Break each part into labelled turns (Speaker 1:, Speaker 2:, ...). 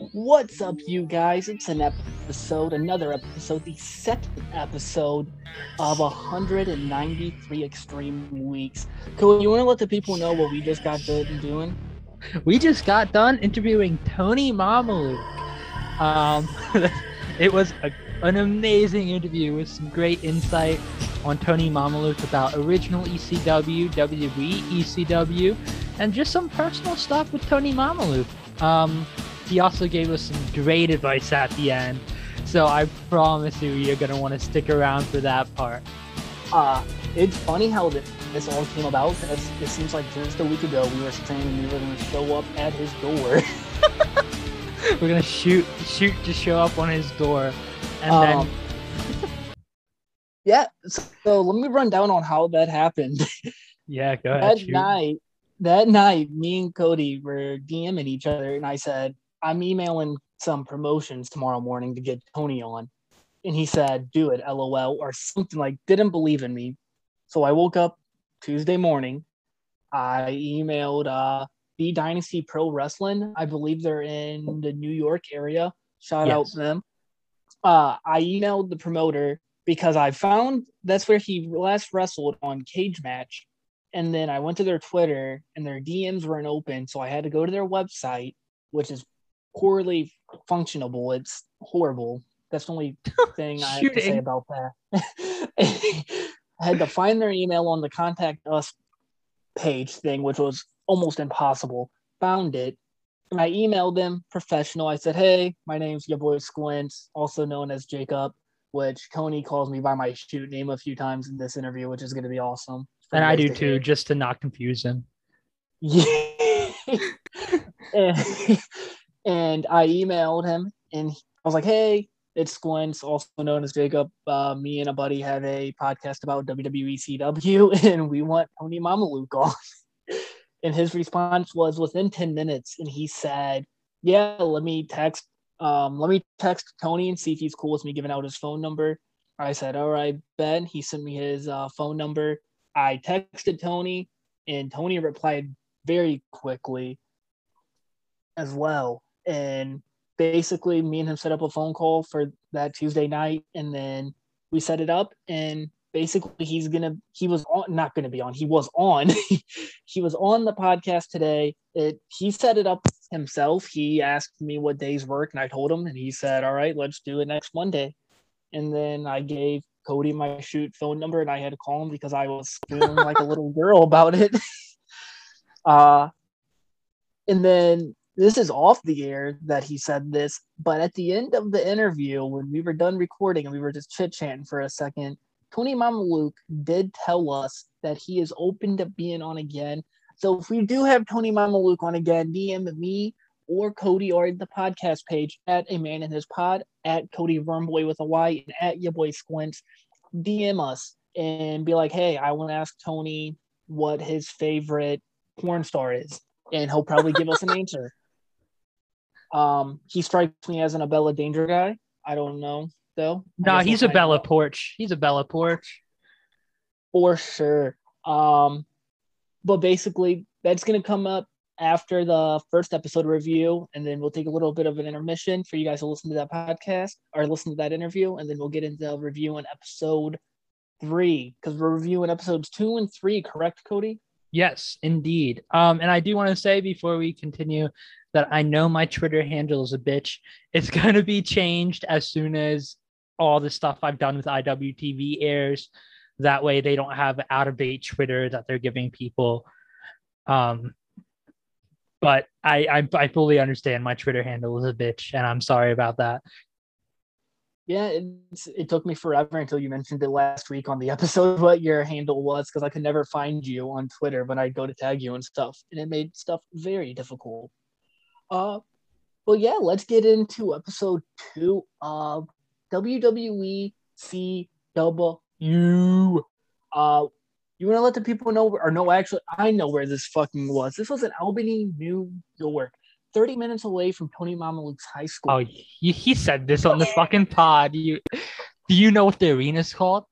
Speaker 1: What's up, you guys? It's an episode, another episode, the second episode of 193 Extreme Weeks. Cool, you want to let the people know what we just got done doing?
Speaker 2: We just got done interviewing Tony Mamaluke. Um, it was a, an amazing interview with some great insight on Tony Mamaluke about original ECW, WWE ECW, and just some personal stuff with Tony Mamaluke. Um, he also gave us some great advice at the end. So I promise you, you're going to want to stick around for that part.
Speaker 1: Uh, it's funny how this, all came about. As it seems like just a week ago, we were saying we were going to show up at his door.
Speaker 2: We're going to shoot, shoot to show up on his door. And
Speaker 1: Um, yeah, so, so let me run down on how that happened.
Speaker 2: yeah, go ahead.
Speaker 1: that
Speaker 2: shoot.
Speaker 1: night, that night, me and Cody were DMing each other, and I said, "I'm emailing some promotions tomorrow morning to get Tony on," and he said, "Do it, lol," or something like. Didn't believe in me, so I woke up Tuesday morning. I emailed uh, B Dynasty Pro Wrestling. I believe they're in the New York area. Shout out to them. Uh, I emailed the promoter because I found that's where he last wrestled on Cage Match. And then I went to their Twitter and their DMs weren't open. So I had to go to their website, which is poorly functionable. It's horrible. That's the only thing I have to say about that. I had to find their email on the contact us page thing, which was almost impossible. Found it. And I emailed them professional. I said, Hey, my name's your boy Squint, also known as Jacob, which Cody calls me by my shoot name a few times in this interview, which is going to be awesome.
Speaker 2: And I do
Speaker 1: to
Speaker 2: too,
Speaker 1: hear.
Speaker 2: just to not confuse him.
Speaker 1: Yeah. And, I emailed him and I was like, hey, it's Squints, also known as Jacob. Uh, me and a buddy have a podcast about WWE CW and we want Tony Mamaluke on. and his response was within 10 minutes and he said, yeah, let me text. Um, let me text Tony and see if he's cool with me giving out his phone number. I said, all right, Ben. He sent me his uh, phone number. I texted Tony, and Tony replied very quickly as well. And basically, me and him set up a phone call for that Tuesday night, and then we set it up. And basically, he's gonna he was on not gonna be on. He was on. he was on the podcast today. It he set it up himself. He asked me what days work, and I told him, and he said, "All right, let's do it next Monday." And then I gave Cody my shoot phone number, and I had to call him because I was feeling like a little girl about it. uh, and then this is off the air that he said this, but at the end of the interview, when we were done recording and we were just chit chatting for a second, Tony Mamaluke did tell us that he is open to being on again. So if we do have Tony Mamaluke on again, DM me or Cody or the podcast page at a man in his pod at Cody Wyrmboy with a Y and at your boy Squints. DM us and be like, hey, I want to ask Tony what his favorite porn star is, and he'll probably give us an answer. Um, he strikes me as an Abella Danger guy. I don't know though.
Speaker 2: No,
Speaker 1: guess
Speaker 2: he's a Bella
Speaker 1: out.
Speaker 2: Porch. He's a Bella Poarch.
Speaker 1: for sure. Um, but basically, that's going to come up after the first episode review, and then we'll take a little bit of an intermission for you guys to listen to that podcast or listen to that interview, and then we'll get into reviewing episode three because we're reviewing episodes two and three. Correct, Cody?
Speaker 2: Yes, indeed. Um, and I do want to say before we continue that I know my Twitter handle is a bitch. It's going to be changed as soon as all the stuff I've done with IWTV airs. That way they don't have out of date Twitter that they're giving people. Um, but I, I I fully understand my Twitter handle is a bitch, and I'm sorry about that.
Speaker 1: Yeah, it took me forever until you mentioned it last week on the episode what your handle was because I could never find you on Twitter when I'd go to tag you and stuff, and it made stuff very difficult. Uh, well, yeah, let's get into episode two of WWE CW. Uh, you want to let the people know, or no, actually, I know where this fucking was. This was in Albany, New York, 30 minutes away from Tony Mamaluke's high school.
Speaker 2: Oh, he, he said this on the fucking pod. You do you know what the arena's called?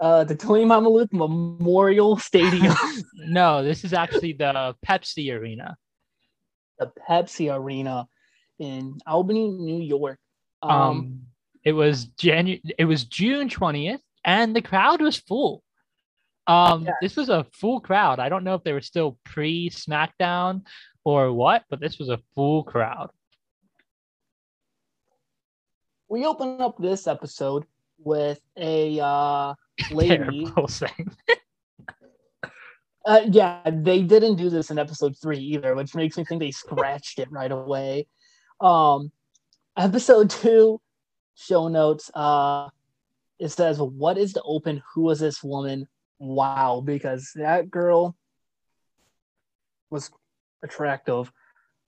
Speaker 1: uh, the Tony Mamaluke Memorial Stadium,
Speaker 2: No, this is actually the Pepsi Arena.
Speaker 1: the Pepsi Arena. in Albany, New York.
Speaker 2: Um,
Speaker 1: Um,
Speaker 2: it was Janu- it was June 20th and the crowd was full. Um,
Speaker 1: Yeah.
Speaker 2: this was a full crowd. I don't know if they were still pre SmackDown or what, but this was a full crowd.
Speaker 1: we open up this episode with a uh, lady. Uh, yeah, they didn't do this in episode three either, which makes me think they scratched it right away. Um, episode two, show notes. Uh, it says, "What is the open? Who is this woman?" Wow, because that girl was attractive.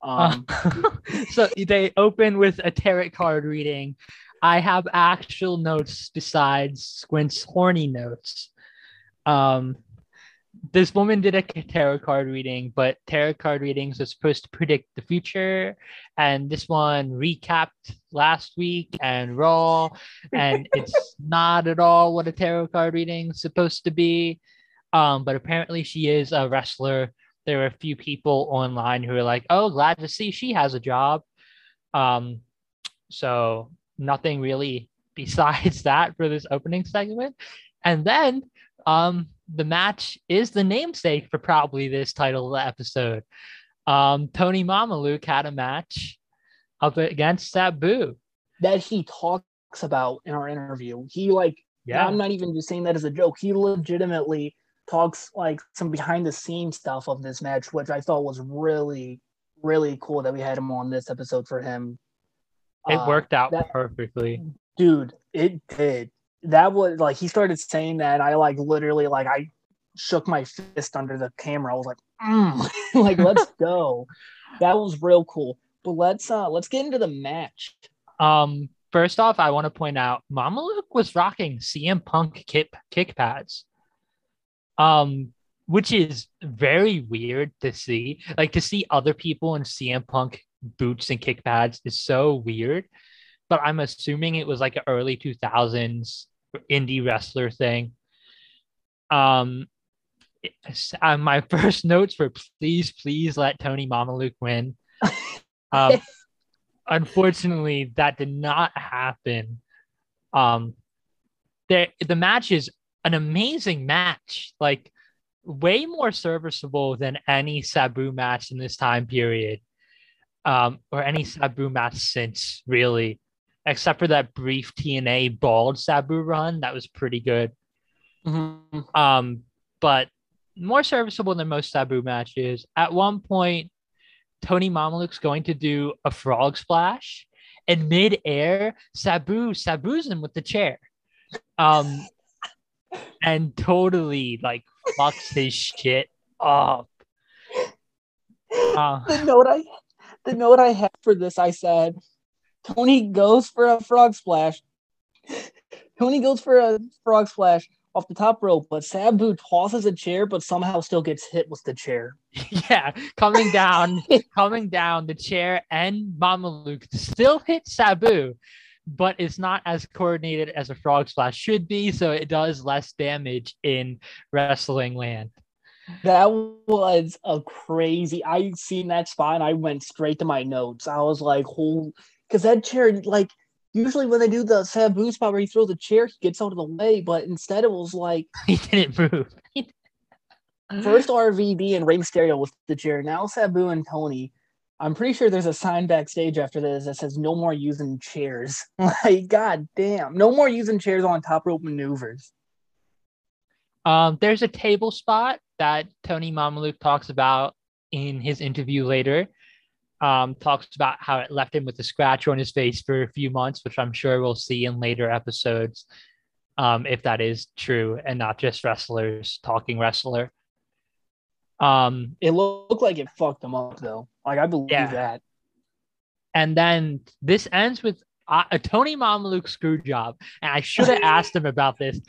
Speaker 1: Um,
Speaker 2: so they open with a tarot card reading. I have actual notes besides Squint's horny notes. Um, this woman did a tarot card reading, but tarot card readings are supposed to predict the future, and this one recapped last week and Raw, and it's not at all what a tarot card reading is supposed to be. Um, but apparently she is a wrestler there were a few people online who were like, "Oh, glad to see she has a job." Um, so nothing really besides that for this opening segment, and then um, the match is the namesake for probably this title of the episode. Um, Tony Mamaluke had a match up against Sabu.
Speaker 1: that he talks about in our interview. He like
Speaker 2: Yeah,
Speaker 1: I'm not even just saying that as a joke. He legitimately talks like some behind the scenes stuff of this match, which I thought was really, really cool that we had him on this episode for him.
Speaker 2: it
Speaker 1: Uh,
Speaker 2: worked out
Speaker 1: that-
Speaker 2: perfectly.
Speaker 1: dude. It did. That was like he started saying that. I like literally like I shook my fist under the camera. I was like, mm. like let's go. That was real cool. But let's uh let's get into the match.
Speaker 2: Um, first off, I want to point out Mamaluke was rocking CM Punk kick kick pads. Um, which is very weird to see. Like to see other people in CM Punk boots and kick pads is so weird. But I'm assuming it was like an early 2000s indie wrestler thing. Um, uh, my first notes were please, please let Tony Mamaluke win. Um, unfortunately, that did not happen. Um, there, the match is an amazing match, like way more serviceable than any Sabu match in this time period, um, or any Sabu match since, really, except for that brief TNA bald Sabu run. That was pretty good. Um, but more serviceable than most Sabu matches. At one point, Tony Mamaluke's going to do a frog splash, and mid-air, Sabu Sabu's him with the chair, um, and totally like fucks his shit up. Uh,
Speaker 1: the note I the note I had for this, I said, Tony goes for a frog splash. Tony goes for a frog splash off the top rope, but Sabu tosses a chair, but somehow still gets hit with the chair.
Speaker 2: yeah, coming down, coming down, the chair and Mamaluke still hit Sabu, but it's not as coordinated as a frog splash should be, so it does less damage in wrestling land.
Speaker 1: That was a crazy. I seen that spot and I went straight to my notes. I was like, "Whole," because that chair, like, usually when they do the Sabu spot where he throws the chair, he gets out of the way, but instead it was like
Speaker 2: He didn't move.
Speaker 1: First RVD and Rey Mysterio with the chair. Now Sabu and Tony. I'm pretty sure there's a sign backstage after this that says no more using chairs. like, god damn. No more using chairs on top rope maneuvers.
Speaker 2: Um, there's a table spot that Tony Mamaluke talks about in his interview later. Um, talks about how it left him with a scratch on his face for a few months, which I'm sure we'll see in later episodes, um, if that is true and not just wrestlers talking wrestler. Um,
Speaker 1: It looked like it fucked him up though. Like I believe
Speaker 2: Yeah.
Speaker 1: that.
Speaker 2: and then this ends with uh, a Tony Mamaluke screw job. And I should have asked him about this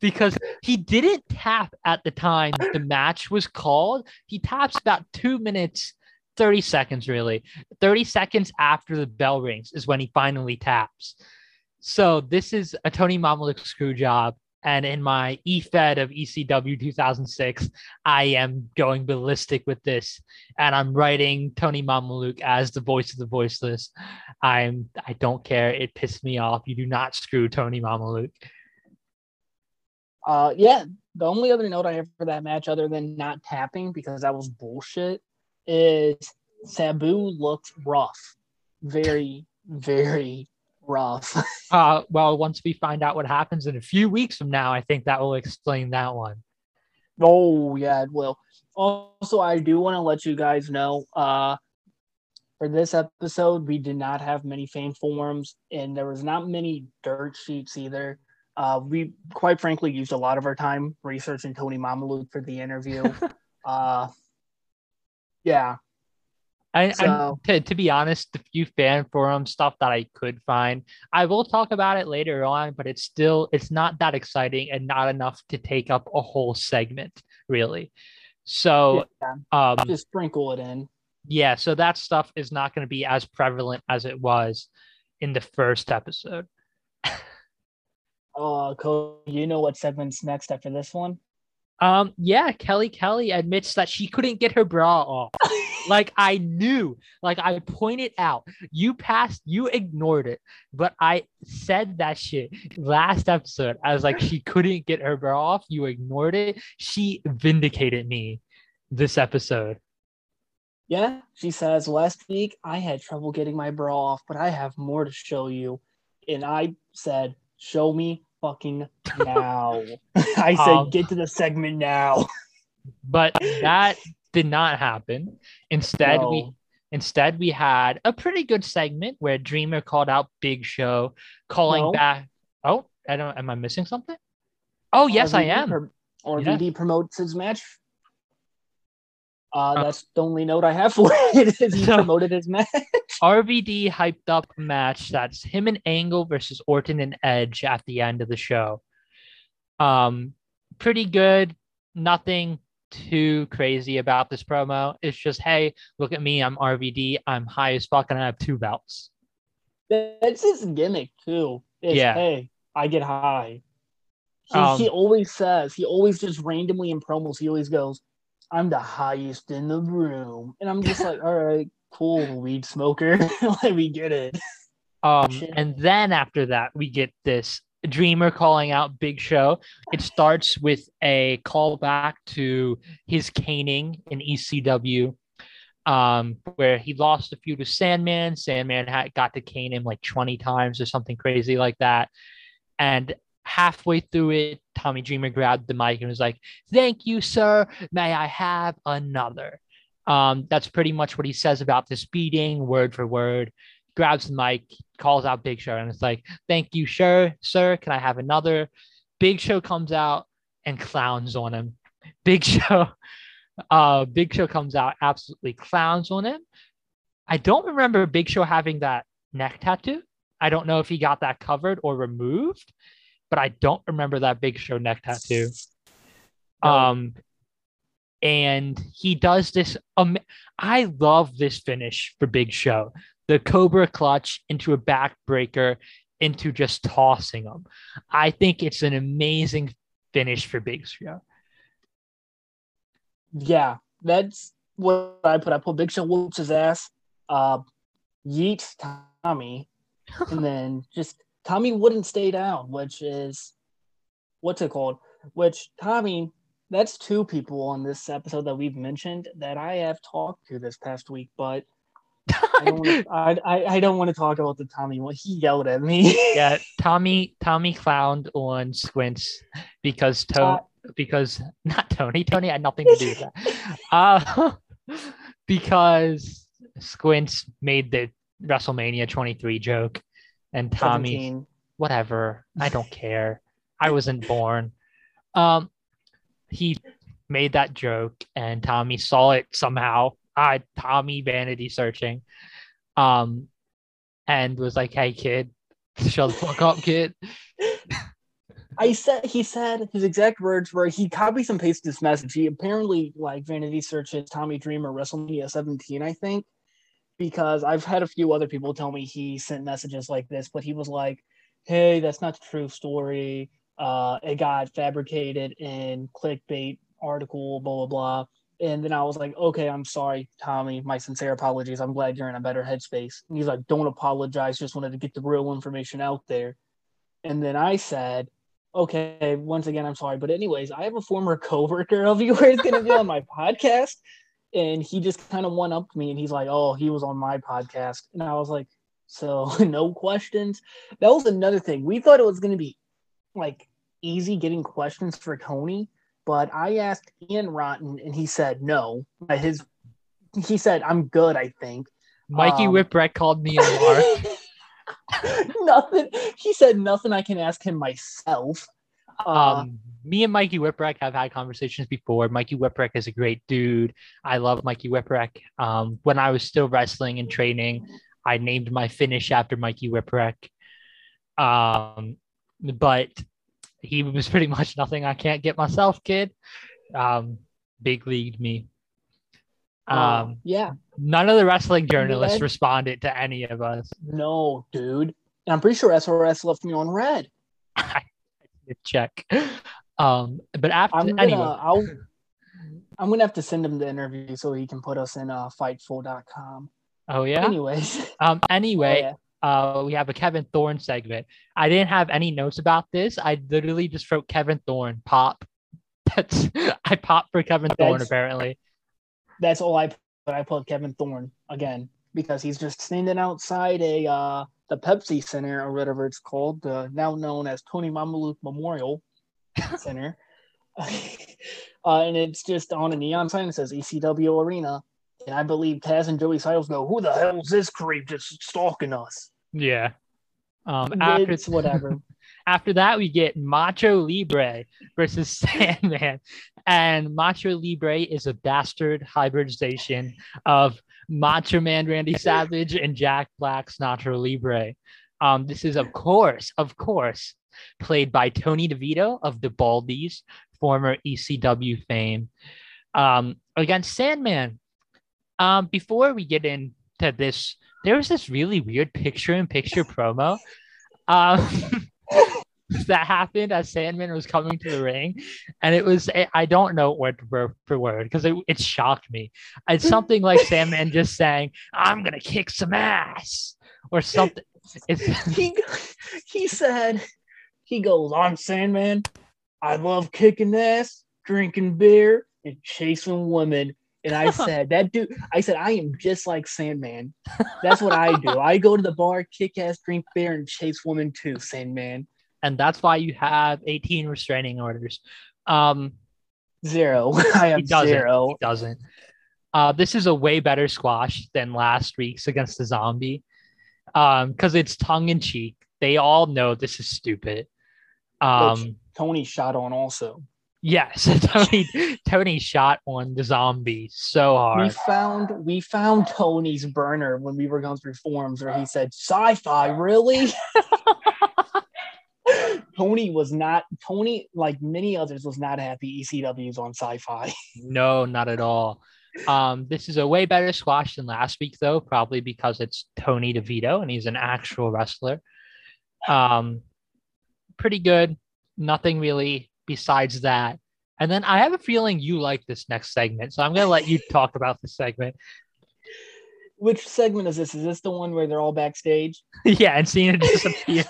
Speaker 2: because he didn't tap at the time the match was called. He taps about two minutes, 30 seconds, really. 30 seconds after the bell rings is when he finally taps. So this is a Tony Mamaluke screw job. And in my EFED of ECW 2006, I am going ballistic with this, and I'm writing Tony Mamaluke as the voice of the voiceless. I'm I don't care. It pissed me off. You do not screw Tony Mamaluke.
Speaker 1: Uh, yeah. The only other note I have for that match, other than not tapping because that was bullshit, is Sabu looked rough, very, very rough.
Speaker 2: uh, well, once we find out what happens in a few weeks from now, I think that will explain that one.
Speaker 1: Oh yeah, it will. Also, I do want to let you guys know, uh, for this episode, we did not have many fan forums, and there was not many dirt sheets either. Uh, we quite frankly used a lot of our time researching Tony Mamaluke for the interview. uh, yeah,
Speaker 2: I,
Speaker 1: So-
Speaker 2: to, to be honest, the few fan forum stuff that I could find, I will talk about it later on, but it's still it's not that exciting and not enough to take up a whole segment, really. So
Speaker 1: yeah,
Speaker 2: um
Speaker 1: just sprinkle it in.
Speaker 2: yeah, so that stuff is not going to be as prevalent as it was in the first episode.
Speaker 1: oh, Cody, you know what segment's next after this one?
Speaker 2: Um, yeah, Kelly Kelly admits that she couldn't get her bra off. like I knew, like I pointed out, you passed, you ignored it, but I said that shit last episode. I was like, she couldn't get her bra off, you ignored it. She vindicated me this episode.
Speaker 1: Yeah, she says last week I had trouble getting my bra off, but I have more to show you. And I said, show me fucking now. I said,
Speaker 2: Um,
Speaker 1: get to the segment now.
Speaker 2: But that did not happen. Instead, we instead we had a pretty good segment where Dreamer called out Big Show, calling
Speaker 1: No.
Speaker 2: back. Oh, I don't. Am I missing something? Oh yes, I
Speaker 1: RVD
Speaker 2: am.
Speaker 1: prom-
Speaker 2: Yeah.
Speaker 1: RVD promotes his match. Uh,
Speaker 2: Uh,
Speaker 1: that's the only note I have for it. is he
Speaker 2: So-
Speaker 1: promoted his match.
Speaker 2: RVD hyped up a match that's him and Angle versus Orton and Edge at the end of the show. Um, pretty good. Nothing too crazy about this promo. It's just, hey, look at me. I'm RVD. I'm high as fuck, and I have two belts.
Speaker 1: That's his gimmick too.
Speaker 2: Yeah.
Speaker 1: Hey, I get high. He,
Speaker 2: Um,
Speaker 1: he always says. He always just randomly in promos. He always goes, "I'm the highest in the room," and I'm just like, "All right, cool, weed smoker. like we get it."
Speaker 2: Um, and then after that, we get this Dreamer calling out Big Show. It starts with a callback to his caning in ECW, um, where he lost a feud with Sandman. Sandman had got to cane him like 20 times or something crazy like that. And halfway through it, Tommy Dreamer grabbed the mic and was like, Thank you, sir. May I have another? Um, that's pretty much what he says about this beating, word for word. Grabs the mic, calls out Big Show, and it's like, Thank you, sir. Sir, can I have another? Big Show comes out and clowns on him. Big Show, uh, Big Show comes out, absolutely clowns on him. I don't remember Big Show having that neck tattoo. I don't know if he got that covered or removed, but I don't remember that Big Show neck tattoo. Um, and he does this. Um, I love this finish for Big Show. The Cobra clutch into a backbreaker into just tossing them. I think it's an amazing finish for Big Show.
Speaker 1: Yeah, that's what I put. I put Big Show whoops his ass, uh, yeets Tommy, and then just Tommy wouldn't stay down, which is what's it called? Which Tommy, that's two people on this episode that we've mentioned that I have talked to this past week, but don't want to. I, I, I don't want to talk about the Tommy one. He yelled at me.
Speaker 2: yeah, Tommy Tommy clowned on Squints because to-
Speaker 1: Uh,
Speaker 2: because not Tony. Tony had nothing to do with that. Uh, because Squints made the WrestleMania 23 joke, and Tommy,
Speaker 1: 17.
Speaker 2: whatever. I don't care. I wasn't born. Um, he made that joke, and Tommy saw it somehow. I Tommy vanity searching, um, and was like, "Hey, kid, shut the fuck up, kid."
Speaker 1: I said he said his exact words were he copies and pastes this message. He apparently like vanity searches Tommy Dreamer WrestleMania 17, I think, because I've had a few other people tell me he sent messages like this, but he was like, "Hey, that's not the true story. uh, it got fabricated in clickbait article, blah blah blah. And then I was like, okay, I'm sorry, Tommy. My sincere apologies. I'm glad you're in a better headspace. And he's like, don't apologize. Just wanted to get the real information out there. And then I said, okay, once again, I'm sorry. But, anyways, I have a former coworker of yours going to be on my podcast. And he just kind of one upped me and he's like, oh, he was on my podcast. And I was like, so no questions. That was another thing. We thought it was going to be like easy getting questions for Tony but I asked Ian Rotten and he said no. His he said I'm good. I think
Speaker 2: Mikey um, Whipwreck called me a mark.
Speaker 1: nothing. He said nothing. I can ask him myself.
Speaker 2: Uh, um, me and Mikey Whipwreck have had conversations before. Mikey Whipwreck is a great dude. I love Mikey Whipwreck. Um, when I was still wrestling and training, I named my finish after Mikey Whipwreck. Um, but he was pretty much nothing I can't get myself, kid. Um, big league me.
Speaker 1: Um, yeah.
Speaker 2: None of the wrestling journalists red? responded to any of us.
Speaker 1: No, dude. And I'm pretty sure SRS left me on red.
Speaker 2: check. Um, but after
Speaker 1: I'm gonna,
Speaker 2: anyway,
Speaker 1: I'll, I'm gonna have to send him the interview so he can put us in uh, Fightful.com.
Speaker 2: Oh yeah.
Speaker 1: Anyways.
Speaker 2: Um. Anyway, oh, yeah uh, we have a Kevin Thorn segment. I didn't have any notes about this. I literally just wrote Kevin Thorn pop. That's I popped for Kevin Thorn apparently.
Speaker 1: That's all I put. I put Kevin Thorn again because he's just standing outside a uh, the Pepsi Center or whatever it's called, uh, now known as Tony Mamaluke Memorial Center. uh, and it's just on a neon sign that says ECW Arena. And I believe Taz and Joey Styles go, "Who the hell is this creep just stalking us?"
Speaker 2: Yeah. Um, after
Speaker 1: it's whatever.
Speaker 2: after that, we get Macho Libre versus Sandman, and Macho Libre is a bastard hybridization of Macho Man Randy Savage and Jack Black's Nacho Libre. Um, this is, of course, of course, played by Tony DeVito of the Baldies, former ECW fame, um, against Sandman. Um, before we get into this there was this really weird picture in picture promo um, that happened as Sandman was coming to the ring. And it was, I don't know word for word because it, it shocked me. It's something like Sandman just saying, I'm going to kick some ass or something. It's,
Speaker 1: he, he said, he goes, I'm Sandman. I love kicking ass, drinking beer, and chasing women. And I said, that dude, I said, I am just like Sandman. That's what I do. I go to the bar, kick ass, drink beer, and chase women too, Sandman.
Speaker 2: And that's why you have 18 restraining orders. Um,
Speaker 1: zero. I have
Speaker 2: doesn't,
Speaker 1: zero.
Speaker 2: Doesn't. Uh, this is a way better squash than last week's against the zombie. Um, because it's tongue in cheek. They all know this is stupid. Um,
Speaker 1: Tony shot on also.
Speaker 2: Yes, Tony Tony shot one the zombie so hard.
Speaker 1: We found we found Tony's burner when we were going through forums where he said, "Sci-fi, really?" Tony was not Tony, like many others, was not happy ECW's on sci-fi.
Speaker 2: No, not at all. Um, this is a way better squash than last week, though, probably because it's Tony DeVito and he's an actual wrestler. Um, pretty good. Nothing really besides that. And then I have a feeling you like this next segment, so I'm going to let you talk about the segment.
Speaker 1: Which segment is this? Is this the one where they're all backstage?
Speaker 2: yeah, and Cena disappears.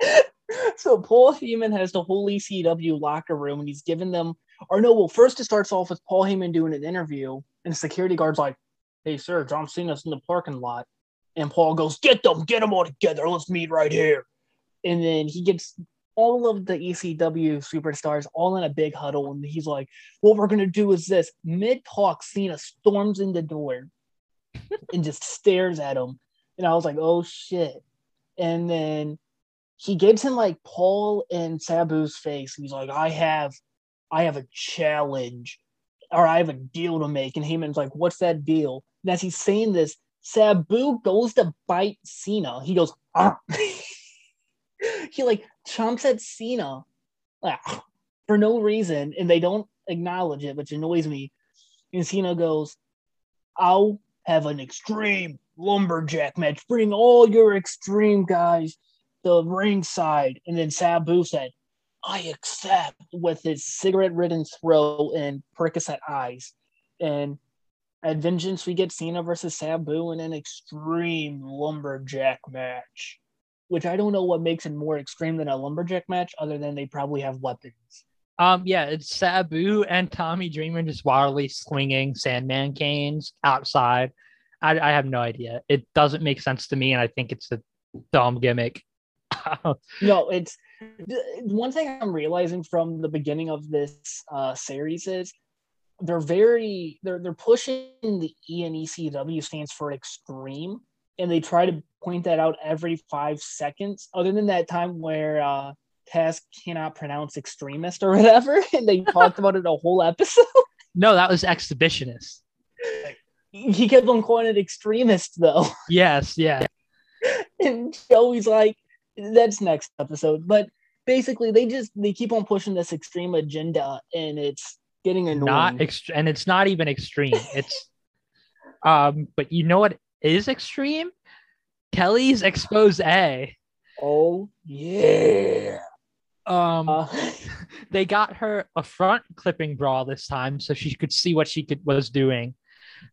Speaker 1: so Paul Heyman has the whole ECW locker room, and he's given them. Or no, well, first it starts off with Paul Heyman doing an interview, and the security guard's like, "Hey, sir, John Cena's in the parking lot," and Paul goes, "Get them, get them all together. Let's meet right here." And then he gets all of the ECW superstars all in a big huddle, and he's like, "What we're gonna do is this." Mid talk, Cena storms in the door and just stares at him, and I was like, "Oh shit!" And then he gives him like Paul and Sabu's face, he's like, "I have, I have a challenge, or I have a deal to make." And Heyman's like, "What's that deal?" And as he's saying this, Sabu goes to bite Cena. He goes. he like chomps at Cena like, for no reason, and they don't acknowledge it, which annoys me. And Cena goes, I'll have an extreme lumberjack match. Bring all your extreme guys. To the ringside. And then Sabu said, I accept with his cigarette ridden throat and Percocet eyes. And at Vengeance, we get Cena versus Sabu in an extreme lumberjack match, which I don't know what makes it more extreme than a lumberjack match, other than they probably have weapons.
Speaker 2: Um, yeah, it's Sabu and Tommy Dreamer just wildly swinging Sandman canes outside. I, I have no idea. It doesn't make sense to me, and I think it's a dumb gimmick.
Speaker 1: no, it's one thing I'm realizing from the beginning of this uh, series is they're very they're they're pushing the E and ECW stands for extreme, and they try to point that out every five seconds. Other than that time where uh, Taz cannot pronounce extremist or whatever, and they talked about it a whole episode.
Speaker 2: No, that was exhibitionist.
Speaker 1: he kept on calling it extremist though.
Speaker 2: Yes, yeah.
Speaker 1: and Joey's like, that's next episode. But basically, they just they keep on pushing this extreme agenda, and it's getting annoying.
Speaker 2: Not ext- and it's not even extreme. It's um, but you know what is extreme? Kelly's expose. A.
Speaker 1: Oh yeah.
Speaker 2: Um, uh, they got her a front clipping bra this time, so she could see what she could was doing,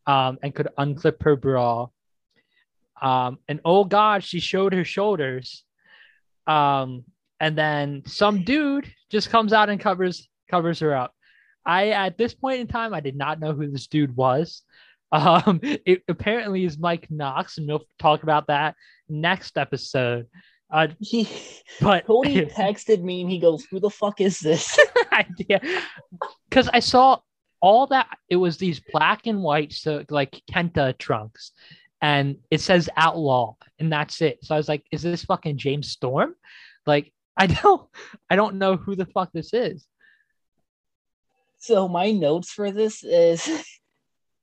Speaker 2: um, and could unclip her bra. Um, and oh god, she showed her shoulders. Um, and then some dude just comes out and covers covers her up. I at this point in time, I did not know who this dude was. Um, it apparently is Mike Knox, and we'll talk about that next episode. Uh,
Speaker 1: he, but Cody texted me and he goes, "Who the fuck is this?"
Speaker 2: idea, because I saw all that. It was these black and white, so like Kenta trunks, and it says outlaw, and that's it. So I was like, "Is this fucking James Storm?" Like, I don't, I don't know who the fuck this is.
Speaker 1: So my notes for this is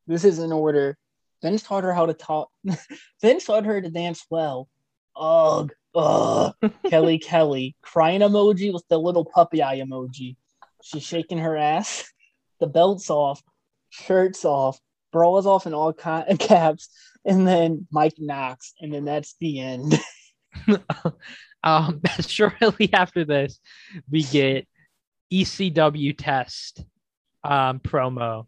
Speaker 1: this is in order. Vince taught her how to talk. Vince taught her to dance well. Ugh, ugh. Kelly, Kelly, crying emoji with the little puppy eye emoji. She's shaking her ass. The belt's off, shirt's off, bras off in all caps, and then Mike Knox, and then that's the end.
Speaker 2: um, shortly after this, we get ECW test um, promo.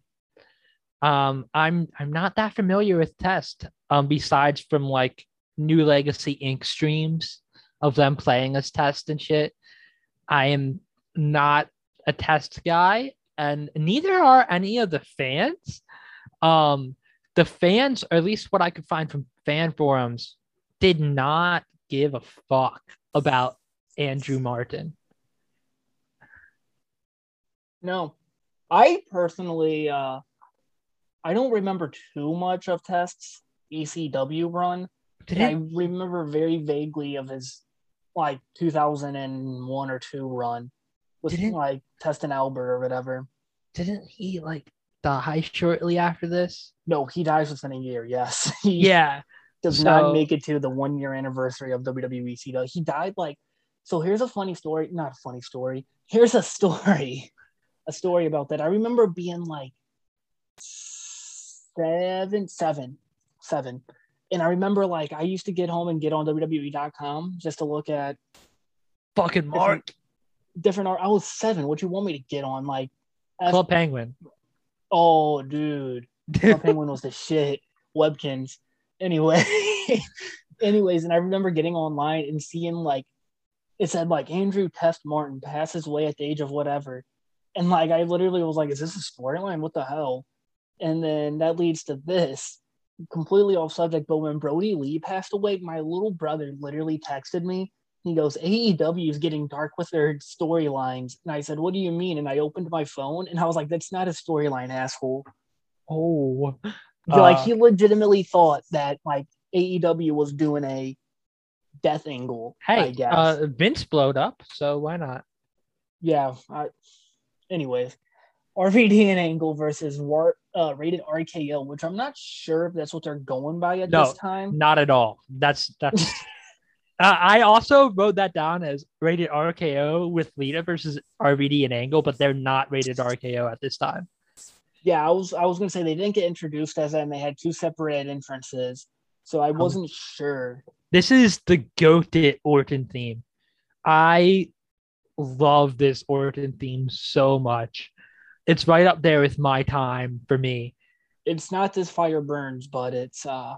Speaker 2: Um, I'm I'm not that familiar with Test. Um, besides from like New Legacy Inc. streams of them playing as Test and shit. I am not a Test guy, and neither are any of the fans. Um, the fans, or at least what I could find from fan forums, did not give a fuck about Andrew Martin.
Speaker 1: No, I personally, uh, I don't remember too much of Test's ECW run. I remember very vaguely of his like 2001 or two run with didn't, like Test and Albert or whatever.
Speaker 2: Didn't he like die shortly after this?
Speaker 1: No, he dies within a year. Yes. He
Speaker 2: yeah.
Speaker 1: Does so, not make it to the one year anniversary of WWE. He died like. So here's a funny story. Not a funny story. Here's a story a story about that. I remember being like seven, seven, seven. And I remember like I used to get home and get on WWE.com just to look at
Speaker 2: fucking Mark.
Speaker 1: Different, different art. I was seven. What you want me to get on? Like
Speaker 2: Club Penguin.
Speaker 1: Oh, dude. Club Penguin was the shit. Webkinz. Anyway. Anyways, and I remember getting online and seeing like it said like Andrew Test Martin passes away at the age of whatever. And like I literally was like, is this a storyline? What the hell? And then that leads to this completely off subject. But when Brodie Lee passed away, my little brother literally texted me. He goes, AEW is getting dark with their storylines. And I said, What do you mean? And I opened my phone and I was like, That's not a storyline, asshole.
Speaker 2: Oh.
Speaker 1: Uh, like he legitimately thought that like AEW was doing a death angle.
Speaker 2: Hey, I guess. Uh, Vince blowed up, so why not?
Speaker 1: Yeah, I, anyways, RVD and Angle versus war, uh, rated RKO, which I'm not sure if that's what they're going by at
Speaker 2: no,
Speaker 1: this time.
Speaker 2: Not at all. That's that's. uh, I also wrote that down as rated RKO with Lita versus RVD and Angle, but they're not rated RKO at this time.
Speaker 1: Yeah, I was I was gonna say they didn't get introduced as that, and they had two separate entrances, so I um, wasn't um, sure.
Speaker 2: This is the goated Orton theme. I love this Orton theme so much. It's right up there with my time for me.
Speaker 1: It's not this fire burns, but it's uh,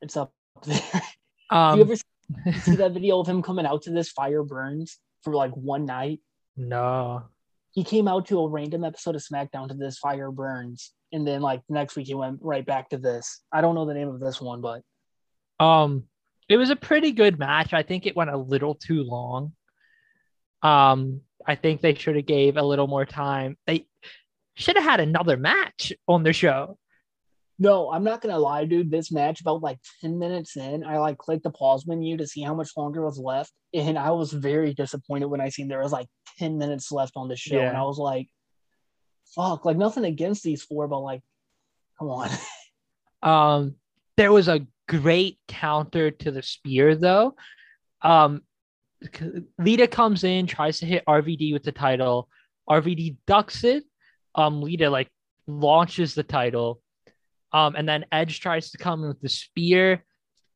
Speaker 1: it's up there.
Speaker 2: Um,
Speaker 1: you ever see that video of him coming out to this fire burns for like one night?
Speaker 2: no.
Speaker 1: He came out to a random episode of SmackDown to this fire burns, and then like next week he went right back to this. I don't know the name of this one, but
Speaker 2: Um, it was a pretty good match. I think it went a little too long. Um, I think they should have gave a little more time. They should have had another match on the show.
Speaker 1: No, I'm not gonna lie, dude. This match, about like 10 minutes in, I like clicked the pause menu to see how much longer was left. And I was very disappointed when I seen there was like 10 minutes left on the show. And I was like, fuck, like nothing against these four, but like, come on.
Speaker 2: Um, there was a great counter to the spear though. Um, Lita comes in, tries to hit RVD with the title. RVD ducks it. Um, Lita like launches the title. Um, and then Edge tries to come in with the spear,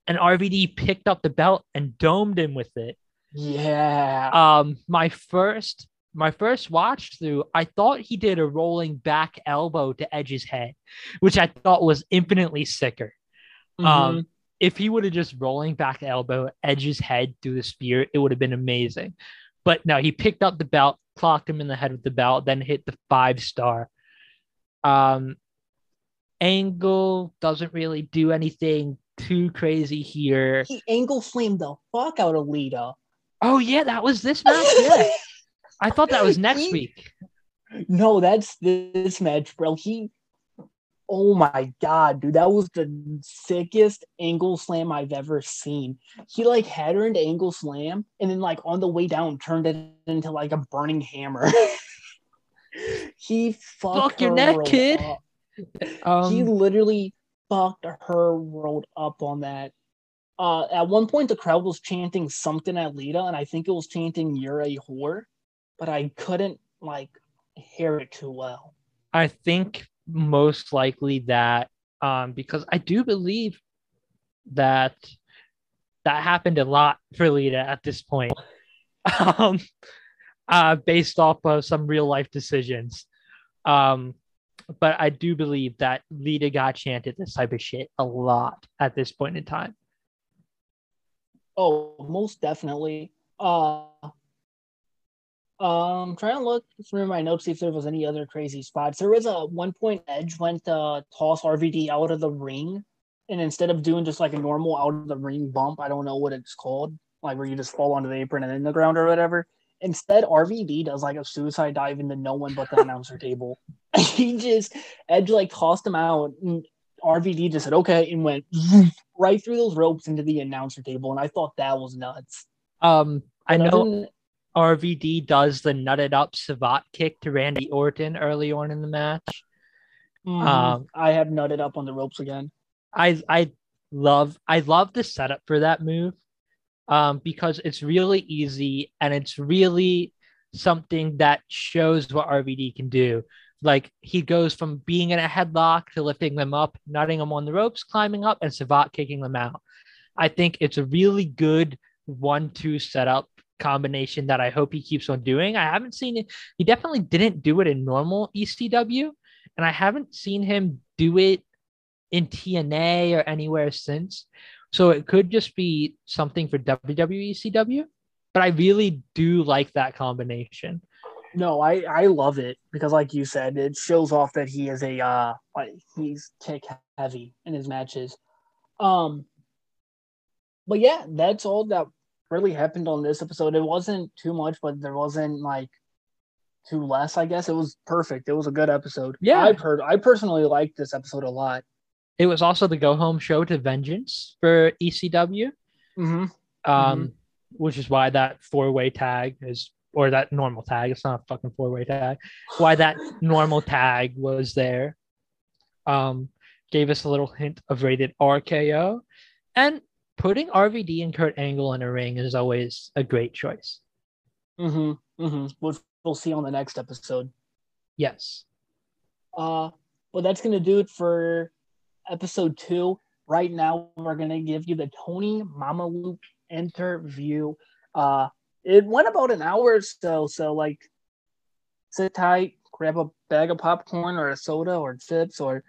Speaker 2: and RVD picked up the belt and domed him with it.
Speaker 1: yeah.
Speaker 2: Um, my first my first watch through, I thought he did a rolling back elbow to Edge's head, which I thought was infinitely sicker.
Speaker 1: Mhm.
Speaker 2: Um, if he would have just rolling back elbow Edge's head through the spear, it would have been amazing. But no, he picked up the belt, clocked him in the head with the belt, then hit the five star. Um, Angle doesn't really do anything too crazy here.
Speaker 1: he angle slammed the fuck out of Lita.
Speaker 2: Oh yeah, that was this match. Yeah, I thought that was next
Speaker 1: He-
Speaker 2: week.
Speaker 1: No, that's this match, bro. He, oh my god, dude, that was the sickest angle slam I've ever seen. He like had her into angle slam, and then like on the way down, turned it into like a burning hammer. he fucked
Speaker 2: Fuck your
Speaker 1: her
Speaker 2: neck,
Speaker 1: world
Speaker 2: kid.
Speaker 1: up.
Speaker 2: Um,
Speaker 1: he literally fucked her world up on that. Uh, at one point, the crowd was chanting something at Lita, and I think it was chanting "You're a whore," but I couldn't like hear it too well.
Speaker 2: I think most likely that um, because I do believe that that happened a lot for Lita at this point, um, uh, based off of some real life decisions. Um, but I do believe that Lita got chanted this type of shit a lot at this point in time.
Speaker 1: Oh, most definitely. Uh, um, trying to look through my notes see if there was any other crazy spots. There was a one point Edge went to toss RVD out of the ring, and instead of doing just like a normal out of the ring bump, I don't know what it's called, like where you just fall onto the apron and in the ground or whatever. Instead, RVD does like a suicide dive into no one but the announcer table. he just Edge like tossed him out, and RVD just said okay and went right through those ropes into the announcer table, and I thought that was nuts.
Speaker 2: Um, I know RVD does the nutted up Savate kick to Randy Orton early on in the match.
Speaker 1: Mhm.
Speaker 2: Um,
Speaker 1: I have nutted up on the ropes again.
Speaker 2: I I love I love the setup for that move um, because it's really easy and it's really something that shows what RVD can do. Like he goes from being in a headlock to lifting them up, nutting them on the ropes, climbing up, and Savate kicking them out. I think it's a really good one-two setup combination that I hope he keeps on doing. I haven't seen it. He definitely didn't do it in normal ECW, and I haven't seen him do it in TNA or anywhere since. So it could just be something for WWE CW. But I really do like that combination.
Speaker 1: No, I I love it because, like you said, it shows off that he is a uh like he's kick heavy in his matches. Um, but yeah, that's all that really happened on this episode. It wasn't too much, but there wasn't like too less. I guess it was perfect. It was a good episode.
Speaker 2: Yeah.
Speaker 1: I per I personally liked this episode a lot.
Speaker 2: It was also the go home show to Vengeance for ECW,
Speaker 1: Mm-hmm.
Speaker 2: um, which is why that four way tag is, or that normal tag, it's not a fucking four way tag, why that normal tag was there. Um, gave us a little hint of rated RKO. And putting RVD and Kurt Angle in a ring is always a great choice.
Speaker 1: Mm-hmm. Mm-hmm. Which we'll see on the next episode.
Speaker 2: Yes.
Speaker 1: Uh, well, that's gonna do it for episode two. right now we're gonna give you the Tony Mamaluke interview. Uh, it went about an hour or so, so like sit tight, grab a bag of popcorn or a soda or chips or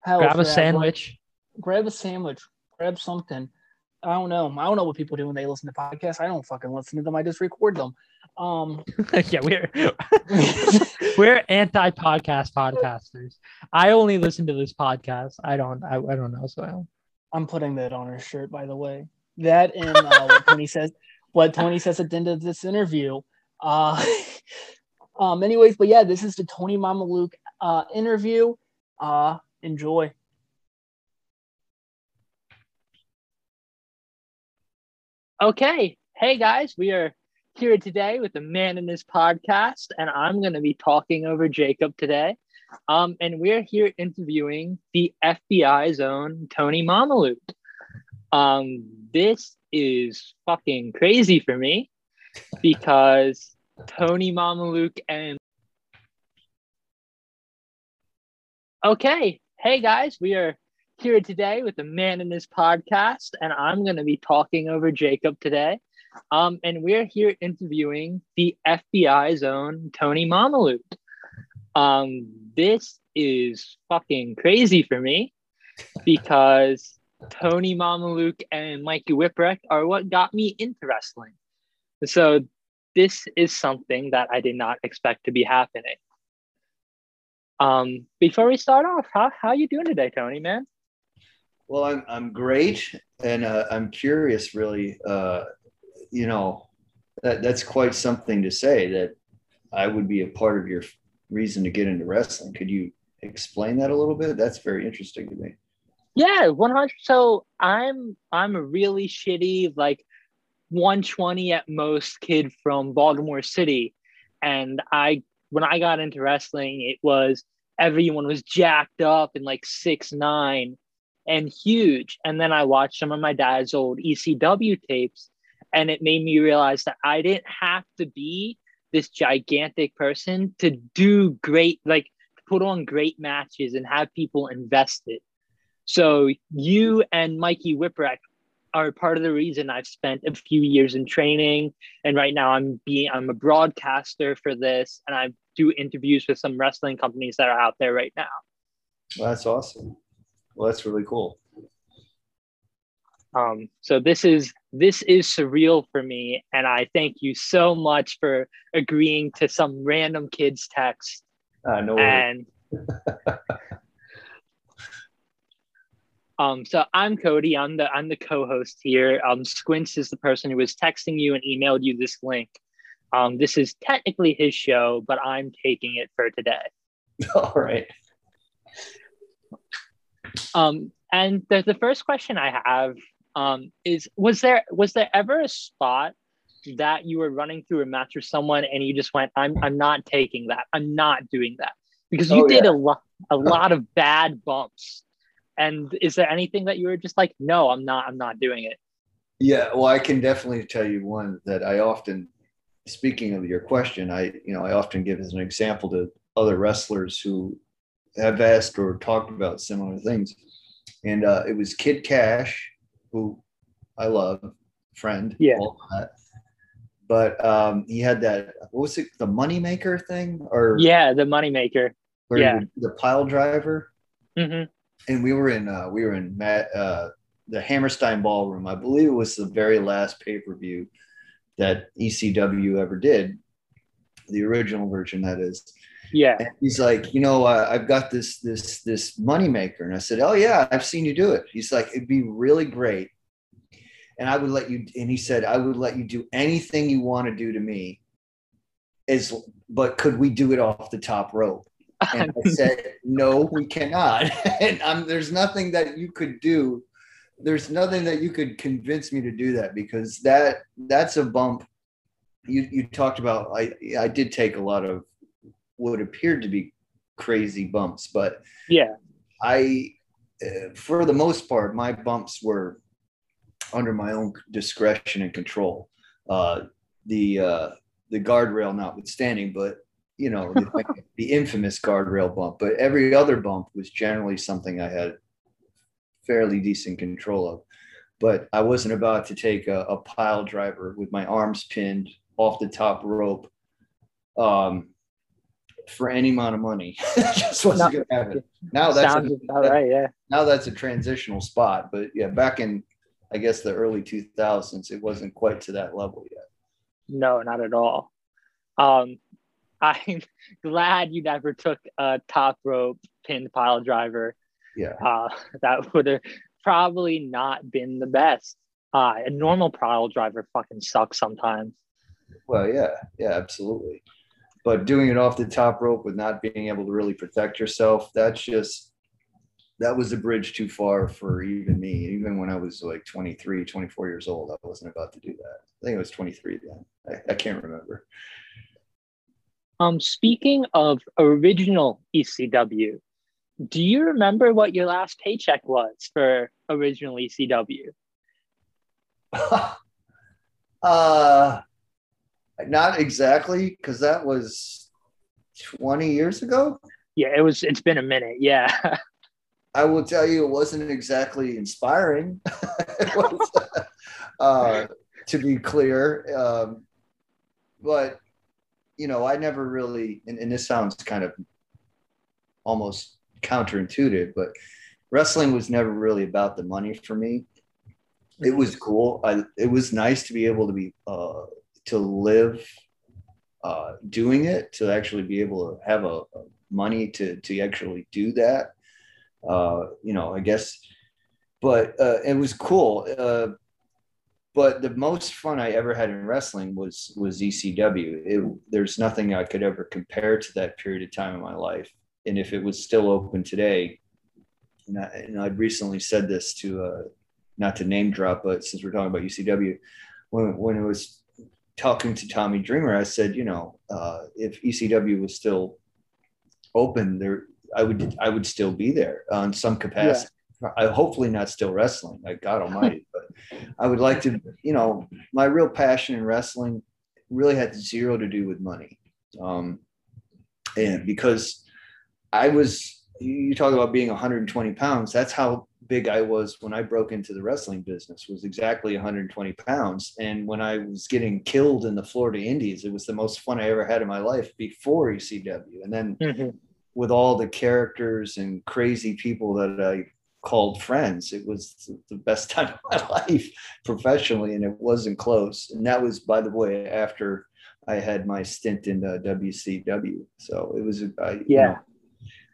Speaker 2: hell, grab a sandwich.
Speaker 1: grab a sandwich. Grab something. I don't know. I don't know what people do when they listen to podcasts. I don't fucking listen to them. I just record them. Um,
Speaker 2: yeah, we're we're anti podcast podcasters. I only listen to this podcast. I don't. I, I don't know. So
Speaker 1: I'm putting that on her shirt, by the way. That and uh, what Tony says. What Tony says at the end of this interview. Uh, um. Anyways, but yeah, this is the Tony Mamaluke uh interview. Uh, enjoy.
Speaker 2: Okay. Hey guys, we are here today with the man in this podcast, and I'm going to be talking over Jacob today. Um, and we're here interviewing the FBI's own Tony Mamaluke. Um, this is fucking crazy for me because Tony Mamaluke and Okay, hey guys, we are here today with the man in this podcast, and I'm going to be talking over Jacob today. Um, and we're here interviewing the FBI's own Tony Mamaluke. Um, this is fucking crazy for me because Tony Mamaluke and Mikey Whipwreck are what got me into wrestling. So this is something that I did not expect to be happening. Um, before we start off, how how you doing today, Tony, man?
Speaker 3: Well, I'm I'm great, and uh, I'm curious. Really, uh, you know, that that's quite something to say. That I would be a part of your reason to get into wrestling. Could you explain that a little bit? That's very interesting to me.
Speaker 2: Yeah, 100. So I'm I'm a really shitty like 120 at most kid from Baltimore City, and I when I got into wrestling, it was everyone was jacked up and like six nine and huge. And then I watched some of my dad's old ECW tapes, and it made me realize that I didn't have to be this gigantic person to do great, like put on great matches and have people invested. So you and Mikey Whipwreck are part of the reason I've spent a few years in training, and right now I'm being I'm a broadcaster for this, and I do interviews with some wrestling companies that are out there right now.
Speaker 3: Well, that's awesome. Well, that's really cool.
Speaker 2: Um, so this is this is surreal for me, and I thank you so much for agreeing to some random kid's text.
Speaker 3: Uh, no
Speaker 2: and um, so I'm Cody. I'm the I'm the co-host here. Um, Squints is the person who was texting you and emailed you this link. Um, this is technically his show, but I'm taking it for today.
Speaker 3: All right.
Speaker 2: Um, and the, the first question I have um, is was there was there ever a spot that you were running through a match with someone and you just went, I'm I'm not taking that. I'm not doing that. Because you oh, did yeah. a lot a lot of bad bumps. And is there anything that you were just like, no, I'm not, I'm not doing it?
Speaker 3: Yeah, well, I can definitely tell you one that I often speaking of your question, I you know, I often give as an example to other wrestlers who have asked or talked about similar things. And uh, it was Kid Cash, who I love, friend.
Speaker 2: Yeah.
Speaker 3: But um, he had that, what was it, the Moneymaker thing? Or
Speaker 2: Yeah, the Moneymaker. Yeah.
Speaker 3: The pile driver.
Speaker 2: Mm-hmm.
Speaker 3: And we were in, uh, we were in Matt, uh, the Hammerstein Ballroom. I believe it was the very last pay per view that ECW ever did, the original version, that is.
Speaker 2: Yeah.
Speaker 3: And he's like, you know, uh, I've got this this this money maker, and I said, oh yeah, I've seen you do it. He's like, it'd be really great, and I would let you. And he said, I would let you do anything you want to do to me, as but could we do it off the top rope? And I said, no, we cannot. and I'm, there's nothing that you could do. There's nothing that you could convince me to do that because that that's a bump. You you talked about. I I did take a lot of what appeared to be crazy bumps, but
Speaker 2: yeah,
Speaker 3: I, uh, for the most part, my bumps were under my own discretion and control. Uh, the uh, the guardrail notwithstanding, but you know the, the infamous guardrail bump. But every other bump was generally something I had fairly decent control of. But I wasn't about to take a, a pile driver with my arms pinned off the top rope um, for any amount of money. just wasn't
Speaker 2: No.
Speaker 3: to happen. Now that's a,
Speaker 2: about right. Yeah.
Speaker 3: now that's a transitional spot. But yeah, back in I guess the early 2000s, it wasn't quite to that level yet.
Speaker 2: No, not at all. Um, I'm glad you never took a top rope pinned pile driver.
Speaker 3: Yeah.
Speaker 2: Uh, that would have probably not been the best. Uh, a normal pile driver fucking sucks sometimes.
Speaker 3: Well, yeah, yeah, absolutely. But doing it off the top rope with not being able to really protect yourself, that's just that was a bridge too far for even me. Even when I was like 23, 24 years old, I wasn't about to do that. I think I was 23 then. I, I can't remember.
Speaker 2: Um, speaking of original ECW, do you remember what your last paycheck was for original ECW?
Speaker 3: uh not exactly because that was 20 years ago.
Speaker 2: Yeah, it was. It's been a minute. Yeah.
Speaker 3: I will tell you, it wasn't exactly inspiring. Was, uh, to be clear, um, but you know, I never really, and, and this sounds kind of almost counterintuitive, but wrestling was never really about the money for me. It was cool. I it was nice to be able to be uh, to live uh, doing it, to actually be able to have a, a money to to actually do that uh, you know, I guess, but uh, it was cool. Uh, but the most fun I ever had in wrestling was was ECW. It, there's nothing I could ever compare to that period of time in my life. And if it was still open today, and, I, and I'd recently said this to, uh, not to name drop, but since we're talking about ECW, when when it was talking to Tommy Dreamer, I said, you know, uh, if ECW was still open, there I would I would still be there on some capacity. I hopefully not still wrestling, like God Almighty, but I would like to. You know, my real passion in wrestling really had zero to do with money, um, and because I was. You talk about being 120 pounds. That's how big I was when I broke into the wrestling business. Was exactly 120 pounds, and when I was getting killed in the Florida Indies, it was the most fun I ever had in my life before ECW, and then
Speaker 2: Mhm.
Speaker 3: with all the characters and crazy people that I called friends. It was the best time of my life professionally, and it wasn't close. And that was, by the way, after I had my stint in uh, WCW. So it was, I, you
Speaker 2: Yeah.
Speaker 3: know,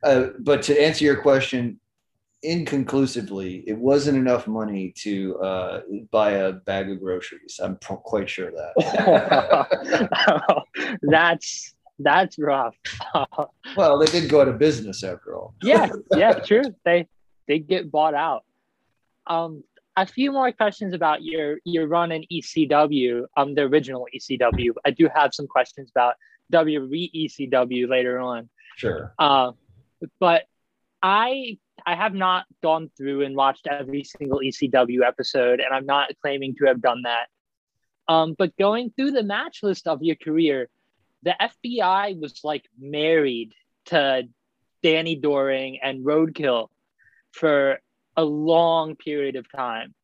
Speaker 3: uh, but to answer your question, inconclusively, it wasn't enough money to uh, buy a bag of groceries. I'm quite sure of that.
Speaker 2: that's that's rough.
Speaker 3: well, they did go out of business after all.
Speaker 2: yeah, yeah, true. They they get bought out. Um, a few more questions about your your run in ECW, um, the original ECW. I do have some questions about WWE ECW later on.
Speaker 3: Sure.
Speaker 2: Uh, but I I have not gone through and watched every single ECW episode, and I'm not claiming to have done that. Um, but going through the match list of your career, the FBI was like married to Danny Doring and Roadkill for a long period of time.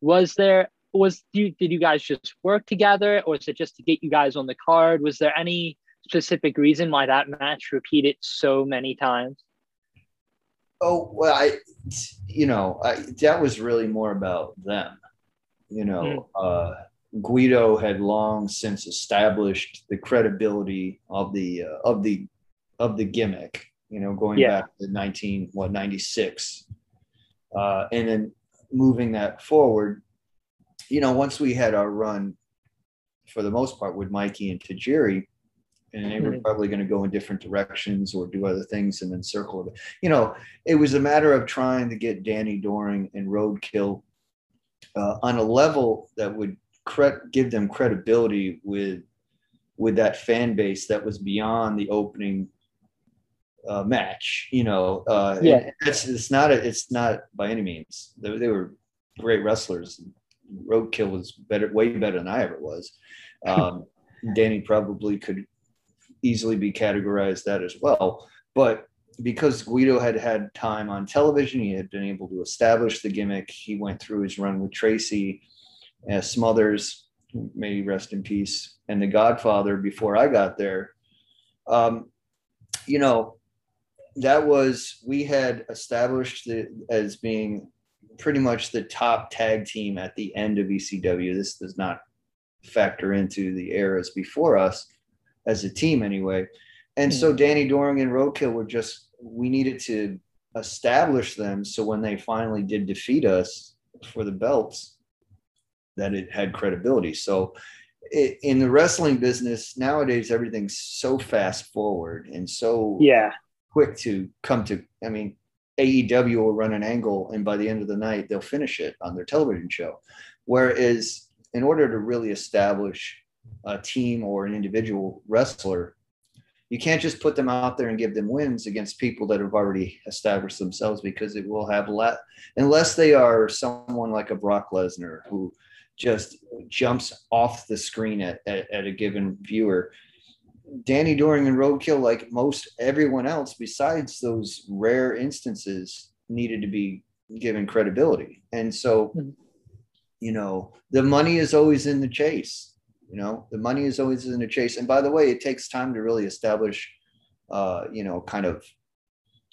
Speaker 2: Was there was you did you guys just work together or was it just to get you guys on the card? Was there any specific reason why that match repeated so many times?
Speaker 3: Oh well, I, you know, I, that was really more about them. You know, uh, Guido had long since established the credibility of the uh, of the of the gimmick. You know, going
Speaker 2: Yeah.
Speaker 3: back to nineteen what ninety six, uh, and then moving that forward. You know, once we had our run, for the most part, with Mikey and Tajiri, and they were
Speaker 2: Mhm.
Speaker 3: probably going to go in different directions or do other things and then circle it. You know, it was a matter of trying to get Danny Doring and Roadkill uh, on a level that would cre- give them credibility with with that fan base that was beyond the opening uh, match. You know, uh,
Speaker 2: Yeah.
Speaker 3: it's it's not a, it's not by any means they, they were great wrestlers. Roadkill was better, way better than I ever was. Um, Danny probably could easily be categorized that as well. But because Guido had had time on television, he had been able to establish the gimmick. He went through his run with Tracy, uh, Smothers, may he rest in peace, and The Godfather before I got there. Um, you know, that was we had established it as being pretty much the top tag team at the end of ECW. This does not factor into the eras before us as a team anyway. And so hmm. Danny Doring and Roadkill were just we needed to establish them so when they finally did defeat us for the belts that it had credibility. So it, in the wrestling business nowadays everything's so fast forward and so
Speaker 2: yeah
Speaker 3: quick to come to I mean AEW will run an angle and by the end of the night they'll finish it on their television show. Whereas in order to really establish a team or an individual wrestler, you can't just put them out there and give them wins against people that have already established themselves because it will have let unless they are someone like a Brock Lesnar who just jumps off the screen at, at, at a given viewer. Danny Doring and Roadkill, like most everyone else, besides those rare instances, needed to be given credibility. And so, mm-hmm. you know, the money is always in the chase. You know, the money is always in the chase. And by the way, it takes time to really establish, uh, you know, kind of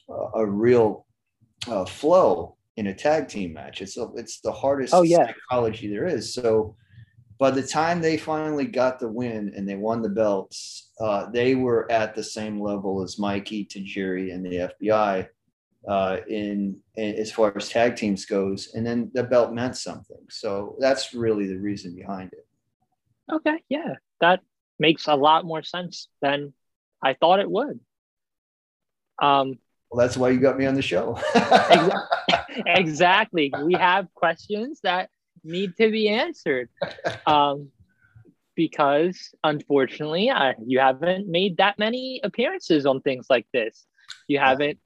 Speaker 3: uh, a real uh, flow in a tag team match. It's a, it's the hardest
Speaker 2: oh, yeah.
Speaker 3: psychology there is. So by the time they finally got the win and they won the belts, uh, they were at the same level as Mikey, Tajiri, and the FBI uh, in, in, as far as tag teams goes. And then the belt meant something. So that's really the reason behind it.
Speaker 2: Okay, yeah, that makes a lot more sense than I thought it would. Um,
Speaker 3: well, that's why you got me on the show.
Speaker 2: exactly. We have questions that need to be answered. Um, because unfortunately, uh, you haven't made that many appearances on things like this. You haven't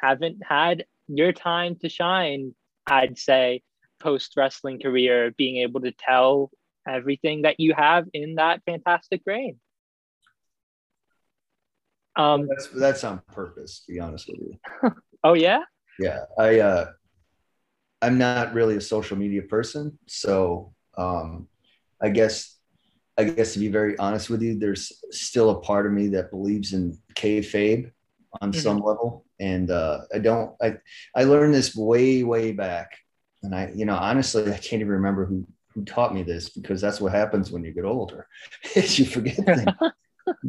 Speaker 2: haven't had your time to shine. I'd say post wrestling career, being able to tell everything that you have in that fantastic reign.
Speaker 3: Um, that's that's on purpose, to be honest with you.
Speaker 2: oh yeah.
Speaker 3: Yeah, I uh, I'm not really a social media person, so um, I guess I guess to be very honest with you, there's still a part of me that believes in kayfabe on mm-hmm. some level, and uh, I don't. I I learned this way way back, and I you know honestly I can't even remember who who taught me this because that's what happens when you get older is you forget things.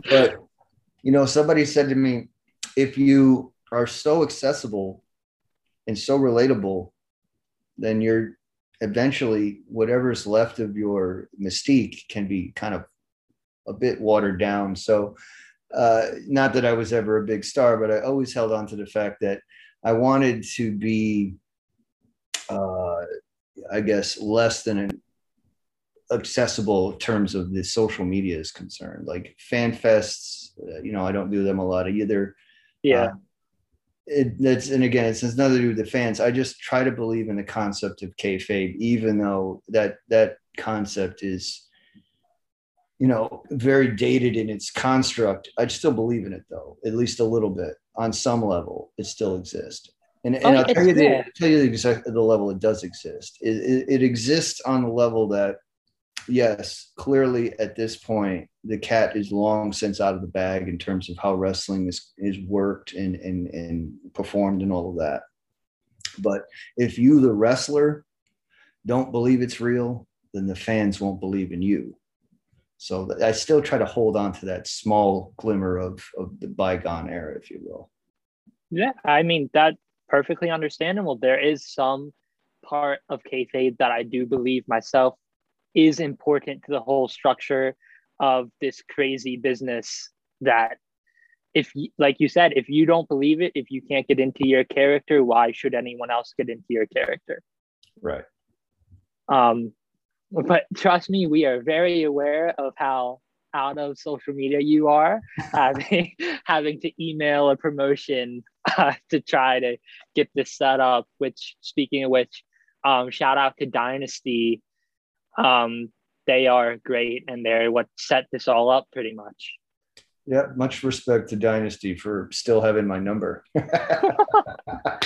Speaker 3: But you know somebody said to me if you are so accessible and so relatable then you're eventually whatever's left of your mystique can be kind of a bit watered down. So uh, not that i was ever a big star but i always held on to the fact that i wanted to be uh, I guess less than an accessible in terms of the social media is concerned. Like fan fests, uh, you know, I don't do them a lot either.
Speaker 2: Yeah. Uh,
Speaker 3: it, that's and again, it's, nothing to do with the fans. I just try to believe in the concept of kayfabe, even though that that concept is, you know, very dated in its construct. I still believe in it, though, at least a little bit on some level. It still exists. And, and oh, I'll tell you, the, tell you the, the level it does exist. It, it, it exists on the level that yes, clearly at this point, the cat is long since out of the bag in terms of how wrestling is, is worked and, and, and performed and all of that. But if you, the wrestler, don't believe it's real, then the fans won't believe in you. So I still try to hold on to that small glimmer of, of the bygone era, if you will.
Speaker 2: Yeah, I mean, that perfectly understandable. There is some part of kayfabe that I do believe myself is important to the whole structure of this crazy business that if like you said if you don't believe it if you can't get into your character why should anyone else get into your character?
Speaker 3: Right.
Speaker 2: Um but trust me we are very aware of how out of social media you are having having to email a promotion uh, to try to get this set up which speaking of which um, shout out to dynasty um, they are great and they're what set this all up pretty much.
Speaker 3: Yeah, much respect to Dynasty for still having my number.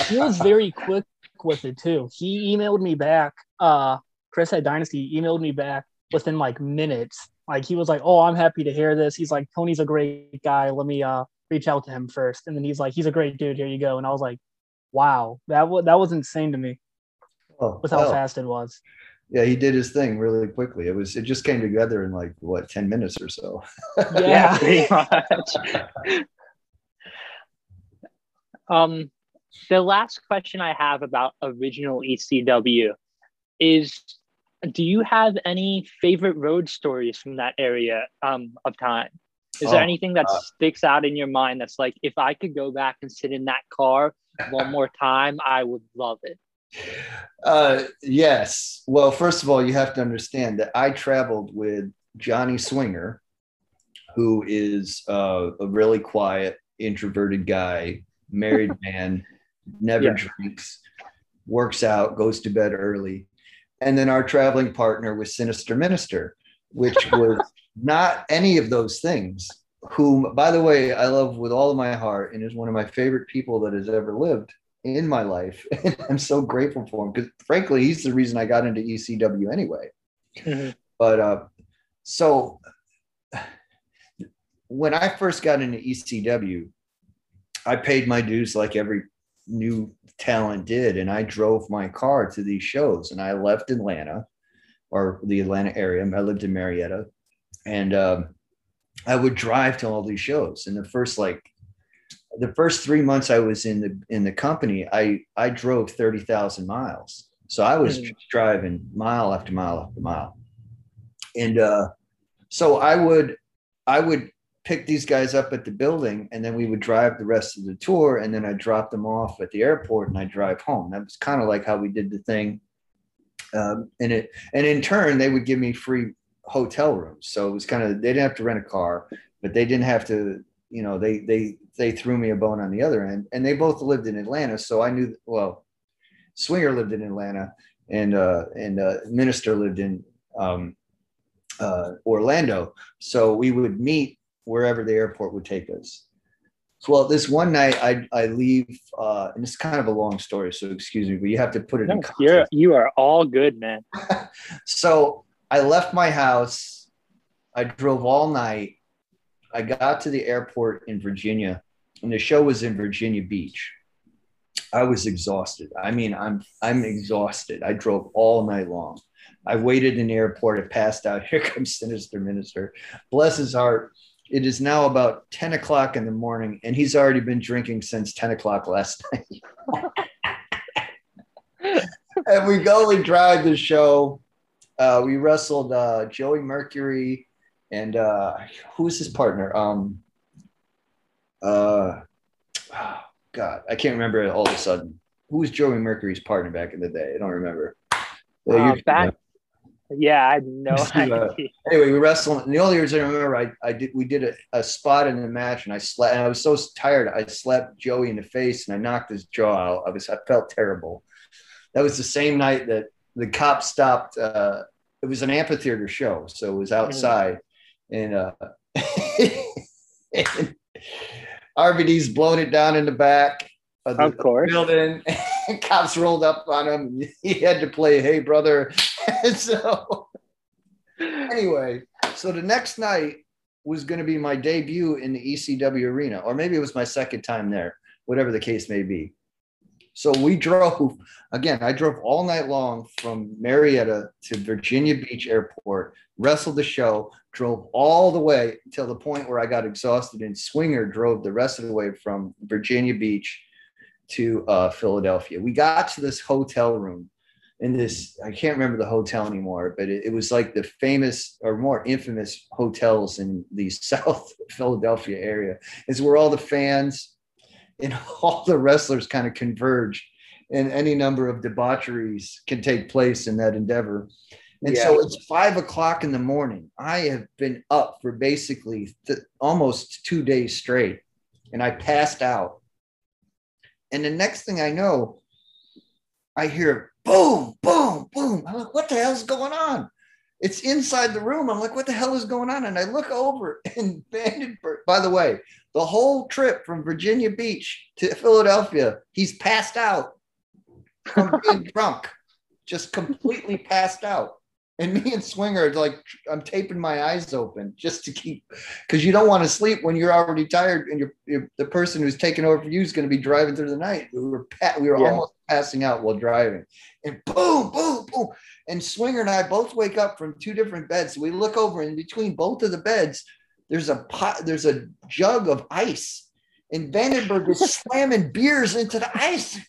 Speaker 1: he was very quick with it too. He emailed me back. Uh, Chris at Dynasty emailed me back within like minutes. Like he was like, "Oh, I'm happy to hear this." He's like, "Tony's a great guy. Let me uh reach out to him first. And then he's like, "He's a great dude. Here you go." And I was like, "Wow, that was that was insane to me." Oh, with how well, fast it was.
Speaker 3: Yeah, he did his thing really quickly. It was it just came together in like what ten minutes or so.
Speaker 1: yeah, pretty much.
Speaker 4: um, the last question I have about original ECW is do you have any favorite road stories from that area um, of time? Is oh, there anything that uh, sticks out in your mind that's like, if I could go back and sit in that car one more time, I would love it?
Speaker 3: Uh, yes. Well, first of all, you have to understand that I traveled with Johnny Swinger, who is uh, a really quiet, introverted guy, married man, never yeah. drinks, works out, goes to bed early and then our traveling partner was Sinister Minister, which was not any of those things. Whom, by the way, I love with all of my heart, and is one of my favorite people that has ever lived in my life. And I'm so grateful for him because, frankly, he's the reason I got into ECW anyway. Mm-hmm. But uh, so when I first got into ECW, I paid my dues like every new talent did. And I drove my car to these shows and I left Atlanta or the Atlanta area. I lived in Marietta and um, I would drive to all these shows. And the first, like, the first three months I was in the in the company, I I drove thirty thousand miles. So I was mm-hmm. driving mile after mile after mile, and uh, so I would I would pick these guys up at the building and then we would drive the rest of the tour and then I drop them off at the airport and I drive home. That was kind of like how we did the thing. Um, and it and in turn they would give me free hotel rooms. So it was kind of they didn't have to rent a car, but they didn't have to, you know, they they they threw me a bone on the other end. And they both lived in Atlanta. So I knew well, Swinger lived in Atlanta and uh and uh Minister lived in um uh Orlando. So we would meet wherever the airport would take us. Well, this one night I, I leave, uh, and it's kind of a long story, so excuse me, but you have to put it no, in context.
Speaker 4: You're, you are all good, man.
Speaker 3: so I left my house. I drove all night. I got to the airport in Virginia, and the show was in Virginia Beach. I was exhausted. I mean, I'm I'm exhausted. I drove all night long. I waited in the airport. I passed out. Here comes Sinister Minister. Bless his heart it is now about 10 o'clock in the morning, and he's already been drinking since 10 o'clock last night. and we go and drive the show. Uh, we wrestled uh, Joey Mercury and uh, who's his partner? Um, uh, oh, God, I can't remember it all of a sudden. Who was Joey Mercury's partner back in the day? I don't remember.
Speaker 4: Well, uh, back yeah, I had no idea.
Speaker 3: anyway, we wrestled. And the only reason I remember, I, I did we did a, a spot in the match, and I slept. And I was so tired, I slapped Joey in the face, and I knocked his jaw out. I was I felt terrible. That was the same night that the cop stopped. Uh, it was an amphitheater show, so it was mm-hmm. outside, mm-hmm. And, uh, and RVD's blown it down in the back
Speaker 4: of, the, of course.
Speaker 3: building. cops rolled up on him. He had to play "Hey Brother." so anyway, so the next night was going to be my debut in the ECW arena, or maybe it was my second time there, whatever the case may be. So we drove again. I drove all night long from Marietta to Virginia Beach Airport, wrestled the show, drove all the way till the point where I got exhausted, and Swinger drove the rest of the way from Virginia Beach to uh, Philadelphia. We got to this hotel room in this, I can't remember the hotel anymore, but it, it was like the famous or more infamous hotels in the South Philadelphia area. Is where all the fans and all the wrestlers kind of converge and any number of debaucheries can take place in that endeavor. And yeah. so it's five o'clock in the morning. I have been up for basically th- almost two days straight, and I passed out and the next thing I know, I hear boom, boom, boom. I'm like, what the hell's going on? It's inside the room. I'm like, what the hell is going on? And I look over and Vandenberg, by the way, the whole trip from Virginia Beach to Philadelphia, he's passed out from being drunk, just completely passed out. And me and Swinger, are like, I'm taping my eyes open just to keep, because you don't want to sleep when you're already tired, and you're, you're the person who's taking over for you is going to be driving through the night. We were pa- we were
Speaker 2: Yeah.
Speaker 3: almost passing out while driving, and boom, boom, boom, and Swinger and I both wake up from two different beds. We look over, and between both of the beds, there's a pot, there's a jug of ice, and Vandenberg is slamming beers into the ice.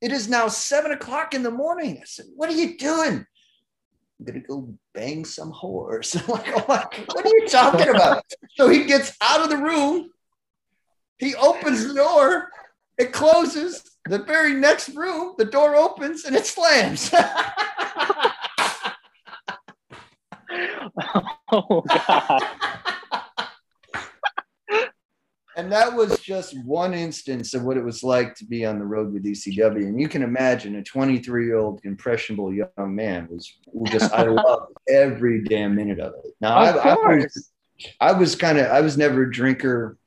Speaker 3: It is now seven o'clock in the morning. I said, "What are you doing?" I'm gonna go bang some whores. I'm like, oh what are you talking about? so he gets out of the room. He opens the door. It closes. The very next room, the door opens and it slams.
Speaker 2: oh God.
Speaker 3: And that was just one instance of what it was like to be on the road with ECW. And you can imagine a 23 year old impressionable young man was just I loved every damn minute of it. Now I,
Speaker 2: Of
Speaker 3: I was. I was kind of I was never a drinker.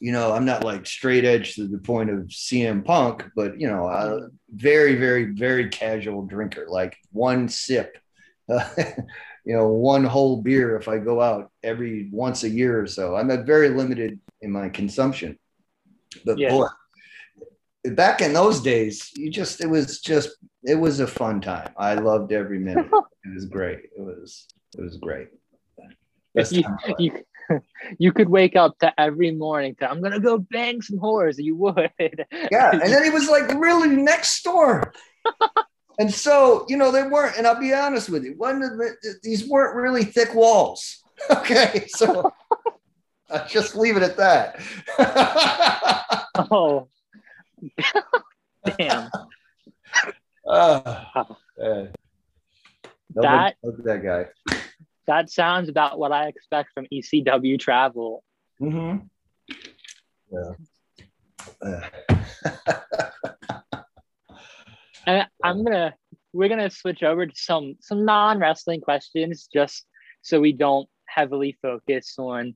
Speaker 3: You know, I'm not like straight edge to the point of CM Punk, but you know, I, very, very, very casual drinker. Like one sip, uh, you know, one whole beer if I go out every once a year or so. I'm a very limited in my consumption. But
Speaker 2: Yeah.
Speaker 3: boy, back in those days, you just it was just it was a fun time. I loved every minute. it was great. It was it was great.
Speaker 2: You,
Speaker 3: time of my life.
Speaker 2: you, you could wake up to every morning to I'm gonna go bang some whores. You would.
Speaker 3: Yeah, and then he was like really next door. and so, you know, they weren't, and I'll be honest with you, one of the, these weren't really thick walls. Okay, so just leave it at that.
Speaker 2: oh. Damn.
Speaker 3: Nobody
Speaker 2: That-
Speaker 3: that guy.
Speaker 2: That sounds about what I expect from ECW travel.
Speaker 3: Mm-hmm. Yeah.
Speaker 2: And I'm gonna we're gonna switch over to some some non-wrestling questions just so we don't heavily focus on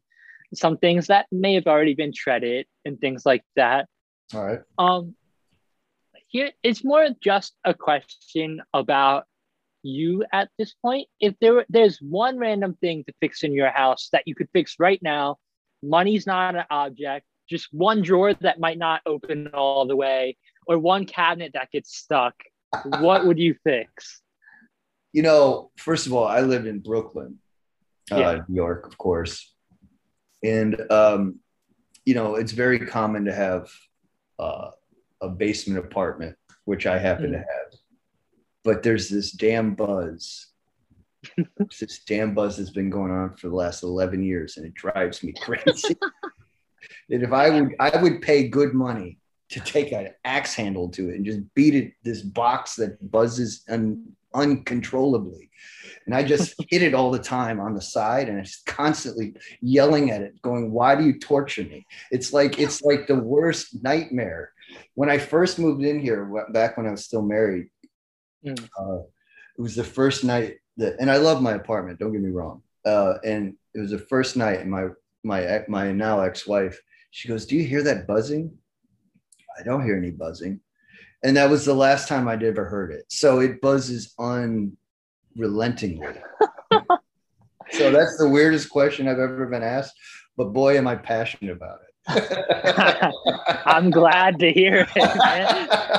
Speaker 2: some things that may have already been treaded and things like that.
Speaker 3: all right.
Speaker 2: Um here it's more just a question about you at this point. If there were- there's one random thing to fix in your house that you could fix right now, money's not an object, just one drawer that might not open all the way, or one cabinet that gets stuck, what would you fix?
Speaker 3: You know, first of all, I live in Brooklyn, uh, New York, of course. And, um, you know, it's very common to have uh, a basement apartment, which I happen to have. But there's this damn buzz. this damn buzz that's been going on for the last 11 years, and it drives me crazy. that if I would, I would pay good money to take an axe handle to it and just beat it this box that buzzes un, uncontrollably. And i just hit it all the time on the side and it's constantly yelling at it going why do you torture me? It's like it's like the worst nightmare. When i first moved in here back when i was still married
Speaker 2: Mm.
Speaker 3: uh, it was the first night that and i love my apartment don't get me wrong uh, and it was the first night and my my ex- my now ex-wife she goes do you hear that buzzing? I don't hear any buzzing and that was the last time i'd ever heard it so it buzzes unrelentingly so that's the weirdest question i've ever been asked but boy am i passionate about it
Speaker 2: I'm glad to hear it.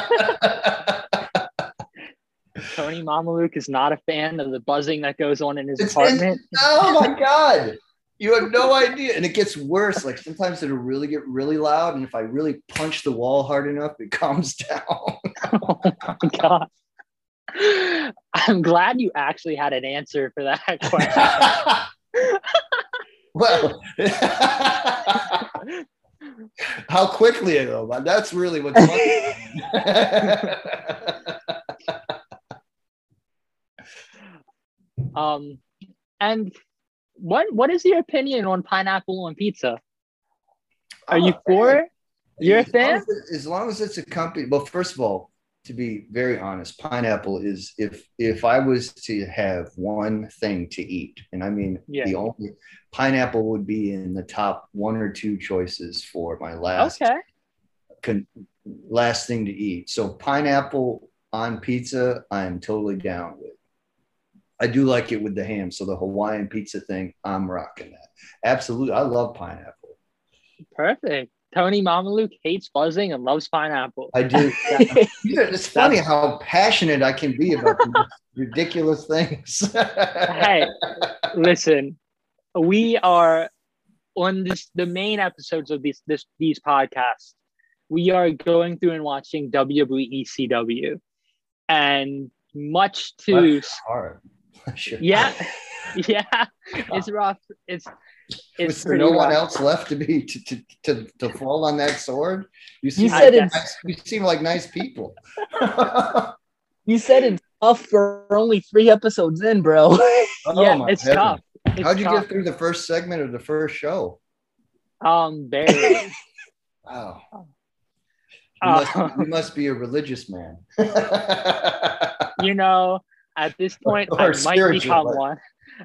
Speaker 2: Tony Mamaluke is not a fan of the buzzing that goes on in his
Speaker 3: It's
Speaker 2: apartment.
Speaker 3: oh my god you have no idea and it gets worse like sometimes it'll really get really loud and if i really punch the wall hard enough it calms down
Speaker 2: oh my god. I'm glad you actually had an answer for that question.
Speaker 3: well how quickly though but that's really what's funny.
Speaker 2: Um, and what what is your opinion on pineapple on pizza? Are
Speaker 3: I'm
Speaker 2: you for it? You're a
Speaker 3: As long
Speaker 2: fan?
Speaker 3: As long as it's accompanied, well, first of all, to be very honest, pineapple is if if I was to have one thing to eat, and I mean
Speaker 2: Yeah.
Speaker 3: the only pineapple would be in the top one or two choices for my last
Speaker 2: Okay.
Speaker 3: con- last thing to eat. So pineapple on pizza, I'm totally down with. I do like it with the ham. So the Hawaiian pizza thing, I'm rocking that. Absolutely, I love pineapple.
Speaker 2: Perfect. Tony Mamaluke hates buzzing and loves pineapple.
Speaker 3: I do. Yeah, it's funny how passionate I can be about these ridiculous things.
Speaker 2: Hey. Listen, we are on this the main episodes of these this these podcasts. We are going through and watching WWE ECW, and much to.
Speaker 3: Sure.
Speaker 2: yeah, yeah, it's rough. It's it's
Speaker 3: Was there no one else left to be to, to, to, to fall on that sword? You seem,
Speaker 1: You
Speaker 3: like
Speaker 1: said it's
Speaker 3: nice, you seem like nice people.
Speaker 1: you said it's tough for only three episodes in, bro.
Speaker 3: Oh,
Speaker 2: yeah, it's
Speaker 3: heavens.
Speaker 2: tough. It's
Speaker 3: How'd you
Speaker 2: tough.
Speaker 3: get through the first segment of the first show?
Speaker 2: Um, barely.
Speaker 3: Wow. You,
Speaker 2: Uh,
Speaker 3: must, you must be a religious man.
Speaker 2: you know, at this point,
Speaker 3: Or
Speaker 2: I might become
Speaker 3: but-
Speaker 2: one.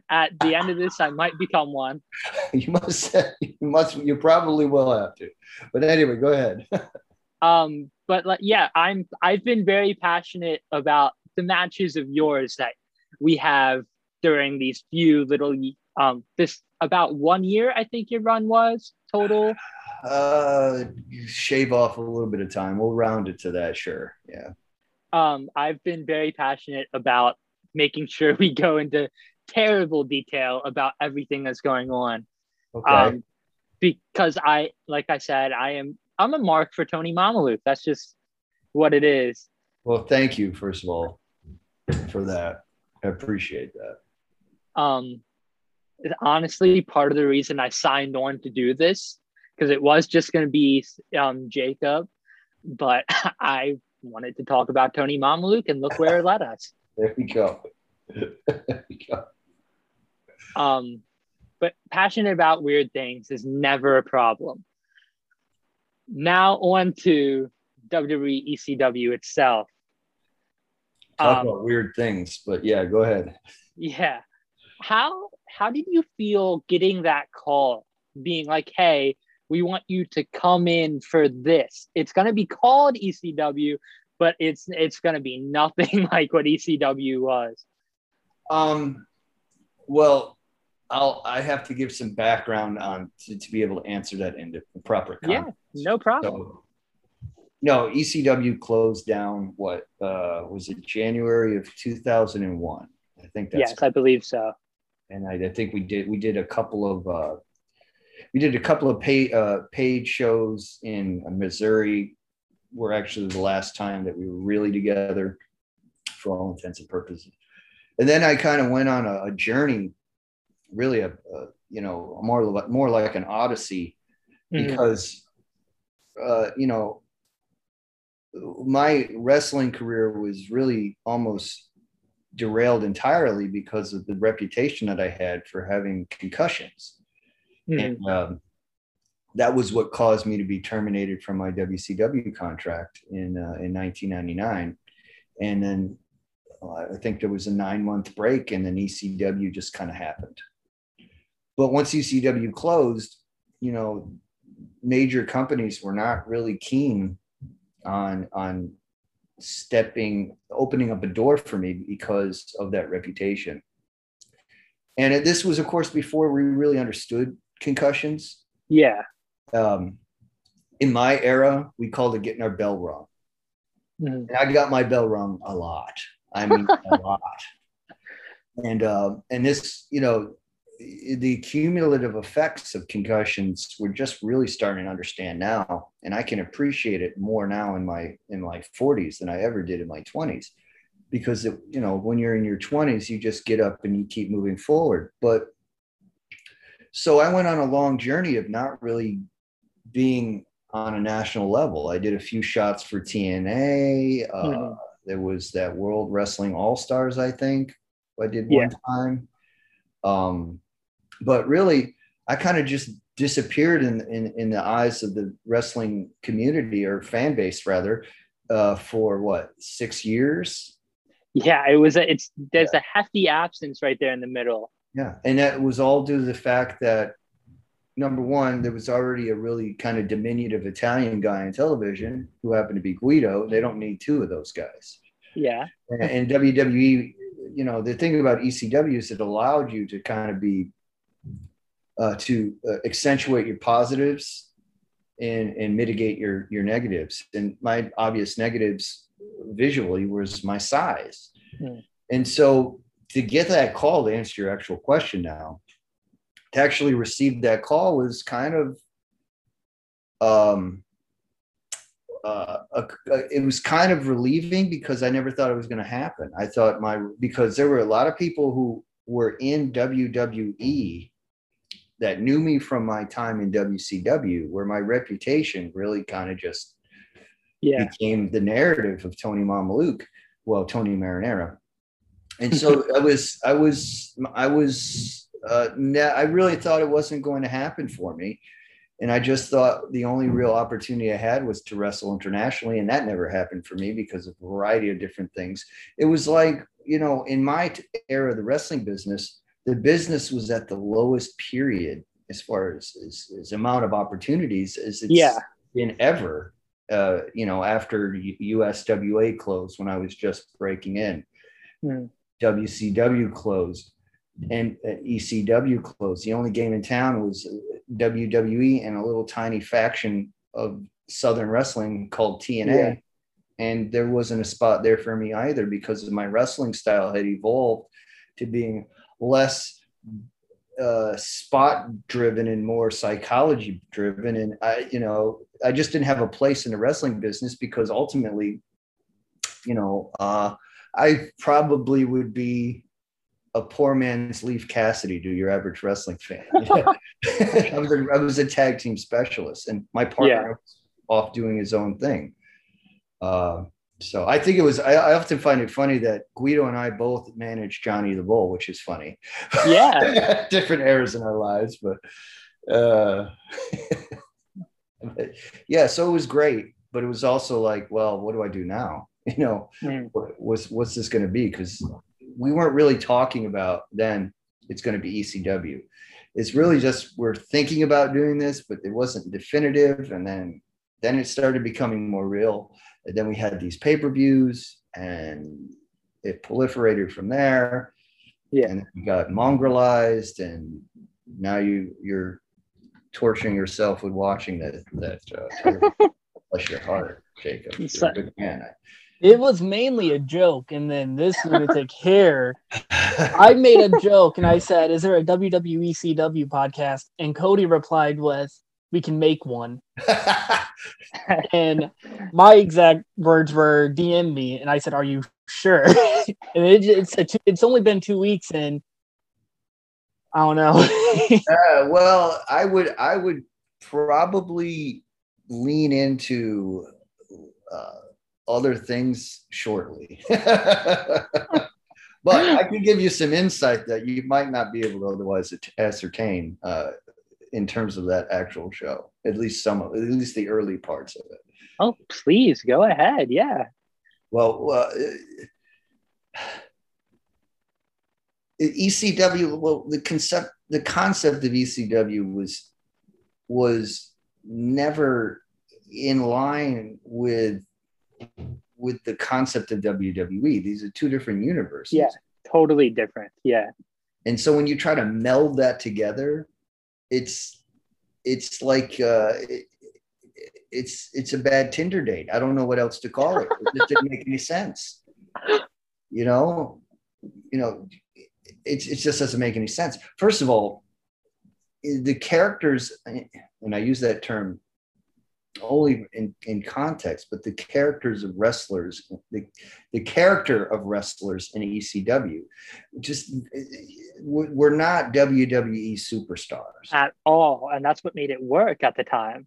Speaker 2: At the end of this, I might become one.
Speaker 3: you must you must you probably will have to. But anyway, go ahead.
Speaker 2: Um, but like, yeah, I'm. I've been very passionate about the matches of yours that we have during these few little um this about one year I think your run was total.
Speaker 3: Uh shave off a little bit of time. We'll round it to that, sure. Yeah.
Speaker 2: Um, I've been very passionate about making sure we go into terrible detail about everything that's going on.
Speaker 3: Okay.
Speaker 2: Um, because I, like I said, I am I'm a mark for Tony Mamaluke. That's just what it is.
Speaker 3: well, thank you, first of all, for that. I appreciate that.
Speaker 2: Um, honestly, part of the reason I signed on to do this because it was just going to be um, Jacob, but I wanted to talk about Tony Mamaluke, and look where it led us.
Speaker 3: There we go. there we go.
Speaker 2: Um, but passionate about weird things is never a problem. Now on to WWE ECW itself.
Speaker 3: Talk
Speaker 2: Um,
Speaker 3: about weird things, but yeah, go ahead.
Speaker 2: yeah. How how did you feel getting that call, being like, "Hey, we want you to come in for this. It's going to be called ECW, but it's it's going to be nothing like what ECW was."
Speaker 3: Um, well, I'll I have to give some background on to, to be able to answer that in the proper
Speaker 2: Yeah, no problem.
Speaker 3: So, no, ECW closed down. What uh, was it? January of two thousand and one. I think that's
Speaker 2: yes, I believe so.
Speaker 3: and I, I think we did we did a couple of uh, we did a couple of pay, uh, paid shows in Missouri. Were actually the last time that we were really together, for all intents and purposes. And then I kind of went on a, a journey, really a, a you know more li- more like an odyssey,
Speaker 2: Mhm.
Speaker 3: because uh, you know my wrestling career was really almost derailed entirely because of the reputation that I had for having concussions.
Speaker 2: Mhm.
Speaker 3: And um, that was what caused me to be terminated from my WCW contract in, uh, in 1999. And then uh, I think there was a nine month break, and then ECW just kind of happened. But once ECW closed, you know, major companies were not really keen on on stepping opening up a door for me because of that reputation and this was of course before we really understood concussions
Speaker 2: Yeah.
Speaker 3: Um, in my era we called it getting our bell rung.
Speaker 2: Mhm.
Speaker 3: and i got my bell rung a lot. I mean a lot. And uh, and this you know the cumulative effects of concussions we're just really starting to understand now. And i can appreciate it more now in my in my 40s than i ever did in my 20s because it, you know when you're in your 20s you just get up and you keep moving forward. But so i went on a long journey of not really being on a national level i did a few shots for tna uh,
Speaker 2: Mhm.
Speaker 3: there was that world wrestling all stars i think i did
Speaker 2: Yeah.
Speaker 3: one time um, but really i kind of just disappeared in, in in the eyes of the wrestling community or fan base rather uh, for what six years.
Speaker 4: Yeah, it was. A, it's there's yeah. a hefty absence right there in the middle.
Speaker 3: Yeah, and that was all due to the fact that number one, there was already a really kind of diminutive Italian guy on television who happened to be Guido. They don't need two of those guys.
Speaker 4: Yeah.
Speaker 3: And, and WWE, you know, the thing about ECW is it allowed you to kind of be uh, to uh, accentuate your positives and and mitigate your your negatives. And my obvious negatives visually was my size. Hmm. And so to get that call to answer your actual question now, to actually receive that call was kind of um uh, a, a, it was kind of relieving because I never thought it was going to happen. I thought my because there were a lot of people who were in WWE that knew me from my time in WCW, where my reputation really kind of just
Speaker 4: yeah.
Speaker 3: became the narrative of Tony Mamaluke, well, Tony Marinara. And so I was, I was, I was, uh, I really thought it wasn't going to happen for me. And I just thought the only real opportunity I had was to wrestle internationally. And that never happened for me because of a variety of different things. It was like, you know, in my era of the wrestling business, the business was at the lowest period as far as, as, as amount of opportunities as it's
Speaker 4: yeah.
Speaker 3: been ever. Uh, you know, after USWA closed when I was just breaking in, mm. WCW closed, and uh, ECW closed. The only game in town was WWE and a little tiny faction of Southern Wrestling called TNA. Yeah. And there wasn't a spot there for me either because my wrestling style had evolved to being less uh, spot driven and more psychology driven. And I, you know, I just didn't have a place in the wrestling business because ultimately, you know, uh, I probably would be a poor man's Leif Cassidy to your average wrestling fan. I, was a, I was a tag team specialist, and my partner yeah. was off doing his own thing. Uh, so I think it was. I, I, often find it funny that Guido and I both managed Johnny the Bull, which is funny.
Speaker 4: Yeah,
Speaker 3: different eras in our lives, but uh, yeah. So it was great, but it was also like, well, what do I do now? You know, mm. what, what's what's this going to be? Because we weren't really talking about then. It's going to be ECW. It's really just we're thinking about doing this, but it wasn't definitive, and then then it started becoming more real and then we had these pay per views, and it proliferated from there.
Speaker 4: Yeah,
Speaker 3: and you got mongrelized, and now you you're torturing yourself with watching that that. Uh, bless your heart, Jacob. You're a good man.
Speaker 1: It was mainly a joke, and then this lunatic here. I made a joke and I said, "Is there a WWE CW podcast?" And Cody replied with, "We can make one." and my exact words were DM me, and I said, "Are you sure?" and it, it's a, it's only been two weeks, and I don't know.
Speaker 3: uh, well, I would I would probably lean into uh, other things shortly. but I can give you some insight that you might not be able to otherwise ascertain uh, in terms of that actual show. At least some of, at least the early parts of it.
Speaker 4: Oh, please go ahead. Yeah.
Speaker 3: Well, uh, ECW. Well, the concept, the concept of ECW was was never in line with with the concept of WWE. These are two different universes.
Speaker 4: Yeah, totally different. Yeah.
Speaker 3: And so when you try to meld that together, it's it's like uh, it, it's it's a bad Tinder date. I don't know what else to call it. It just didn't make any sense. You know, you know, it, it just doesn't make any sense. First of all, the characters, and I use that term only in, in context, but the characters of wrestlers, the, the character of wrestlers in ECW, just we're not WWE superstars
Speaker 4: at all, and that's what made it work at the time.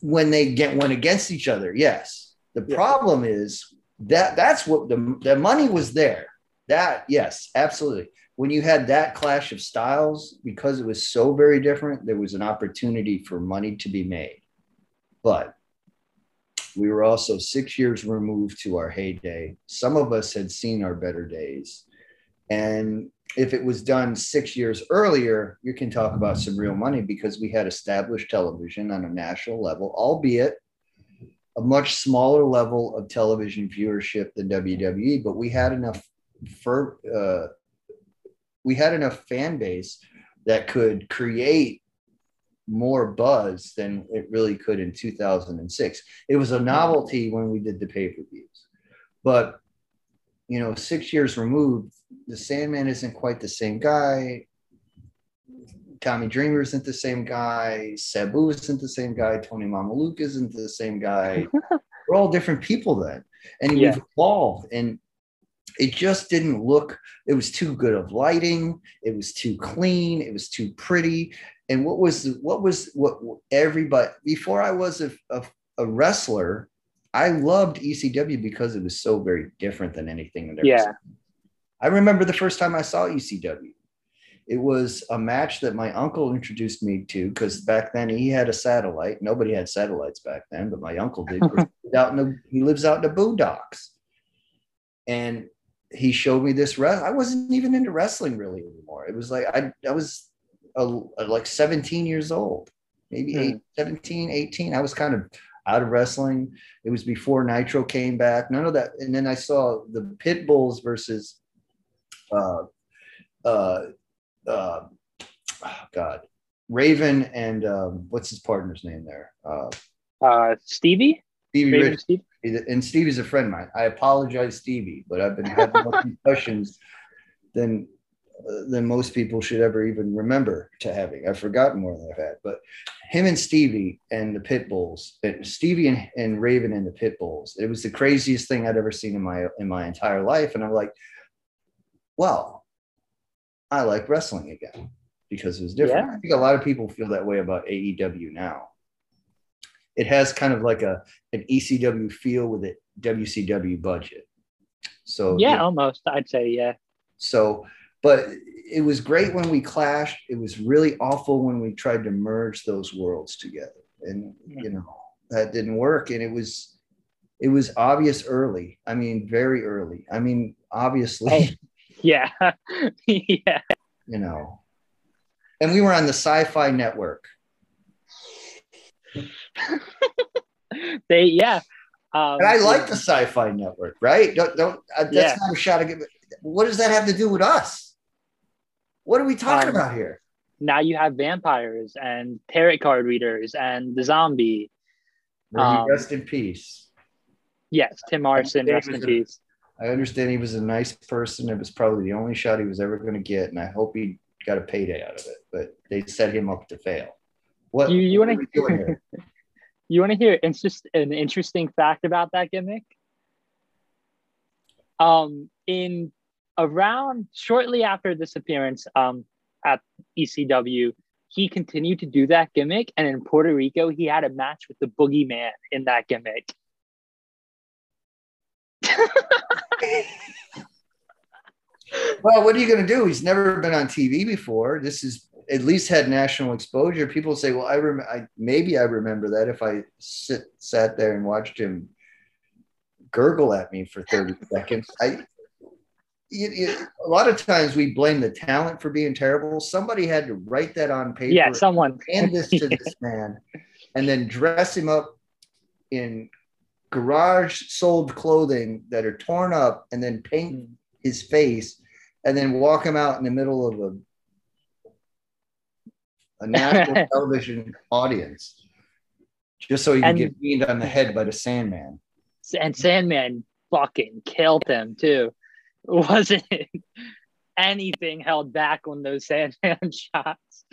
Speaker 3: When they get went against each other, yes. The yeah. problem is that that's what the the money was there. That yes, absolutely. When you had that clash of styles, because it was so very different, there was an opportunity for money to be made but we were also six years removed to our heyday. Some of us had seen our better days. And if it was done six years earlier, you can talk about some real money because we had established television on a national level, albeit a much smaller level of television viewership than WWE, but we had enough for uh, we had enough fan base that could create more buzz than it really could in 2006. It was a novelty when we did the pay-per-views. But you know, 6 years removed, the Sandman isn't quite the same guy. Tommy Dreamer isn't the same guy. Sabu isn't the same guy. Tony Mamaluke isn't the same guy. We're all different people then. And
Speaker 4: Yeah.
Speaker 3: we've evolved. And it just didn't look, it was too good of lighting. It was too clean. It was too pretty. And what was, what was, what everybody, before I was a, a, a wrestler, I loved ECW because it was so very different than anything I'd
Speaker 4: Yeah.
Speaker 3: seen. I remember the first time I saw ECW. It was a match that my uncle introduced me to because back then he had a satellite. Nobody had satellites back then, but my uncle did. out in the, he lives out in the boondocks. And he showed me this. I wasn't even into wrestling really anymore. It was like I, I was a, like 17 years old, maybe
Speaker 4: Hmm.
Speaker 3: eight, 17, 18. I was kind of out of wrestling. It was before Nitro came back. None of that. And then I saw the Pit Bulls versus uh, uh, uh, oh God, Raven and um, what's his partner's name there? Uh,
Speaker 4: Uh, Stevie?
Speaker 3: Stevie
Speaker 4: Raven
Speaker 3: Rich. And Stevie's a friend of mine. I apologize, Stevie, but I've been having more concussions than than most people should ever even remember to having. I've forgotten more than I've had. But him and Stevie and the Pit Bulls, Stevie and, and Raven and the Pit Bulls, it was the craziest thing I'd ever seen in my in my entire life. And I'm like, well, I like wrestling again because it was different.
Speaker 4: Yeah.
Speaker 3: I think a lot of people feel that way about AEW now. It has kind of like a an ECW feel with a WCW budget. So
Speaker 4: Yeah, almost. I'd say, yeah.
Speaker 3: so, but it was great when we clashed. It was really awful when we tried to merge those worlds together, and you know that didn't work. And it was, it was obvious early. I mean, very early. I mean, obviously,
Speaker 4: Hey. Yeah. yeah.
Speaker 3: you know. And we were on the Sci-Fi Network.
Speaker 4: they, yeah. Um,
Speaker 3: And I like the Sci-Fi Network, right? Don't don't. Uh, that's
Speaker 4: Yeah.
Speaker 3: not a shot. At, what does that have to do with us? What are we talking
Speaker 4: Um,
Speaker 3: about here?
Speaker 4: Now you have vampires and tarot card readers and the zombie. Um,
Speaker 3: rest in peace.
Speaker 4: Yes, Tim
Speaker 3: Arson,
Speaker 4: rest in
Speaker 3: a-
Speaker 4: peace.
Speaker 3: I understand he was a nice person. It was probably the only shot he was ever going to get, and I hope he got a payday out of it. But they set him up to fail. What
Speaker 4: You- you
Speaker 3: what
Speaker 4: wanna-
Speaker 3: are we doing here?
Speaker 4: You want to hear it's just an interesting fact about that gimmick? Um, in around shortly after this appearance um, at ECW, he continued to do that gimmick, and in Puerto Rico, he had a match with the Boogeyman in that gimmick.
Speaker 3: well, what are you going to do? He's never been on TV before. This is at least had national exposure. People say, "Well, I, rem- I maybe I remember that if I sit sat there and watched him gurgle at me for thirty seconds." I you, you, a lot of times we blame the talent for being terrible. Somebody had to write that on paper.
Speaker 4: Yeah, someone.
Speaker 3: hand this to this man and then dress him up in garage sold clothing that are torn up and then paint mm. his face and then walk him out in the middle of a a national television audience just so he could
Speaker 4: And-
Speaker 3: get beamed on the head by the Sandman.
Speaker 4: and Sandman fucking killed him too. Wasn't anything held back on those Sandman shots.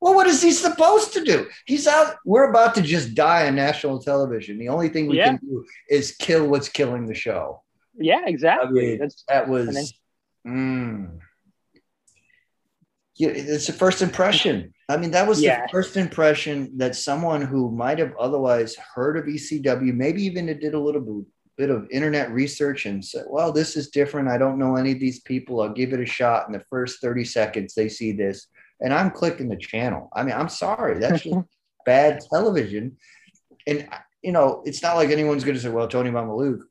Speaker 3: Well, what is he supposed to do? He's out. We're about to just die on national television. The only thing we
Speaker 4: Yeah.
Speaker 3: can do is kill what's killing the show.
Speaker 4: Yeah, exactly.
Speaker 3: I mean,
Speaker 4: That's
Speaker 3: That was. Mm. Yeah, it's a first impression. I mean, that was
Speaker 4: Yeah.
Speaker 3: the first impression that someone who might have otherwise heard of ECW, maybe even did a little bit, of internet research and said, "Well, this is different. I don't know any of these people. I'll give it a shot." In the first thirty seconds, they see this, and I'm clicking the channel. I mean, I'm sorry, that's just bad television. And you know, it's not like anyone's going to say, "Well, Tony Mamaluke,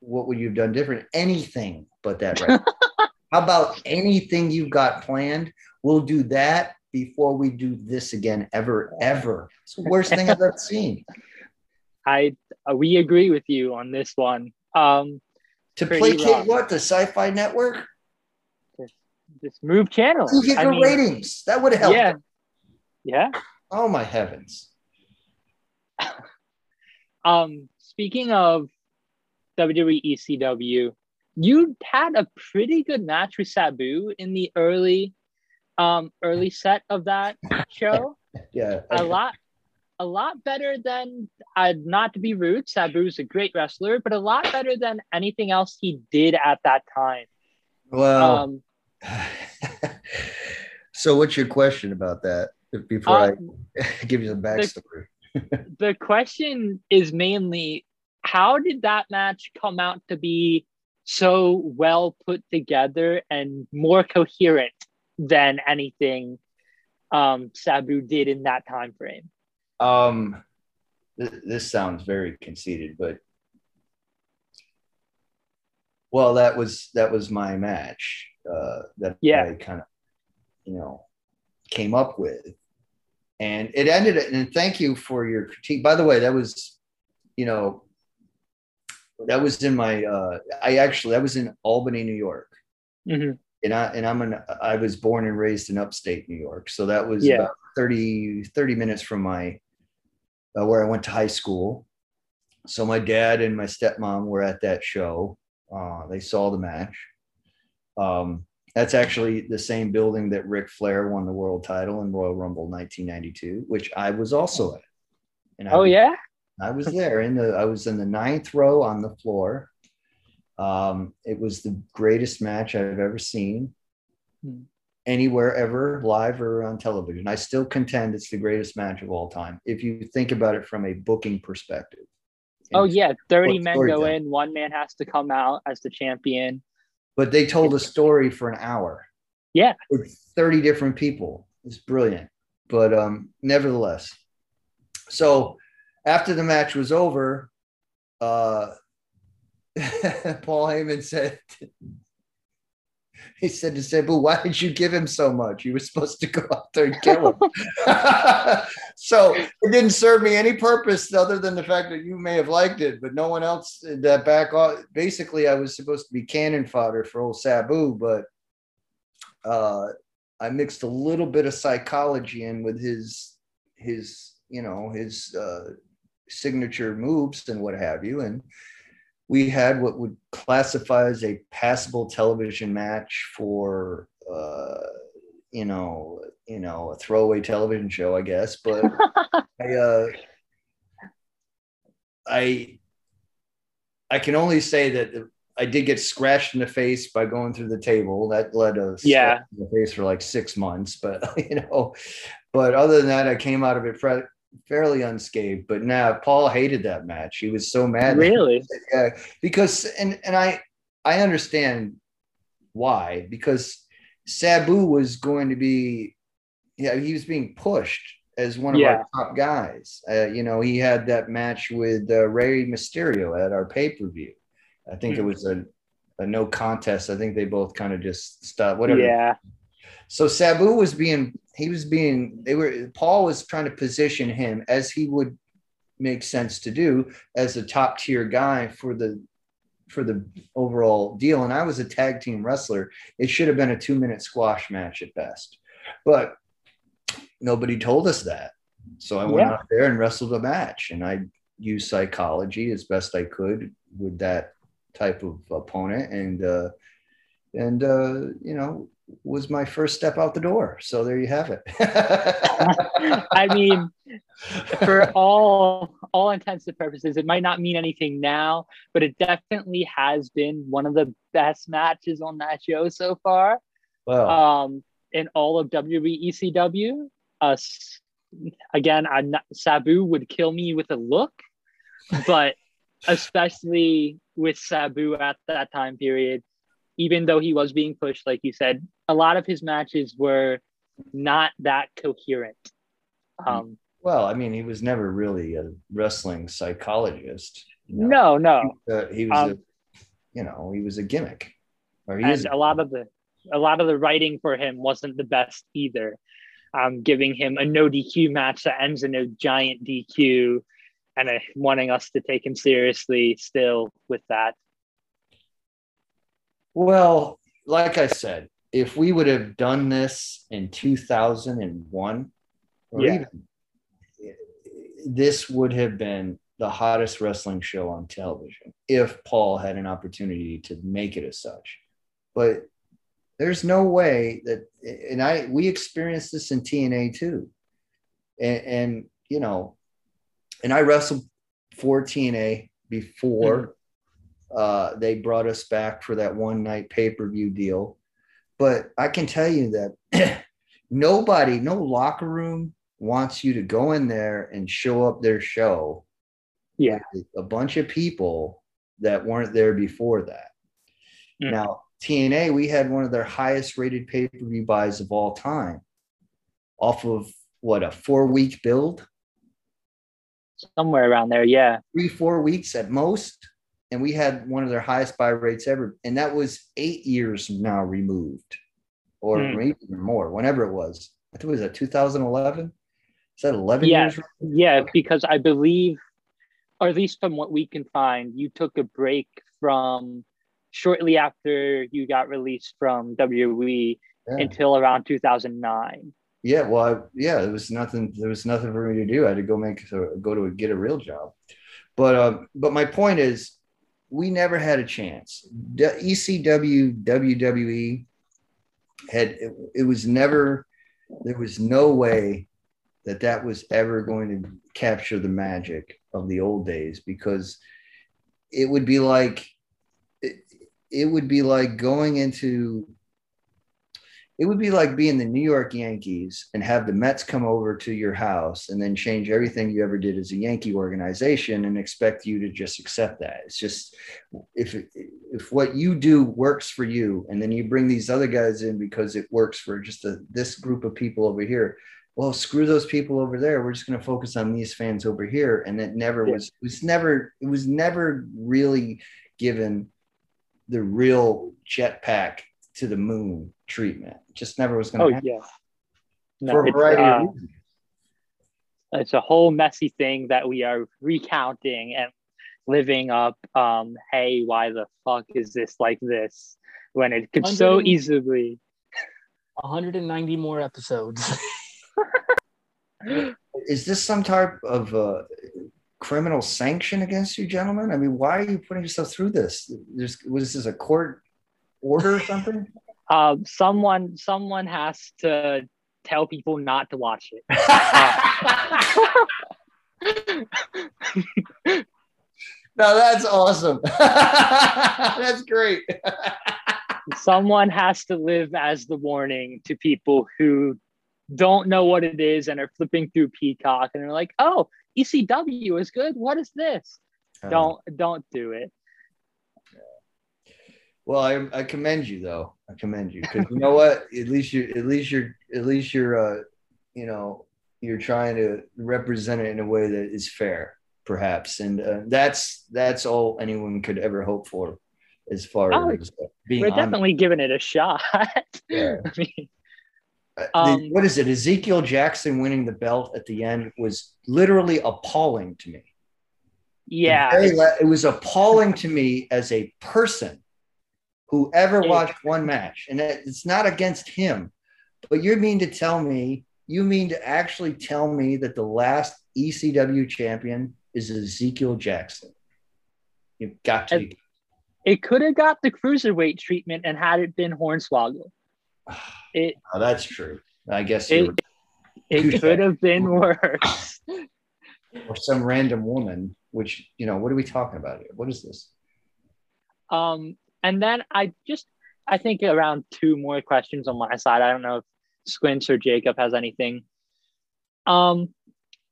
Speaker 3: what would you have done different?" Anything but that, right? How about anything you've got planned? We'll do that before we do this again, ever, ever. It's the worst thing I've ever seen.
Speaker 2: I uh, we agree with you on this one. Um,
Speaker 3: To placate
Speaker 2: rough.
Speaker 3: what the Sci-Fi Network?
Speaker 2: just just move channels.
Speaker 3: You get the
Speaker 2: mean,
Speaker 3: ratings. That would help.
Speaker 2: yeah, yeah.
Speaker 3: Oh my heavens!
Speaker 2: Um, speaking of WWE ECW, you had a pretty good match with Sabu in the early, um, early set of that show.
Speaker 3: Yeah,
Speaker 2: a lot, a lot better than. Uh, not to be rude, Sabu's a great wrestler, but a lot better than anything else he did at that time.
Speaker 3: Well,
Speaker 2: Um,
Speaker 3: so what's your question about that? Before
Speaker 2: um,
Speaker 3: I give you the backstory.
Speaker 2: the question is mainly how did that match come out to be so well put together and more coherent than anything um, Sabu did in that time frame?
Speaker 3: Um, th- this sounds very conceited, but well, that was that was my match uh, that
Speaker 2: Yeah.
Speaker 3: I kind of you know came up with, and it ended. And thank you for your critique. By the way, that was you know that was in my. Uh, I actually I was in Albany, New York.
Speaker 2: Mhm.
Speaker 3: and I and I'm an I was born and raised in upstate New York, so that was
Speaker 2: Yeah.
Speaker 3: about 30, 30 minutes from my uh, where I went to high school. So my dad and my stepmom were at that show. Uh, they saw the match. Um, that's actually the same building that Ric Flair won the world title in Royal Rumble 1992, which I was also at. And I
Speaker 2: Oh
Speaker 3: was-
Speaker 2: yeah,
Speaker 3: I was there in the I was in the ninth row on the floor. Um, it was the greatest match I've ever seen
Speaker 2: Hmm.
Speaker 3: Anywhere ever, live or on television. I still contend it's the greatest match of all time. If you think about it from a booking perspective.
Speaker 2: oh yeah. Thirty men go in, one man has to come out as the champion.
Speaker 3: But they told a story for an hour.
Speaker 2: Yeah.
Speaker 3: With 30 different people. It's brilliant. But um, nevertheless. So after the match was over, uh, Paul Heyman said, he said to Sabu, why did you give him so much? You were supposed to go out there and kill him. so it didn't serve me any purpose other than the fact that you may have liked it, but no one else that back off. Basically, I was supposed to be cannon fodder for old Sabu, but uh, I mixed a little bit of psychology in with his his you know his uh, signature moves and what have you, and we had what would classify as a passable television match for uh, you know you know a throwaway television show, I guess, but. I uh I I can only say that I did get scratched in the face by going through the table. That led to
Speaker 2: Yeah.
Speaker 3: in the face for like six months. But you know, but other than that, I came out of it fa- fairly unscathed. But now Paul hated that match. He was so mad.
Speaker 2: really?
Speaker 3: Yeah, because and and I I understand why because Sabu was going to be yeah he was being pushed as one of
Speaker 2: Yeah.
Speaker 3: our top guys. Uh, you know he had that match with uh, Rey Mysterio at our pay per view. I think it
Speaker 2: Hmm.
Speaker 3: was a a no contest. I think they both kind of just stopped whatever.
Speaker 2: Yeah.
Speaker 3: So Sabu was being he was being they were Paul was trying to position him as he would make sense to do as a top tier guy for the for the overall deal. And I was a tag team wrestler. It should have been a two minute squash match at best, but nobody told us that. So I went
Speaker 2: Yeah.
Speaker 3: out there and wrestled a match, and I used psychology as best I could with that type of opponent, and uh, and uh, you know was my first step out the door. So there you have it.
Speaker 2: I mean, for all all intents and purposes, it might not mean anything now, but it definitely has been one of the best matches on that show so far.
Speaker 3: well,
Speaker 2: Um, in all of WWE ECW. Us again, I'm not, Sabu would kill me with a look, but especially with Sabu at that time period, even though he was being pushed, like you said, a lot of his matches were not that coherent. Um,
Speaker 3: Well, I mean, he was never really a wrestling psychologist. you
Speaker 2: No,
Speaker 3: know.
Speaker 2: no.
Speaker 3: Uh, he was
Speaker 2: Um,
Speaker 3: a, you know, he was a gimmick. Or he
Speaker 2: and a lot of the a lot of the writing for him wasn't the best either. Um, giving him a no DQ match that ends in a giant DQ, and uh, wanting us to take him seriously still with that.
Speaker 3: Well, like I said, if we would have done this in 2001, or
Speaker 2: Yeah.
Speaker 3: even this would have been the hottest wrestling show on television if Paul had an opportunity to make it as such. But there's no way that, and I we experienced this in TNA too, and, and you know, and I wrestled for TNA before uh, they brought us back for that one night pay per view deal. But I can tell you that nobody, no locker room wants you to go in there and show up their show.
Speaker 2: Yeah.
Speaker 3: A bunch of people that weren't there before that.
Speaker 2: Mm.
Speaker 3: Now, TNA, we had one of their highest rated pay per view buys of all time off of what, a four week build?
Speaker 2: Somewhere around there, yeah.
Speaker 3: three, four weeks at most. And we had one of their highest buy rates ever. And that was eight years now removed, or
Speaker 2: Hmm.
Speaker 3: maybe even more, whenever it was. I think it was at 2011. Is that 11
Speaker 2: Yeah.
Speaker 3: years?
Speaker 2: Yeah, because I believe, or at least from what we can find, you took a break from shortly after you got released from WWE
Speaker 3: Yeah.
Speaker 2: until around 2009.
Speaker 3: yeah. Well, I, yeah, there was nothing, there was nothing for me to do. I had to go make, go to get a real job. But, um, but my point is, we never had a chance. ECW, WWE had, it, it was never, there was no way that that was ever going to capture the magic of the old days because it would be like it, it would be like going into it would be like being the New York Yankees and have the Mets come over to your house and then change everything you ever did as a Yankee organization and expect you to just accept that. It's just if if what you do works for you and then you bring these other guys in because it works for just a, this group of people over here. Well, screw those people over there. We're just going to focus on these fans over here, and it never was. It was never. It was never really given the real jetpack to the moon treatment. Just never was going to
Speaker 2: Oh
Speaker 3: happen
Speaker 2: yeah. No,
Speaker 3: for a variety
Speaker 2: uh,
Speaker 3: of reasons.
Speaker 2: it's a whole messy thing that we are recounting and living up. Um, hey, why the fuck is this like this? When it could so easily.
Speaker 1: 190 more episodes.
Speaker 3: Is this some type of uh, criminal sanction against you, gentlemen? I mean, why are you putting yourself through this? There's, was this a court order or something?
Speaker 2: Um, someone someone has to tell people not to watch it.
Speaker 3: no, that's awesome. that's great.
Speaker 2: someone has to live as the warning to people who don't know what it is and are flipping through Peacock and they're like, "Oh, ECW is good. What is this?" Don't don't do it.
Speaker 3: Well, I, I commend you though. I commend you because you know what? At least you, at least you're, at least you're, uh, you know, you're trying to represent it in a way that is fair, perhaps, and uh, that's that's all anyone could ever hope for, as far
Speaker 2: Oh,
Speaker 3: as uh, being
Speaker 2: We're
Speaker 3: on.
Speaker 2: definitely giving it a shot.
Speaker 3: Yeah.
Speaker 2: I mean,
Speaker 3: Uh, the-
Speaker 2: um,
Speaker 3: what is it? Ezekiel Jackson winning the belt at the end was literally appalling to me.
Speaker 2: yeah,
Speaker 3: The la- it was appalling to me as a person who ever watched one match, and it's not against him, but you mean to tell me, you mean to actually tell me that the last ECW champion is Ezekiel Jackson? You've got to. Be.
Speaker 2: it could have got the cruiserweight treatment and had it been Hornswoggle. It
Speaker 3: Oh, that's true. I guess
Speaker 2: it it could have been worse.
Speaker 3: or some random woman. Which you know, what are we talking about here? What is this?
Speaker 2: Um, and then I just I think around two more questions on my side. I don't know if Squints or Jacob has anything. Um,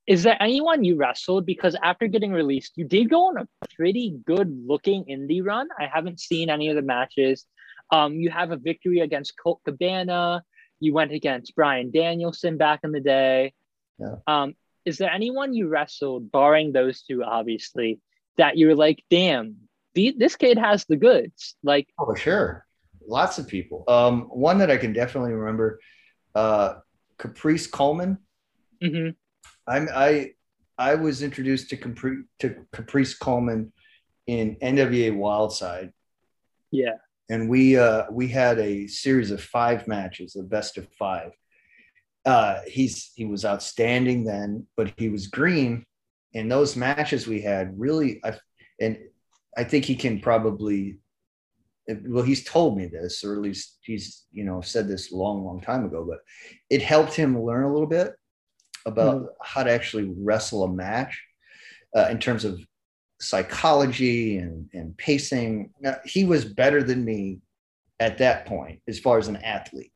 Speaker 2: is there anyone you wrestled because after getting released, you did go on a pretty good looking indie run? I haven't seen any of the matches. Um, you have a victory against Colt Cabana. You went against Bryan Danielson back in the day.
Speaker 3: Yeah.
Speaker 2: Um,
Speaker 4: is there anyone you wrestled, barring those two, obviously, that you're like, damn, the, this kid has the goods? Like,
Speaker 3: oh, sure. Lots of people. Um, one that I can definitely remember, uh, Caprice Coleman.
Speaker 4: mm-hmm.
Speaker 3: I'm, I, I was introduced to, Capri, to Caprice Coleman in NWA Wildside.
Speaker 4: Yeah.
Speaker 3: And we, uh, we had a series of five matches, the best of five uh, he's he was outstanding then, but he was green. In those matches we had, really, I, and I think he can probably. Well, he's told me this, or at least he's you know said this a long, long time ago. But it helped him learn a little bit about mm-hmm. how to actually wrestle a match uh, in terms of psychology and, and pacing. Now, he was better than me at that point as far as an athlete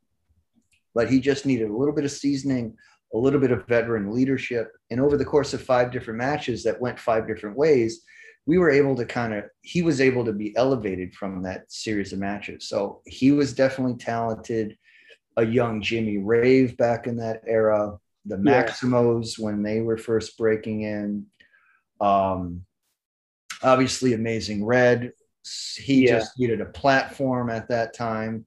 Speaker 3: but he just needed a little bit of seasoning, a little bit of veteran leadership. And over the course of five different matches that went five different ways, we were able to kind of, he was able to be elevated from that series of matches. So he was definitely talented. A young Jimmy Rave back in that era, the Maximos yeah. when they were first breaking in. Um, obviously, Amazing Red. He yeah. just needed a platform at that time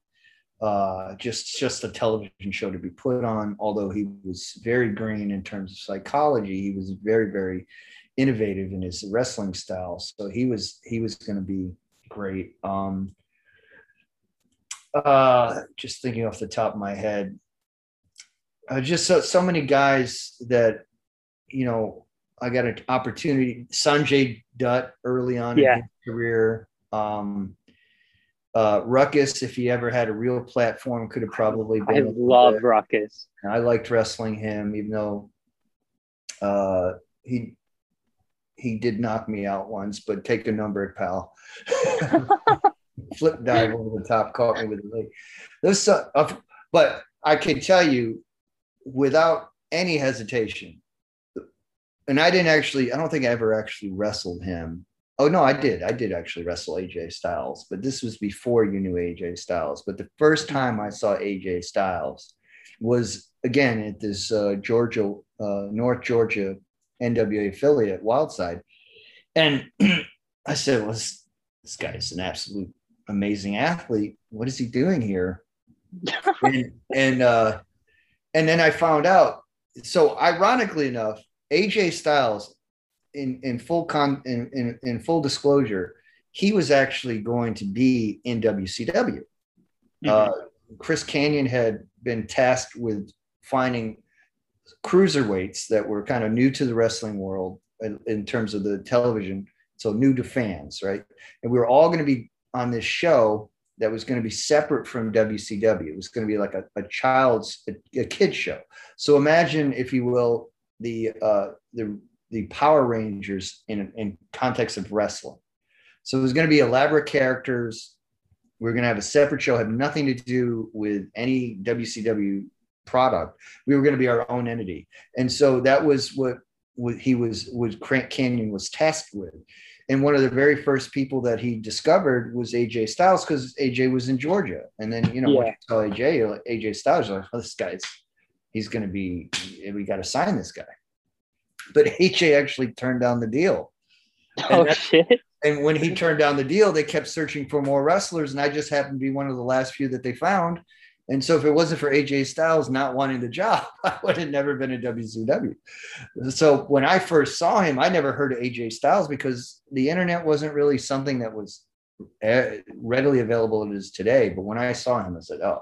Speaker 3: uh, just just a television show to be put on. Although he was very green in terms of psychology, he was very very innovative in his wrestling style. So he was he was going to be great. Um, uh, just thinking off the top of my head, uh, just so so many guys that you know I got an opportunity. Sanjay Dutt early on yeah. in his career. Um, uh, Ruckus, if he ever had a real platform, could have probably been.
Speaker 4: I love Ruckus.
Speaker 3: I liked wrestling him, even though uh, he he did knock me out once, but take a number, pal. Flip dive over the top, caught me with the leg. Those, uh, but I can tell you, without any hesitation, and I didn't actually. I don't think I ever actually wrestled him Oh no, I did. I did actually wrestle AJ Styles, but this was before you knew AJ Styles. But the first time I saw AJ Styles was again at this uh, Georgia, uh, North Georgia NWA affiliate, Wildside, and I said, "Well, this, this guy is an absolute amazing athlete. What is he doing here?" and and uh, and then I found out. So ironically enough, AJ Styles in in full con in, in, in full disclosure, he was actually going to be in WCW. Mm-hmm. Uh, Chris Kanyon had been tasked with finding cruiserweights that were kind of new to the wrestling world in, in terms of the television, so new to fans, right? And we were all going to be on this show that was going to be separate from WCW. It was going to be like a, a child's, a, a kid show. So imagine, if you will, the uh, the the Power Rangers in in context of wrestling. So it was going to be elaborate characters. We are going to have a separate show, have nothing to do with any WCW product. We were going to be our own entity, and so that was what, what he was was Kanyon was tasked with. And one of the very first people that he discovered was AJ Styles because AJ was in Georgia. And then you know yeah. when you saw AJ, AJ Styles, like, oh, this guy's he's going to be. We got to sign this guy but AJ actually turned down the deal.
Speaker 4: Oh shit!
Speaker 3: And when he turned down the deal, they kept searching for more wrestlers, and I just happened to be one of the last few that they found. And so, if it wasn't for AJ Styles not wanting the job, I would have never been in WCW. So, when I first saw him, I never heard of AJ Styles because the internet wasn't really something that was eh, readily available as it is today. But when I saw him, I said, "Oh,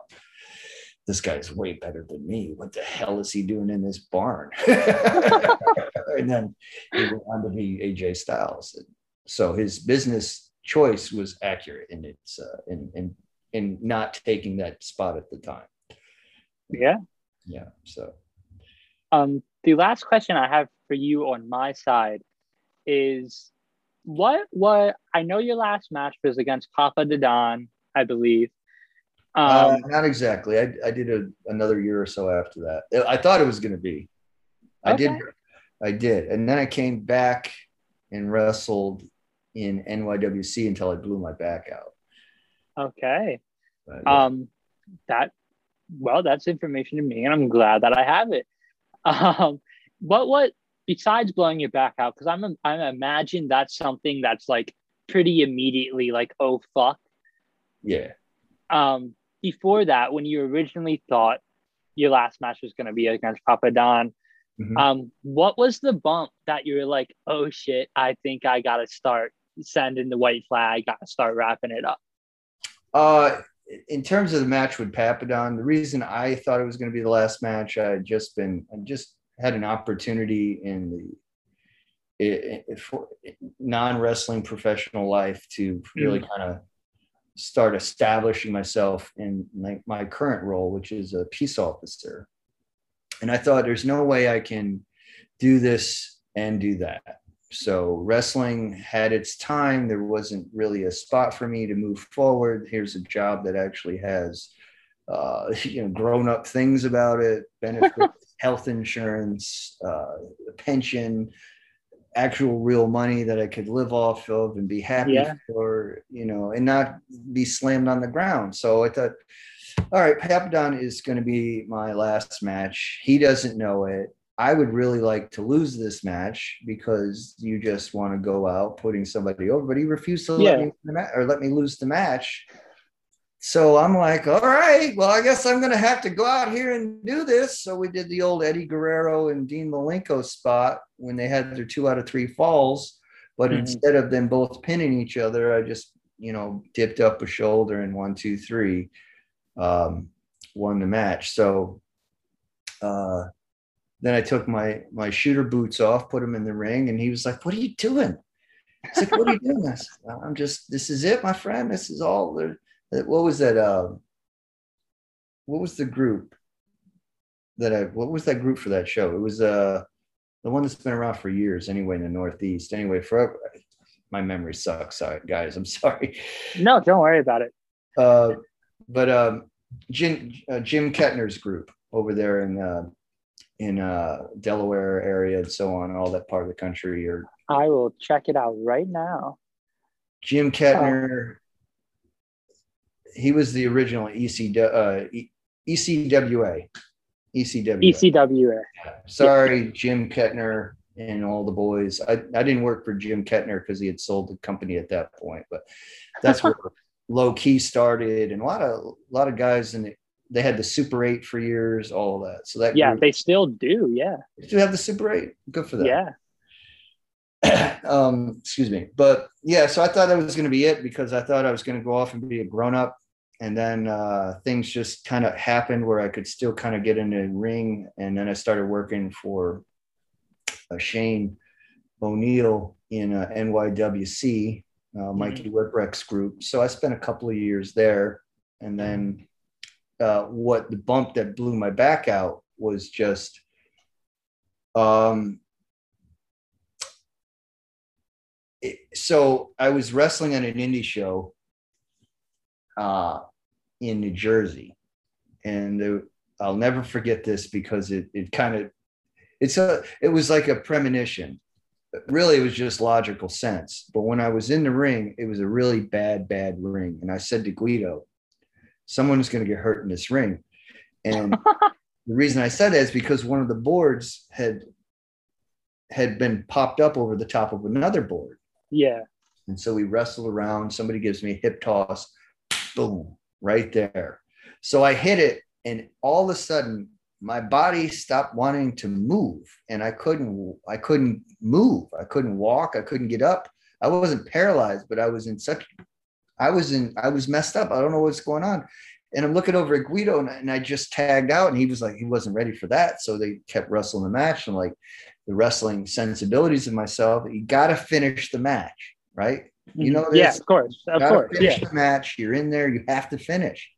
Speaker 3: this guy's way better than me. What the hell is he doing in this barn? and then he went on to be AJ Styles. So his business choice was accurate in its uh, in, in in not taking that spot at the time.
Speaker 4: Yeah.
Speaker 3: Yeah. So
Speaker 4: um the last question I have for you on my side is what what I know your last match was against Papadon, I believe.
Speaker 3: Uh, um, uh, not exactly. I, I did a, another year or so after that. I thought it was going to be. I okay. did. I did, and then I came back and wrestled in NYWC until I blew my back out.
Speaker 4: Okay. But, yeah. Um, that well, that's information to me, and I'm glad that I have it. Um, what what besides blowing your back out, because I'm I'm imagine that's something that's like pretty immediately like oh fuck.
Speaker 3: Yeah.
Speaker 4: Um, before that, when you originally thought your last match was going to be against Papadon,
Speaker 3: Mhm.
Speaker 4: um, what was the bump that you were like, oh shit, I think I gotta start sending the white flag, gotta start wrapping it up.
Speaker 3: Uh, in terms of the match with Papadon, the reason I thought it was going to be the last match, I had just been, I just had an opportunity in the i- i- for non wrestling professional life to really mm. kind of start establishing myself in my, my current role, which is a peace officer. And I thought there's no way I can do this and do that. So wrestling had its time. There wasn't really a spot for me to move forward. Here's a job that actually has, uh, you know, grown up things about it, benefits, health insurance, uh, pension, actual real money that I could live off of and be happy
Speaker 4: Yeah.
Speaker 3: for, you know, and not be slammed on the ground. So I thought, all right, Papadon is going to be my last match. He doesn't know it. I would really like to lose this match because you just want to go out putting somebody over, but he refused to let me ma- or let me lose the match. So I'm like, all right, well, I guess I'm going to have to go out here and do this. So we did the old Eddie Guerrero and Dean Malenko spot when they had their two out of three falls. But
Speaker 4: Mhm.
Speaker 3: instead of them both pinning each other, I just, you know, dipped up a shoulder and one, two, three, um, won the match. So uh, then I took my my shooter boots off, put them in the ring, and he was like, "What are you doing?" He's like, "What are you doing?" I said, "I'm just. This is it, my friend. This is all." There. What was that? Uh, what was the group that I? What was that group for that show? It was uh the one that's been around for years, anyway, in the Northeast. Anyway, for my memory sucks, sorry, guys. I'm sorry.
Speaker 4: No, don't worry about it.
Speaker 3: Uh, but um, Jim uh, Jim Kettner's group over there in uh, in uh, Delaware area and so on, all that part of the country, or
Speaker 4: I will check it out right now.
Speaker 3: Jim Kettner. He was the original EC, uh, ECWA. ECWA.
Speaker 4: ECWA.
Speaker 3: Sorry, Jim Kettner and all the boys. I, I didn't work for Jim Kettner because he had sold the company at that point, but that's where Low Ki started and a lot of a lot of guys in it. They had the Super Eight for years, all of that. So that
Speaker 4: Yeah,
Speaker 3: group-
Speaker 4: they still do. Yeah.
Speaker 3: they still have the Super Eight. Good for them.
Speaker 4: Yeah.
Speaker 3: um, excuse me. But yeah, so I thought that was going to be it because I thought I was going to go off and be a grown up. And then uh, things just kind of happened where I could still kind of get in the ring. And then I started working for uh, Shane O'Neill in uh, NYWC, uh, Mikey Whipwreck's group. So I spent a couple of years there. And then uh, what the bump that blew my back out was just um, it- so I was wrestling on an indie show uh, in New Jersey, and I'll never forget this because it it kind of it's a it was like a premonition. Really, it was just logical sense. But when I was in the ring, it was a really bad, bad ring, and I said to Guido, "Someone's going to get hurt in this ring," and the reason I said that is because one of the boards had had been popped up over the top of another board.
Speaker 4: Yeah.
Speaker 3: And so we wrestled around. Somebody gives me a hip toss, boom, right there. So I hit it, and all of a sudden, my body stopped wanting to move, and I couldn't. I couldn't move. I couldn't walk. I couldn't get up. I wasn't paralyzed, but I was in such. I was in. I was messed up. I don't know what's going on. And I'm looking over at Guido, and, and I just tagged out, and he was like, he wasn't ready for that. So they kept wrestling the match, and like the wrestling sensibilities of myself, you got to finish the match, right? You know
Speaker 4: Mm-hmm. yeah, of course. Of course.
Speaker 3: finish
Speaker 4: Yeah.
Speaker 3: the match. You're in there. You have to finish.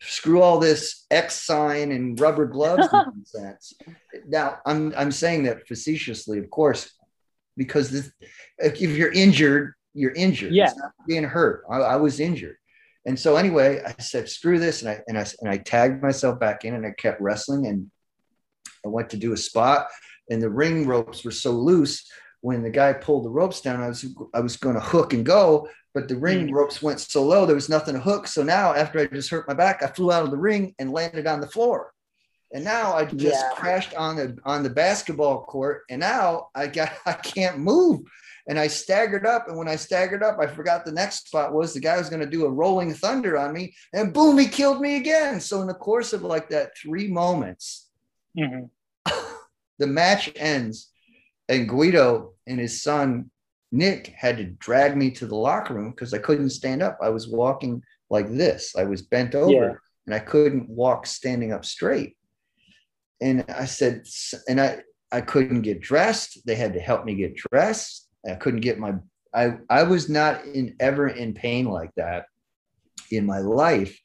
Speaker 3: Screw all this X sign and rubber gloves nonsense. Now, I'm I'm saying that facetiously, of course, because this, if you're injured, you're injured.
Speaker 4: Yeah.
Speaker 3: It's not being hurt. I, I was injured, and so anyway, I said, "Screw this," and I and I and I tagged myself back in, and I kept wrestling, and I went to do a spot, and the ring ropes were so loose. When the guy pulled the ropes down, I was I was going to hook and go, but the ring
Speaker 4: Mm.
Speaker 3: ropes went so low there was nothing to hook. So now, after I just hurt my back, I flew out of the ring and landed on the floor. And now I just
Speaker 1: Yeah.
Speaker 3: crashed on the on the basketball court, and now I got I can't move. And I staggered up, and when I staggered up, I forgot the next spot was the guy was going to do a rolling thunder on me, and boom, he killed me again. So in the course of like that three moments,
Speaker 2: Mhm.
Speaker 3: the match ends, and Guido and his son Nick had to drag me to the locker room because I couldn't stand up. I was walking like this. I was bent over,
Speaker 1: Yeah.
Speaker 3: and I couldn't walk standing up straight. And I said, and I I couldn't get dressed. They had to help me get dressed. I couldn't get my I I was not in ever in pain like that in my life.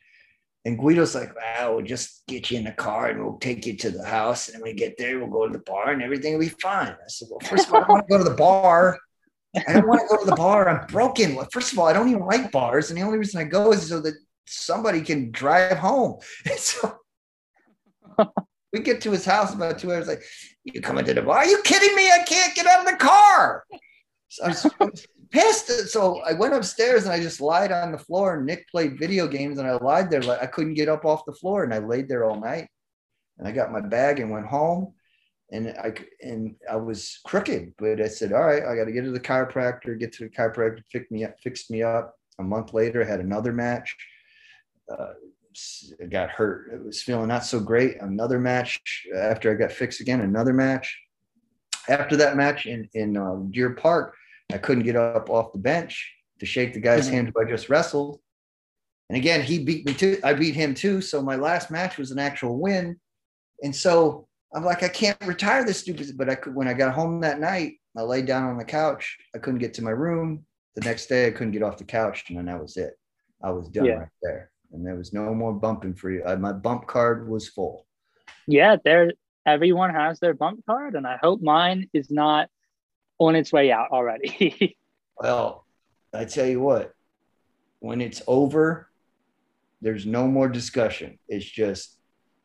Speaker 3: And Guido's like, well, we'll just get you in the car and we'll take you to the house. And when we get there, we'll go to the bar and everything will be fine. I said, well, first of all, I don't want to go to the bar. I don't want to go to the bar. I'm broken. Well, first of all, I don't even like bars. And the only reason I go is so that somebody can drive home. And so we get to his house about two hours, like, you coming to the bar? Are you kidding me? I can't get out of the car. I was, I was pissed. So I went upstairs and I just lied on the floor. And Nick played video games, and I lied there. I couldn't get up off the floor, and I laid there all night. And I got my bag and went home. And I and I was crooked, but I said, "All right, I got to get to the chiropractor. Get to the chiropractor, fix me up, fixed me up." A month later, I had another match. Uh, got hurt. It was feeling not so great. Another match after I got fixed again. Another match. After that match in in uh, Deer Park, I couldn't get up off the bench to shake the guy's
Speaker 2: Mhm.
Speaker 3: hand who I just wrestled. And again, he beat me too. I beat him too. So my last match was an actual win. And so I'm like, I can't retire this stupid. But I could when I got home that night, I laid down on the couch. I couldn't get to my room. The next day, I couldn't get off the couch, and then that was it. I was done
Speaker 2: Yeah.
Speaker 3: right there, and there was no more bumping for you. I, my bump card was full.
Speaker 2: Yeah, there. Everyone has their bump card, and I hope mine is not on its way out already.
Speaker 3: Well, I tell you what, when it's over, there's no more discussion. It's just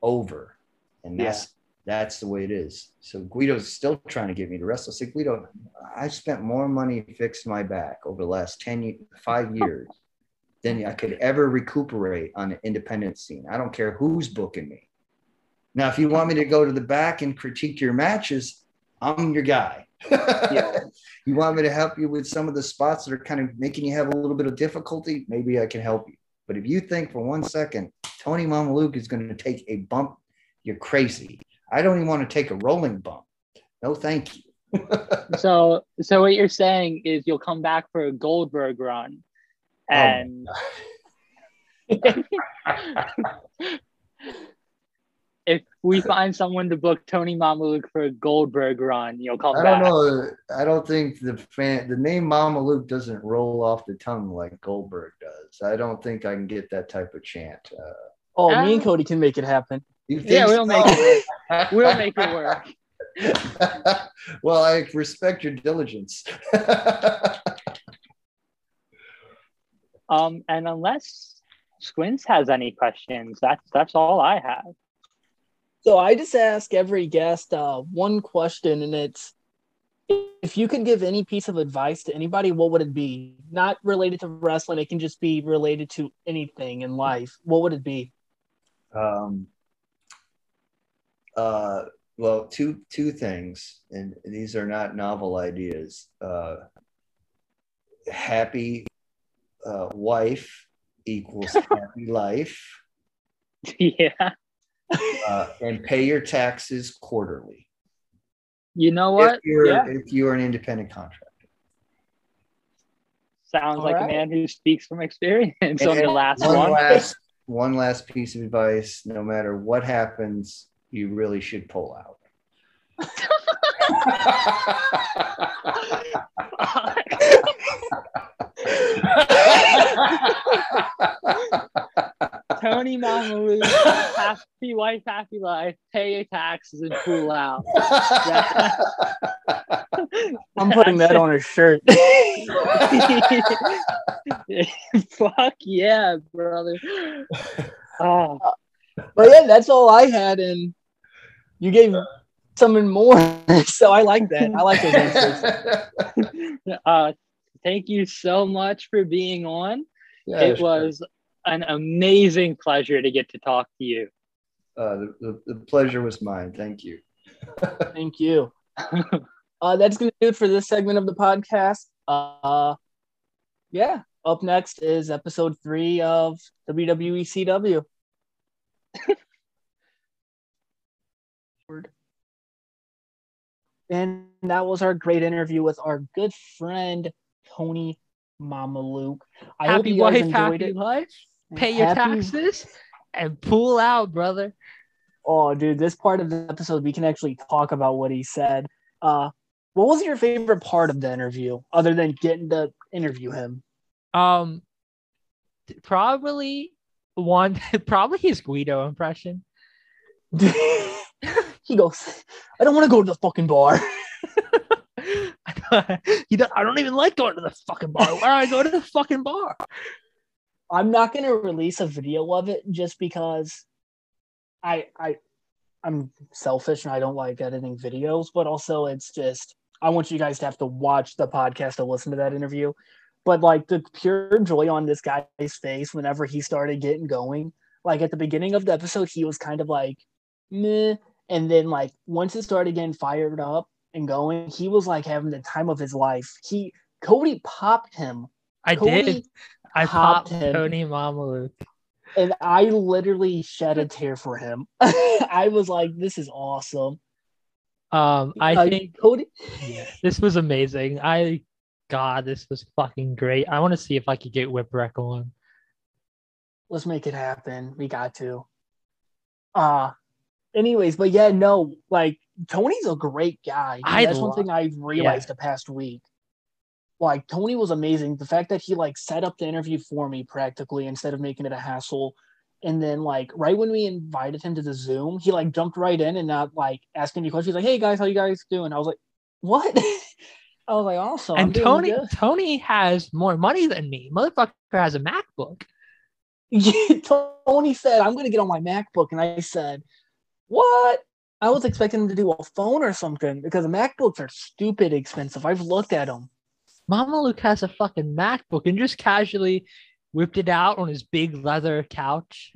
Speaker 3: over. And that's that's the way it is. So Guido's still trying to get me to wrestle. I said, Guido, I spent more money fixing my back over the last 10 five years than I could ever recuperate on the independent scene. I don't care who's booking me. Now, if you want me to go to the back and critique your matches, I'm your guy.
Speaker 2: Yeah.
Speaker 3: you want me to help you with some of the spots that are kind of making you have a little bit of difficulty? Maybe I can help you. But if you think for one second Tony Mamaluke is going to take a bump, you're crazy. I don't even want to take a rolling bump. No, thank you.
Speaker 2: so, so what you're saying is you'll come back for a Goldberg run,
Speaker 3: Oh,
Speaker 2: and if we find someone to book Tony Mamaluke for a Goldberg run, you'll come
Speaker 3: I
Speaker 2: back.
Speaker 3: don't know. I don't think the fan, the name Mamaluke doesn't roll off the tongue like Goldberg does. I don't think I can get that type of chant. Uh,
Speaker 1: Oh, me and Cody can make it happen.
Speaker 2: Yeah, we'll make
Speaker 3: it
Speaker 2: work. We'll make it work.
Speaker 3: well, I respect your diligence.
Speaker 2: Um, and unless Squints has any questions, that's that's all I have.
Speaker 1: So I just ask every guest uh, one question, and it's if you could give any piece of advice to anybody, what would it be? Not related to wrestling; it can just be related to anything in life. What would it be?
Speaker 3: um, uh, well, two two things, and these are not novel ideas. Uh, happy uh, wife equals happy life,
Speaker 2: yeah.
Speaker 3: Uh, and pay your taxes quarterly.
Speaker 2: You know what?
Speaker 3: If you're
Speaker 2: Yeah.
Speaker 3: if you're an independent contractor.
Speaker 2: Sounds
Speaker 1: All
Speaker 2: like
Speaker 1: right.
Speaker 2: a man who speaks from experience on
Speaker 3: And
Speaker 2: your last
Speaker 3: one
Speaker 2: one.
Speaker 3: last one last piece of advice: no matter what happens, you really should pull out.
Speaker 2: Tony Mamalu, happy wife, happy life, pay your taxes and pull out.
Speaker 1: I'm putting that on a shirt.
Speaker 2: Fuck yeah, brother. Oh,
Speaker 1: but yeah, that's all I had, and you gave something more. so I like that. I like those answers.
Speaker 2: uh, thank you so much for being on.
Speaker 3: Yeah,
Speaker 2: it was an amazing pleasure to get to talk to you.
Speaker 3: Uh, the, the, the pleasure was mine. Thank you.
Speaker 1: Thank you. uh, that's gonna do it for this segment of the podcast. Uh, yeah. Up next is episode three of WWE CW. and that was our great interview with our good friend Tony Mamaluke. I hope
Speaker 2: happy
Speaker 1: you guys
Speaker 2: wife,
Speaker 1: enjoyed
Speaker 2: happy
Speaker 1: it.
Speaker 2: life. Pay your
Speaker 1: Happy-
Speaker 2: taxes and pull out, brother.
Speaker 1: Oh, dude, this part of the episode we can actually talk about what he said. Uh, what was your favorite part of the interview, other than getting to interview him?
Speaker 2: Um, probably one, probably his Guido impression.
Speaker 1: he goes, "I don't want to go to the fucking bar."
Speaker 2: don't, I don't even like going to the fucking bar. Why do I go to the fucking bar?
Speaker 1: I'm not gonna release a video of it just because I I I'm selfish and I don't like editing videos, but also it's just I want you guys to have to watch the podcast to listen to that interview. But like the pure joy on this guy's face whenever he started getting going, like at the beginning of the episode, he was kind of like meh, and then like once it started getting fired up and going, he was like having the time of his life. He Cody popped him.
Speaker 2: I
Speaker 1: Cody
Speaker 2: did. I
Speaker 1: popped him.
Speaker 2: Tony Mamaluke.
Speaker 1: and I literally shed a tear for him. I was like, "This is awesome."
Speaker 2: Um, I
Speaker 1: Uh,
Speaker 2: think
Speaker 1: Cody.
Speaker 2: yeah, this was amazing. I, God, this was fucking great. I want to see if I could get Whipwreck on.
Speaker 1: Let's make it happen. We got to. Uh anyways, but yeah, no, like Tony's a great guy.
Speaker 2: I
Speaker 1: That's one thing I've realized the past week. Like Tony was amazing. The fact that he like set up the interview for me practically instead of making it a hassle. And then like right when we invited him to the Zoom, he like jumped right in and not like asking any questions. He's like, "Hey guys, how you guys doing?" I was like, "What?" I was like, "Awesome."
Speaker 2: And Tony,
Speaker 1: good."
Speaker 2: Tony has more money than me. Motherfucker has a MacBook.
Speaker 1: Tony said, I'm going to get on my MacBook. And I said, What? I was expecting him to do a phone or something because the MacBooks are stupid expensive. I've looked at them.
Speaker 2: Mamaluke has a fucking MacBook and just casually whipped it out on his big leather couch.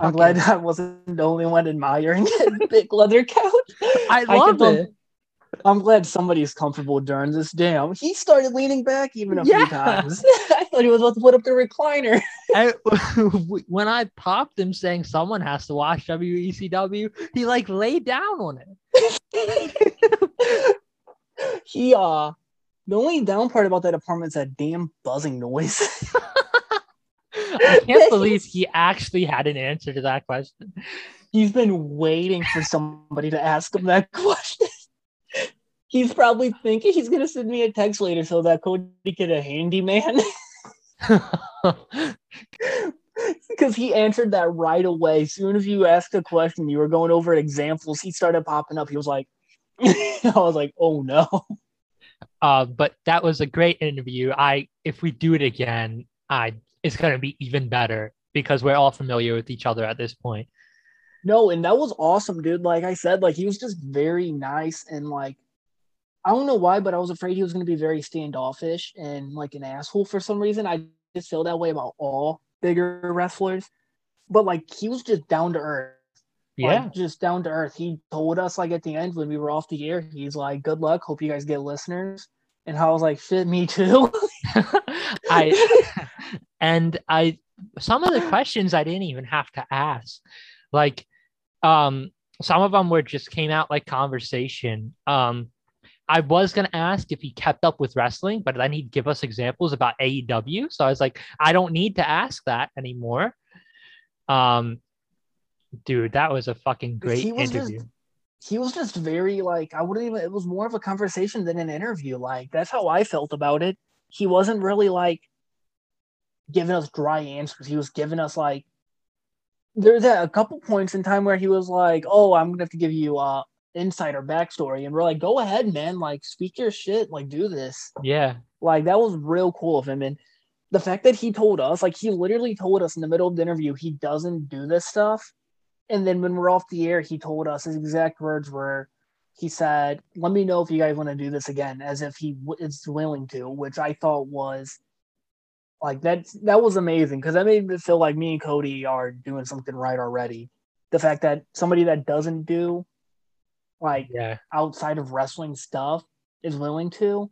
Speaker 1: I'm glad I wasn't the only one admiring that big leather couch.
Speaker 2: I love it.
Speaker 1: I'm glad somebody's comfortable during this. Damn, he started leaning back even a
Speaker 2: Yeah.
Speaker 1: few times. I thought he was about to put up the recliner.
Speaker 2: I, when I popped him saying someone has to watch WECW, he like laid down on it.
Speaker 1: he uh the only down part about that apartment is that damn buzzing noise.
Speaker 2: I can't believe he actually had an answer to that question.
Speaker 1: He's been waiting for somebody to ask him that question. He's probably thinking he's gonna send me a text later so that Cody could get a handyman because he answered that right away. As soon as you asked a question, you were going over examples. He started popping up. He was like, I was like, oh no.
Speaker 2: Uh, but that was a great interview. I if we do it again, I it's gonna be even better because we're all familiar with each other at this point.
Speaker 1: No, and that was awesome, dude. Like I said, like he was just very nice and like I don't know why, but I was afraid he was to be very standoffish and like an asshole for some reason. I just feel that way about all bigger wrestlers. But like he was just down to earth.
Speaker 2: Yeah.
Speaker 1: Like, just down to earth. He told us like at the end when we were off the air, he's like, "Good luck. Hope you guys get listeners." And I was like, "Shit, me too."
Speaker 2: I and I some of the questions I didn't even have to ask. Like um some of them were just came out like conversation. Um I was gonna ask if he kept up with wrestling, but then he'd give us examples about AEW. So I was like, I don't need to ask that anymore. Um dude, that was a fucking great
Speaker 1: He was just-
Speaker 2: interview.
Speaker 1: he was just very like I wouldn't even it was more of a conversation than an interview. Like that's how I felt about it. He wasn't really like giving us dry answers. He was giving us like there's a, a couple points in time where he was like, "Oh, I'm gonna have to give you uh insider backstory," and we're like, "Go ahead, man. Like speak your shit. Like do this."
Speaker 2: yeah.
Speaker 1: Like that was real cool of him. And the fact that he told us, like he literally told us in the middle of the interview, he doesn't do this stuff. And then when we're off the air, he told us his exact words were, he said, "Let me know if you guys want to do this again," as if he w- is willing to, which I thought was like that. That was amazing because that made me feel like me and Cody are doing something right already. the fact that somebody that doesn't do like
Speaker 2: Yeah.
Speaker 1: outside of wrestling stuff is willing to,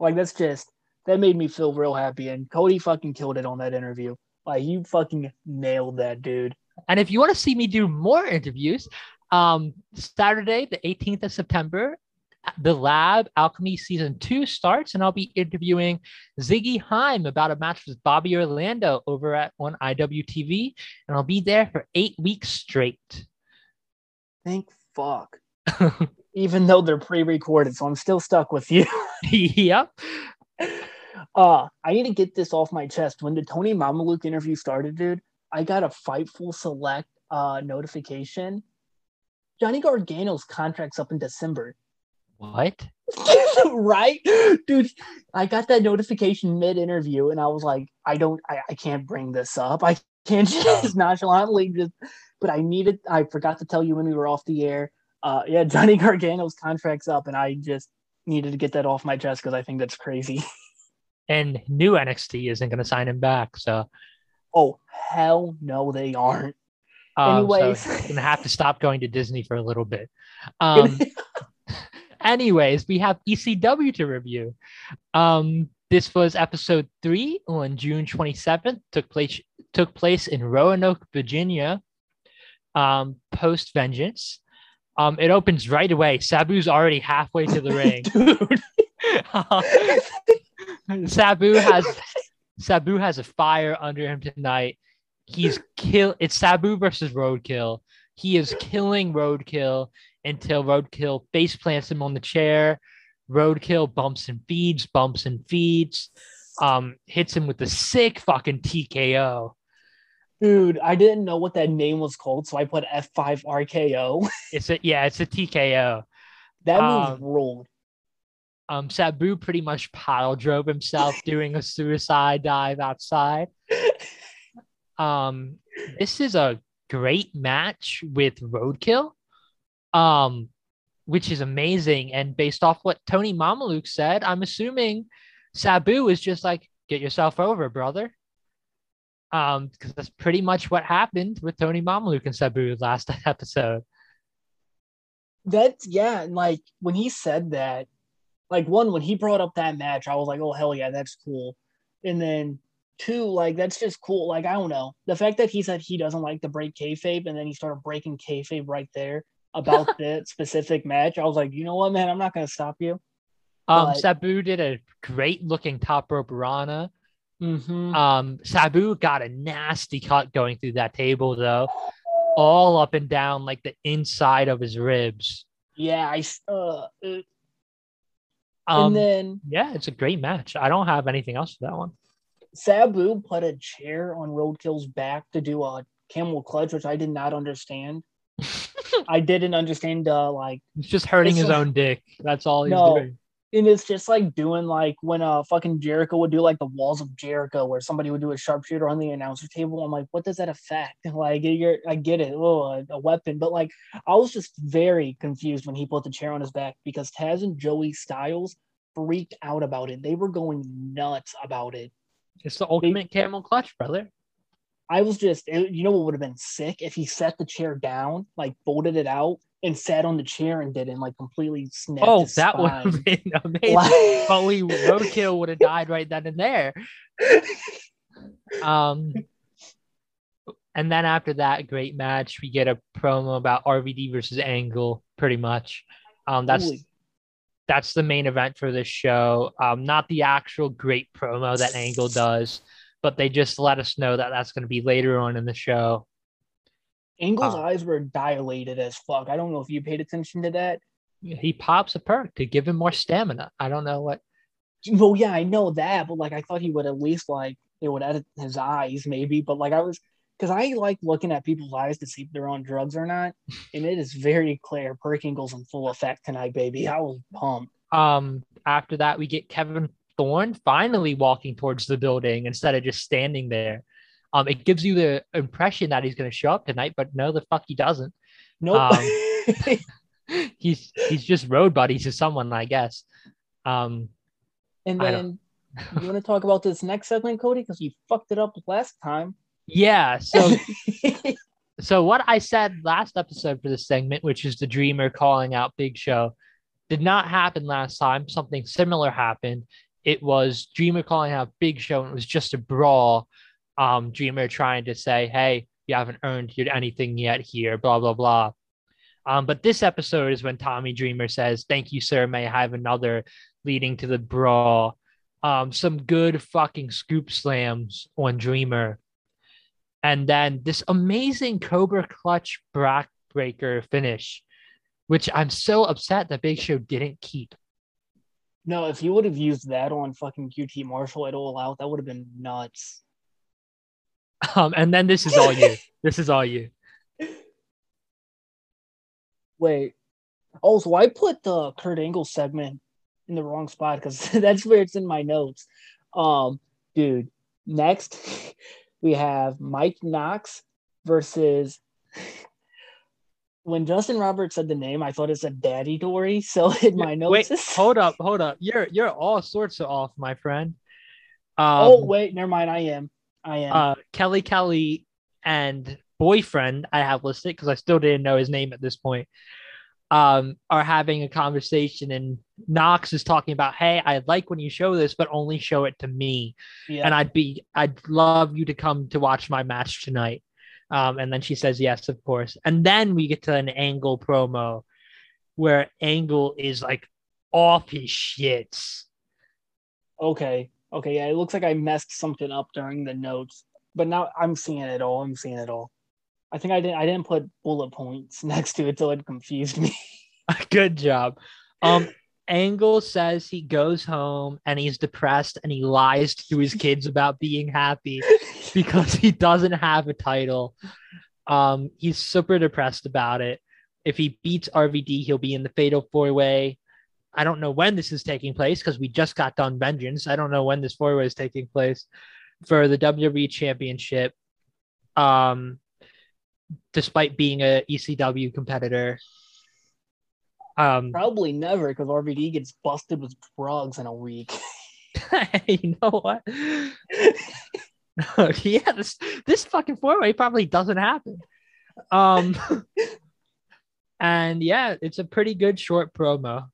Speaker 1: like that's just that made me feel real happy. And Cody fucking killed it on that interview. Like you fucking nailed that, dude.
Speaker 2: And if you want to see me do more interviews, um, Saturday, the 18th of September, the Lab Alchemy season two starts, and I'll be interviewing Ziggy Haim about a match with Bobby Orlando over at on IWTV, and I'll be there for eight weeks straight.
Speaker 1: Thank fuck. Even though they're pre-recorded, so I'm still stuck with you.
Speaker 2: yep.
Speaker 1: Uh, I need to get this off my chest. When the Tony Mamaluke interview started, dude, I got a Fightful Select uh notification. Johnny Gargano's contract's up in December.
Speaker 2: What?
Speaker 1: right? Dude, I got that notification mid-interview and I was like, I don't I, I can't bring this up. I can't just nonchalantly just but I needed I forgot to tell you when we were off the air. Uh yeah, Johnny Gargano's contract's up and I just needed to get that off my chest because I think that's crazy.
Speaker 2: And new NXT isn't going to sign him back, so
Speaker 1: Oh hell no, they aren't.
Speaker 2: um, so
Speaker 1: Anyways.
Speaker 2: he's gonna have to stop going to Disney for a little bit. Um, anyways, we have ECW to review. Um, this was episode three on June 27th. Took place took place in Roanoke, Virginia. Um, post Vengeance. Um, it opens right away. Sabu's already halfway to the ring.
Speaker 1: Dude.
Speaker 2: Sabu has Sabu has a fire under him tonight. He's kill. It's Sabu versus Roadkill. He is killing Roadkill until Roadkill face plants him on the chair. Roadkill bumps and feeds, bumps and feeds. Um, hits him with the sick fucking TKO.
Speaker 1: Dude, I didn't know what that name was called, so I put F5 RKO.
Speaker 2: It's a yeah, it's a TKO.
Speaker 1: That
Speaker 2: Um,
Speaker 1: rolled.
Speaker 2: Um, Sabu pretty much pile drove himself doing a suicide dive outside. Um, this is a great match with Roadkill, um, which is amazing. And based off what Tony Mamaluke said, I'm assuming Sabu is just like, get yourself over, brother. Um, because that's pretty much what happened with Tony Mamaluke and Sabu last episode.
Speaker 1: That's yeah, and like when he said that, like one when he brought up that match, I was like, oh hell yeah, that's cool. And then two, like that's just cool. Like I don't know, the fact that he said he doesn't like to break kayfabe, and then he started breaking kayfabe right there about that specific match. I was like, you know what, man, I'm not gonna stop you.
Speaker 2: Um,
Speaker 1: But-
Speaker 2: Sabu did a great looking top rope Rana.
Speaker 1: Mm-hmm.
Speaker 2: Um, Sabu got a nasty cut going through that table though, all up and down like the inside of his ribs.
Speaker 1: yeah, I uh,
Speaker 2: Um,
Speaker 1: and then
Speaker 2: yeah, it's a great match. I don't have anything else for that one.
Speaker 1: Sabu put a chair on Roadkill's back to do a camel clutch, which I did not understand. I didn't understand uh like
Speaker 2: He's just hurting his
Speaker 1: like-
Speaker 2: own dick. That's all he's
Speaker 1: No.
Speaker 2: doing.
Speaker 1: And it's just like doing like when uh fucking Jericho would do like the walls of Jericho where somebody would do a sharpshooter on the announcer table. I'm like, what does that affect? Like you're I get it, oh a, a weapon, but like I was just very confused when he put the chair on his back because Taz and Joey Styles freaked out about it. They were going nuts about it.
Speaker 2: It's the ultimate camel clutch, brother.
Speaker 1: I was just, it- you know, what would have been sick if he set the chair down, like folded it out, and sat on the chair and did it, and like completely snapped.
Speaker 2: Oh, that would have been amazing.
Speaker 1: Like-
Speaker 2: but roadkill would have died right then and there. Um, and then after that great match, we get a promo about RVD versus Angle, pretty much. Um, that's
Speaker 1: Holy-
Speaker 2: that's the main event for this show. Um, not the actual great promo that Angle does, but they just let us know that that's going to be later on in the show.
Speaker 1: Angle's
Speaker 2: Uh,
Speaker 1: eyes were dilated as fuck. I don't know if you paid attention to that.
Speaker 2: He pops a perk to give him more stamina. I don't know what.
Speaker 1: Well, yeah, I know that, but like I thought he would at least like it would edit his eyes, maybe. But like I was, because I like looking at people's eyes to see if they're on drugs or not, and it is very clear. Perk Angle's in full effect tonight, baby. I was pumped.
Speaker 2: Um, after that, we get Kevin Thorn finally walking towards the building instead of just standing there. Um, it gives you the impression that he's going to show up tonight, but no, the fuck he doesn't.
Speaker 1: Nope.
Speaker 2: Um, He's he's just road buddies to someone, I guess. Um,
Speaker 1: And then you want to talk about this next segment, Cody, because you fucked it up last time.
Speaker 2: yeah. So so what I said last episode for this segment, which is the Dreamer calling out Big Show, did not happen last time. Something similar happened. It was Dreamer calling out Big Show, and it was just a brawl. Um, Dreamer trying to say, "Hey, you haven't earned anything yet here." Blah blah blah. Um, but this episode is when Tommy Dreamer says, "Thank you, sir. May I have another?" Leading to the brawl. Um, some good fucking scoop slams on Dreamer and then this amazing Cobra Clutch backbreaker finish, which I'm so upset that Big Show didn't keep.
Speaker 1: No, if you would have used that on fucking QT Marshall at all out, that would have been nuts.
Speaker 2: Um, and then this is all you. this is all you.
Speaker 1: Wait. Oh, so I put the Kurt Angle segment in the wrong spot because that's where it's in my notes. Um, dude, next we have Mike Knox versus. When Justin Roberts said the name, I thought it said Daddy Dory. So in my notes,
Speaker 2: wait, hold up, hold up. You're you're all sorts of off, my friend.
Speaker 1: Um, oh wait, never mind. I am. I am.
Speaker 2: Uh, Kelly Kelly and boyfriend I have listed because I still didn't know his name at this point. Um, are having a conversation and Knox is talking about, hey, I'd like when you show this, but only show it to me. Yeah. And I'd be, I'd love you to come to watch my match tonight. Um, and then she says, yes, of course. And then we get to an Angle promo where Angle is like off his shits.
Speaker 1: Okay. Okay. Yeah. It looks like I messed something up during the notes, but now I'm seeing it all. I'm seeing it all. I think I didn't, I didn't put bullet points next to it, so it confused me.
Speaker 2: Good job. Um, Angle says he goes home and he's depressed and he lies to his kids about being happy because he doesn't have a title. Um, he's super depressed about it. If he beats RVD, he'll be in the fatal four way. I don't know when this is taking place because we just got done vengeance. I don't know when this four way is taking place for the WWE championship. Um, despite being a ECW competitor,
Speaker 1: um, Probably never because RVD gets busted with drugs in a week.
Speaker 2: you know what? yeah, this this fucking four way probably doesn't happen. Um, and yeah, it's a pretty good short promo.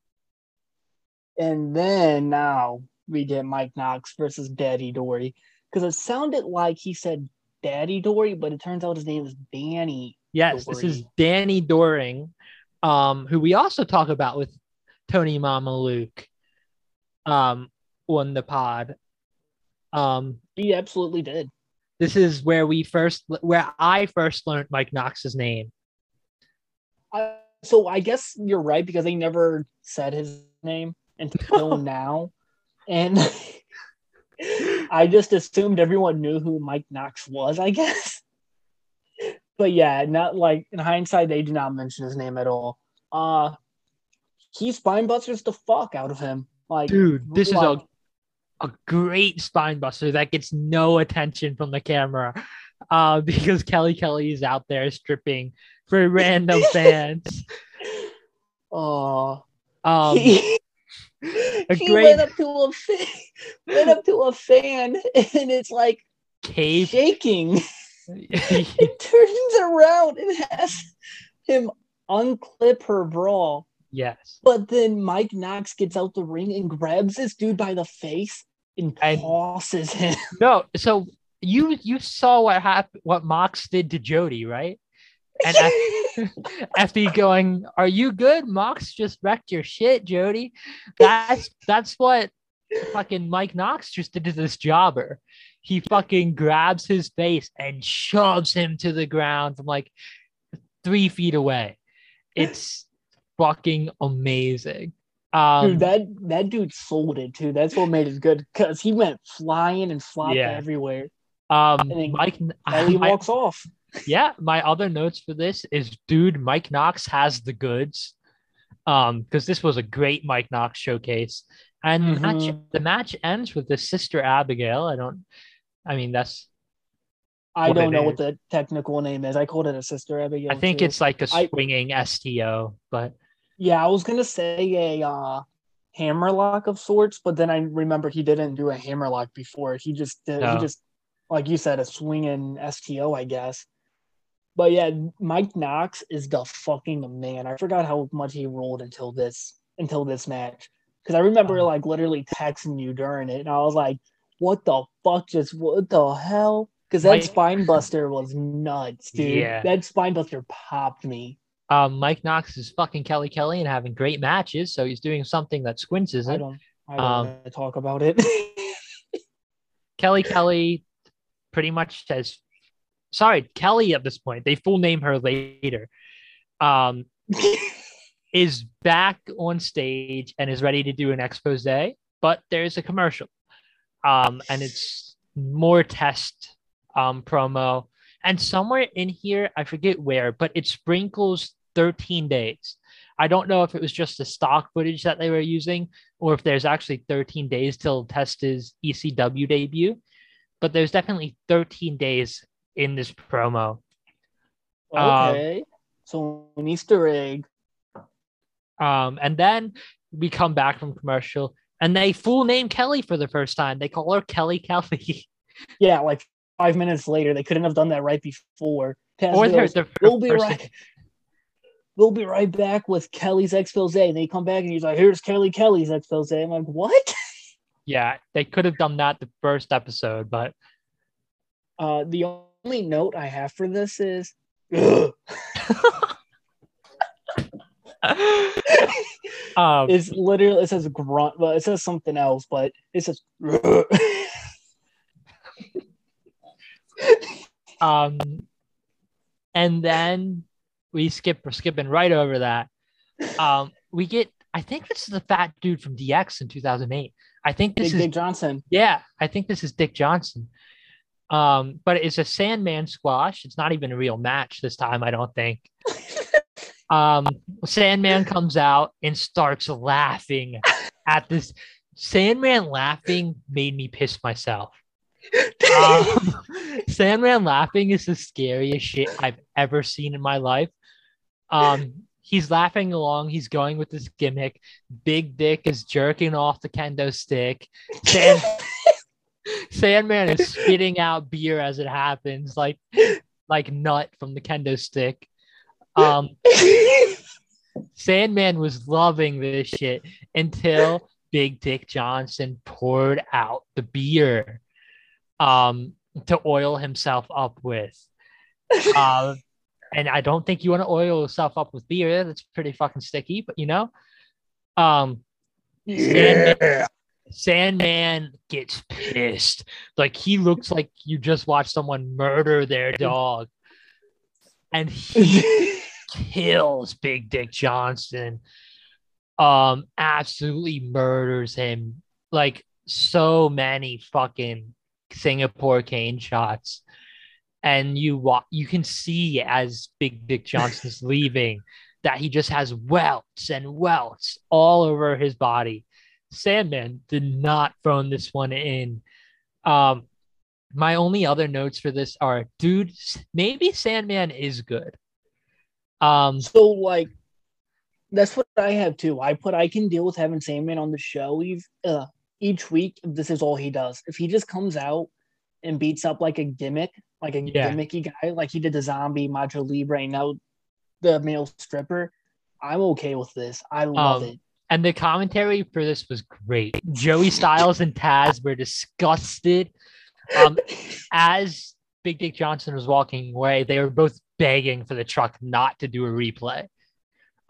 Speaker 1: And then now we get Mike Knox versus Daddy Dory because it sounded like he said Daddy Dory, but it turns out his name is Danny.
Speaker 2: Yes, Dory. this is Danny Doring um, who we also talk about with Tony Mamaluke um, on the pod. Um,
Speaker 1: he absolutely did.
Speaker 2: This is where we first, where I first learned Mike Knox's name.
Speaker 1: Uh, so I guess you're right because they never said his name until now, and I just assumed everyone knew who Mike Knox was. I guess but yeah, not like in hindsight, they do not mention his name at all. Uh he spine busters the fuck out of him. Like,
Speaker 2: dude, this like, is a a great spine buster that gets no attention from the camera. Uh, because Kelly Kelly is out there stripping for random fans.
Speaker 1: Oh,
Speaker 2: um, he,
Speaker 1: he great... went up to a fan, went up to a fan, and it's like
Speaker 2: cave
Speaker 1: shaking. it turns around and has him unclip her bra.
Speaker 2: Yes.
Speaker 1: But then Mike Knox gets out the ring and grabs this dude by the face and tosses him.
Speaker 2: No, so you you saw what happened what Mox did to Jody, right? And after, going, Are you good? Mox just wrecked your shit, Jody. That's that's what fucking Mike Knox just did to this jobber he fucking grabs his face and shoves him to the ground from like three feet away. It's fucking amazing. Um,
Speaker 1: dude, that that dude sold it too. That's what made it good because he went flying and flopped yeah. everywhere.
Speaker 2: Um, and then Mike,
Speaker 1: he walks off.
Speaker 2: Yeah, my other notes for this is, dude, Mike Knox has the goods. Um, because this was a great Mike Knox showcase, and mm-hmm. match, the match ends with the sister Abigail. I don't, I mean, that's.
Speaker 1: I don't know is. what the technical name is. I called it a sister Abigail.
Speaker 2: I think
Speaker 1: too.
Speaker 2: it's like a swinging I, STO, but.
Speaker 1: Yeah, I was gonna say a uh, hammerlock of sorts, but then I remembered he didn't do a hammerlock before. He just did. No. He just, like you said, a swinging STO, I guess. But yeah, Mike Knox is the fucking man. I forgot how much he rolled until this until this match. Because I remember
Speaker 2: Oh.
Speaker 1: like literally texting you during it, and I was like, "What the fuck? Just what the hell?" Because that
Speaker 2: Mike-
Speaker 1: spine buster was nuts, dude.
Speaker 2: Yeah.
Speaker 1: That spine buster popped me.
Speaker 2: Um, Mike Knox is fucking Kelly Kelly and having great matches, so he's doing something that Squints
Speaker 1: I
Speaker 2: isn't.
Speaker 1: don't. I don't
Speaker 2: Um,
Speaker 1: want to talk about it.
Speaker 2: Kelly Kelly pretty much says, sorry, Kelly at this point, they full name her later, um, is back on stage and is ready to do an expose, but there's a commercial. Um, and it's more test um, promo. And somewhere in here, I forget where, but it sprinkles 13 days. I don't know if it was just the stock footage that they were using or if there's actually 13 days till test his ECW debut, but there's definitely 13 days in this promo. Um,
Speaker 1: okay. so an Easter egg.
Speaker 2: Um, and then we come back from commercial and they full name Kelly for the first time. They call her Kelly Kelly.
Speaker 1: Yeah, like five minutes later, they couldn't have done that right before. Taz
Speaker 2: or
Speaker 1: goes,
Speaker 2: the
Speaker 1: we'll be
Speaker 2: first-
Speaker 1: right. We'll be right back with Kelly's expose. And they come back and he's like, "Here's Kelly Kelly's expose." I'm like, "What?"
Speaker 2: Yeah, they could have done that the first episode, but
Speaker 1: Uh, the only note I have for this is,
Speaker 2: um,
Speaker 1: is literally it says grunt, but it says something else, but it says.
Speaker 2: um, and then we skip, we're skipping right over that. Um, we get, I think this is the fat dude from DX in 2008. I think this
Speaker 1: Big
Speaker 2: is
Speaker 1: Dick Johnson.
Speaker 2: Yeah, I think this is Dick Johnson. Um, but it's a Sandman squash. It's not even a real match this time, I don't think. um, Sandman comes out and starts laughing at this. Sandman laughing made me piss myself. Um, Sandman laughing is the scariest shit I've ever seen in my life. Um, he's laughing along. He's going with this gimmick. Big Dick is jerking off the kendo stick. Sand- Sandman is spitting out beer as it happens, like like nut from the kendo stick. Um, Sandman was loving this shit until Big Dick Johnson poured out the beer um, to oil himself up with. Uh, and I don't think you want to oil yourself up with beer. That's pretty fucking sticky, but you know. Um, Sandman, Sandman gets pissed. Like he looks like you just watched someone murder their dog. And he kills Big Dick Johnson. Um, absolutely murders him. Like so many fucking Singapore cane shots. And you wa- you can see as Big Dick Johnson's leaving that he just has welts and welts all over his body. Sandman did not phone this one in. Um, my only other notes for this are, dude, maybe Sandman is good. Um,
Speaker 1: So like that's what I have too. I put I can deal with having Sandman on the show each, uh, each week if this is all he does. If he just comes out and beats up like a gimmick, like a
Speaker 2: Yeah.
Speaker 1: gimmicky guy, like he did the zombie Macho Libre and now the male stripper, I'm okay with this. I love
Speaker 2: Um,
Speaker 1: it.
Speaker 2: And the commentary for this was great. Joey Styles and Taz were disgusted. Um, as Big Dick Johnson was walking away, they were both begging for the truck not to do a replay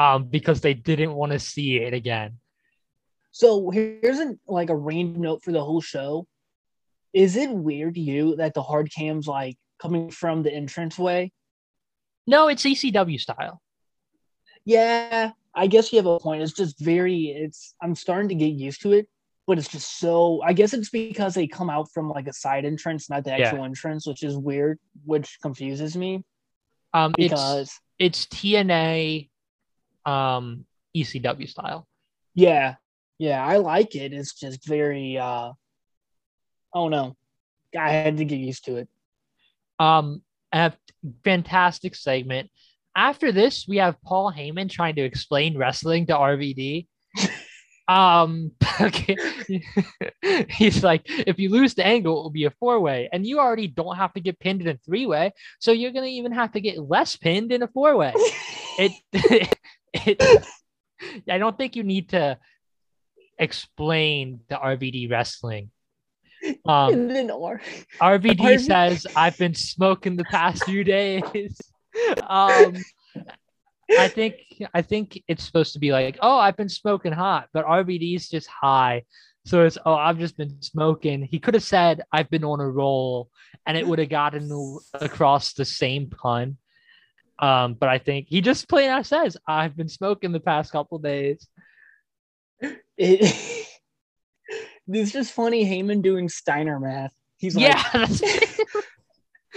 Speaker 2: um, because they didn't want to see it again.
Speaker 1: So here's a, like a random note for the whole show. Is it weird to you that the hard cam's like coming from the entrance way?
Speaker 2: No, it's ECW style.
Speaker 1: Yeah, I guess you have a point. It's just very it's I'm starting to get used to it, but it's just so I guess it's because they come out from like a side entrance, not the
Speaker 2: Yeah.
Speaker 1: actual entrance, which is weird, which confuses me
Speaker 2: Um, it's
Speaker 1: because
Speaker 2: it's TNA, um, ECW style.
Speaker 1: yeah, yeah, I like it. It's just very uh oh no. I had to get used to it.
Speaker 2: Um, a fantastic segment. After this, we have Paul Heyman trying to explain wrestling to RVD. Um, okay. he's like, if you lose the angle, it will be a four way, and you already don't have to get pinned in a three way, so you're gonna even have to get less pinned in a four way. it, it, I don't think you need to explain the RVD wrestling. Um,
Speaker 1: R-
Speaker 2: RVD
Speaker 1: RV
Speaker 2: says, "I've been smoking the past few days." Um, I think I think it's supposed to be like, "Oh, I've been smoking hot," but RVD's just high, so it's, "Oh, I've just been smoking." He could have said, "I've been on a roll," and it would have gotten across the same pun. Um, but I think he just plain out says, "I've been smoking the past couple days."
Speaker 1: it, it's just funny Heyman doing Steiner math. He's like,
Speaker 2: yeah, that's-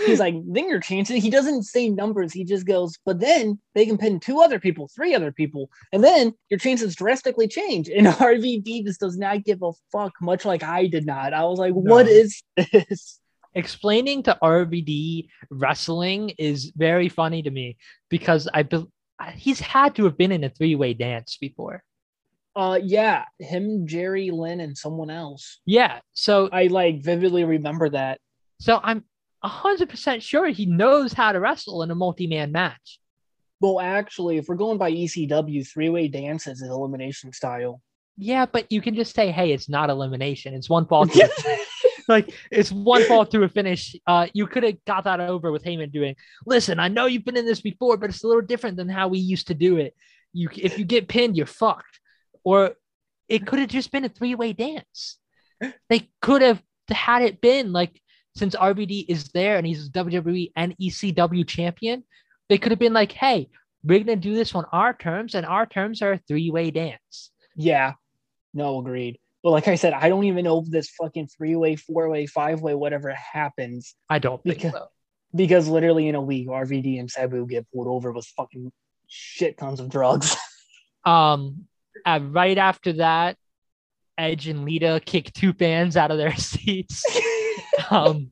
Speaker 1: he's like, then your chances. He doesn't say numbers. He just goes, but then they can pin two other people, three other people, and then your chances drastically change. And RVD just does not give a fuck, much like I did not. I was like, what
Speaker 2: No.
Speaker 1: is this?
Speaker 2: explaining to RVD wrestling is very funny to me because I be- he's had to have been in a three way dance before.
Speaker 1: Uh, yeah, him, Jerry, Lynn, and someone else.
Speaker 2: Yeah, so
Speaker 1: I like vividly remember that.
Speaker 2: so I'm hundred percent sure he knows how to wrestle in a multi man match.
Speaker 1: Well, actually, if we're going by ECW, three way dances is elimination style.
Speaker 2: Yeah, but you can just say, "Hey, it's not elimination; it's one fall." To like it's one fall to a finish. Uh, you could have got that over with Heyman doing. Listen, I know you've been in this before, but it's a little different than how we used to do it. You, if you get pinned, you're fucked. Or it could have just been a three way dance. They could have had it been like since RVD is there and he's WWE and ECW champion, they could have been like, hey, we're gonna do this on our terms, and our terms are a three way dance.
Speaker 1: Yeah, no, agreed. But like I said, I don't even know if this fucking three way, four way, five way, whatever happens
Speaker 2: I don't think
Speaker 1: Because-
Speaker 2: so.
Speaker 1: because literally in a week, RVD and Sabu get pulled over with fucking shit tons of drugs.
Speaker 2: Um, uh, right after that, Edge and Lita kick two fans out of their seats. Um,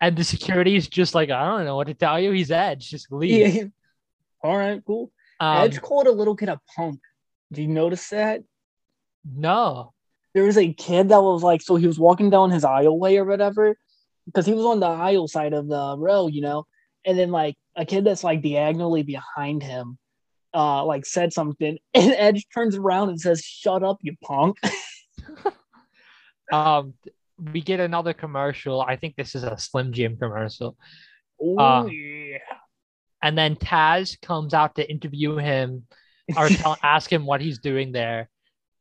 Speaker 2: and the security is just like, I don't know what to tell you. He's Edge. Just leave.
Speaker 1: yeah. All right, cool.
Speaker 2: Um,
Speaker 1: Edge called a little kid a punk. Did you notice that?
Speaker 2: no.
Speaker 1: There was a kid that was like, so he was walking down his aisleway or whatever, because he was on the aisle side of the row, you know, and then like a kid that's like diagonally behind him, uh, like said something, and Edge turns around and says, "Shut up, you punk."
Speaker 2: Um, we get another commercial. I think this is a Slim Jim commercial.
Speaker 1: Oh
Speaker 2: Uh,
Speaker 1: yeah.
Speaker 2: And then Taz comes out to interview him or tell, ask him what he's doing there.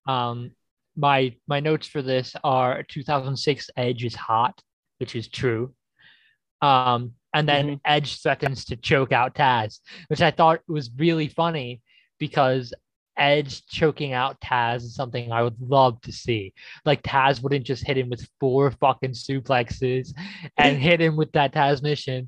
Speaker 2: Um, my my notes for this are 2006 Edge is hot, which is true. Um, and then
Speaker 1: Mhm.
Speaker 2: Edge threatens to choke out Taz, which I thought was really funny because Edge choking out Taz is something I would love to see. Like Taz wouldn't just hit him with four fucking suplexes and hit him with that Tazmission.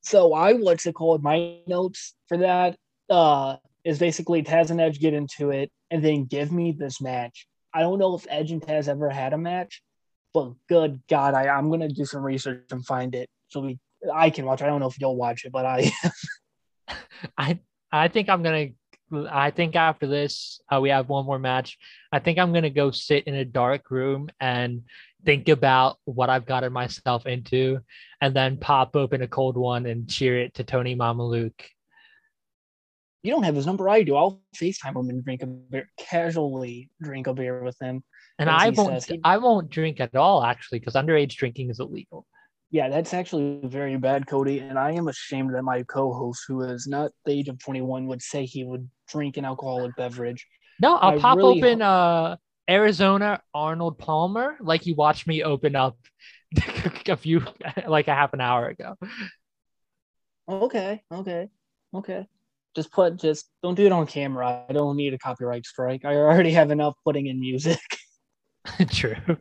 Speaker 1: So I what's it called? My notes for that uh is basically Taz and Edge get into it and then give me this match. I don't know if Edge and Taz ever had a match, but good God, I, I'm gonna do some research and find it so we I can watch. I don't know if you'll watch it, but I
Speaker 2: I I think I'm gonna. I think after this, uh, we have one more match. I think I'm gonna go sit in a dark room and think about what I've gotten myself into, and then pop open a cold one and cheer it to Tony Mamaluke.
Speaker 1: you don't have his number. I do. I'll FaceTime him and drink a beer, casually drink a beer with him.
Speaker 2: And I won't.
Speaker 1: says,
Speaker 2: I won't drink at all actually, because underage drinking is illegal.
Speaker 1: Yeah, that's actually very bad, Cody. And I am ashamed that my co-host, who is not the age of 21, would say he would drink an alcoholic beverage.
Speaker 2: No, I'll
Speaker 1: I
Speaker 2: pop
Speaker 1: really
Speaker 2: open uh Arizona Arnold Palmer like you watched me open up a few like a half an hour ago.
Speaker 1: Okay, okay, okay. Just put, just don't do it on camera. I don't need a copyright strike. I already have enough putting in music.
Speaker 2: True.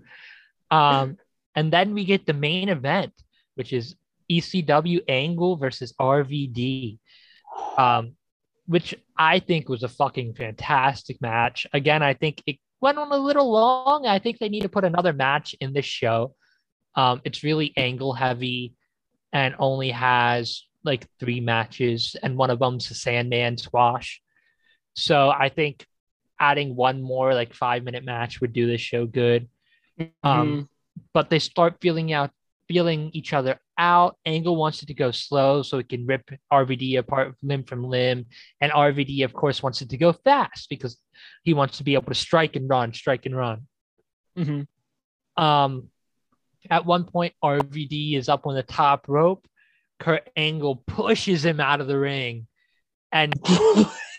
Speaker 2: Um, and then we get the main event, which is ECW Angle versus RVD, um, which I think was a fucking fantastic match. Again, I think it went on a little long. I think they need to put another match in this show. Um, it's really angle heavy and only has like three matches, and one of them's a Sandman squash. So I think adding one more like five minute match would do this show good. Um,
Speaker 1: Mhm.
Speaker 2: but they start feeling out, feeling each other out. Angle wants it to go slow so it can rip RVD apart limb from limb, and RVD of course wants it to go fast because he wants to be able to strike and run, strike and run.
Speaker 1: Mhm.
Speaker 2: Um, at one point, RVD is up on the top rope. Kurt Angle pushes him out of the ring, and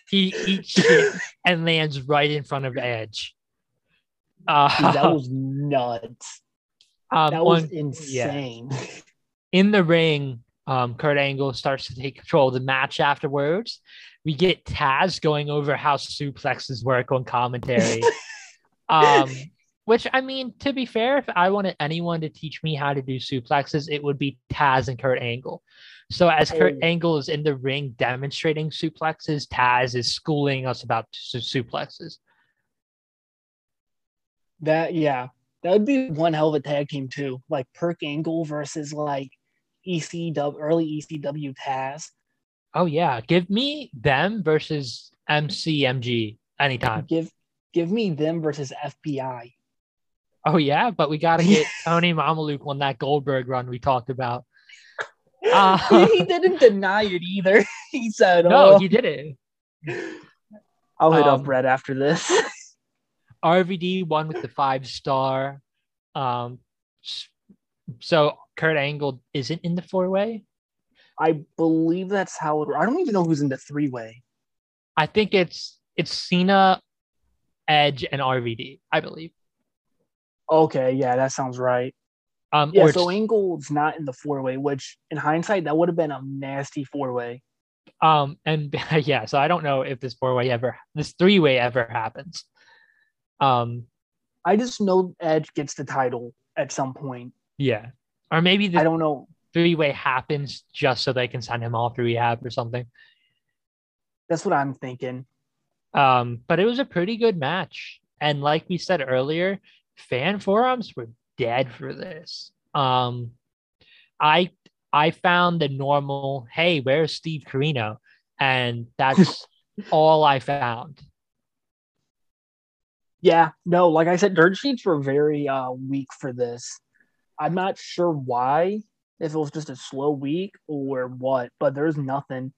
Speaker 2: he eats shit and lands right in front of Edge. Uh,
Speaker 1: Dude, that was nuts.
Speaker 2: Um,
Speaker 1: That was
Speaker 2: on-
Speaker 1: insane.
Speaker 2: in the ring. Um, Kurt Angle starts to take control of the match afterwards. We get Taz going over how suplexes work on commentary. um, which I mean, to be fair, if I wanted anyone to teach me how to do suplexes, it would be Taz and Kurt Angle. So as Kurt
Speaker 1: Oh.
Speaker 2: Angle is in the ring demonstrating suplexes, Taz is schooling us about su- suplexes.
Speaker 1: That yeah, that would be one hell of a tag team too. Like Perk Angle versus like ECW early ECW Taz.
Speaker 2: Oh yeah, give me them versus MCMG anytime.
Speaker 1: Give give me them versus FBI.
Speaker 2: Oh yeah, but we got to get Tony Mamaluke on that Goldberg run we talked about. Uh,
Speaker 1: he didn't deny it either. He said,
Speaker 2: no,
Speaker 1: "Oh,
Speaker 2: he didn't."
Speaker 1: I'll hit
Speaker 2: um,
Speaker 1: up Brett after this."
Speaker 2: RVD won with the five star. Um, so Kurt Angle isn't in the four way.
Speaker 1: I believe that's how it. I don't even know who's in the three way.
Speaker 2: I think it's it's Cena, Edge, and RVD. I believe.
Speaker 1: Okay, yeah, that sounds right.
Speaker 2: Um,
Speaker 1: Yeah, so Angle's not in the four way, which in hindsight that would have been a nasty four way.
Speaker 2: um, and yeah, so I don't know if this four way ever, this three way ever happens. Um,
Speaker 1: I just know Edge gets the title at some point.
Speaker 2: yeah, or maybe
Speaker 1: I don't know.
Speaker 2: three way happens just so they can send him off to rehab or something.
Speaker 1: That's what I'm thinking.
Speaker 2: Um, but it was a pretty good match. And like we said earlier, fan forums were dead for this. Um, I I found the normal, hey, where's Steve Corino? And that's all I found.
Speaker 1: Yeah, no, like I said, dirt sheets were very uh weak for this. I'm not sure why, if it was just a slow week or what, but there's nothing.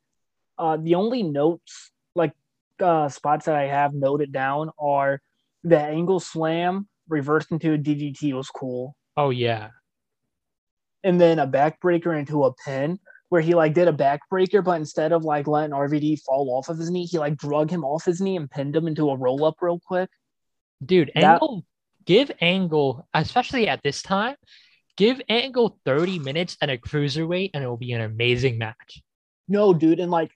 Speaker 1: Uh the only notes, like uh spots that I have noted down are the angle slam reversed into a DDT was cool.
Speaker 2: Oh yeah.
Speaker 1: And then a backbreaker into a pin where he like did a backbreaker, but instead of like letting RVD fall off of his knee, he like drug him off his knee and pinned him into a roll up real quick.
Speaker 2: Dude,
Speaker 1: That-
Speaker 2: Angle give Angle, especially at this time, give Angle 30 minutes and a cruiserweight, and it will be an amazing match.
Speaker 1: No, dude, and like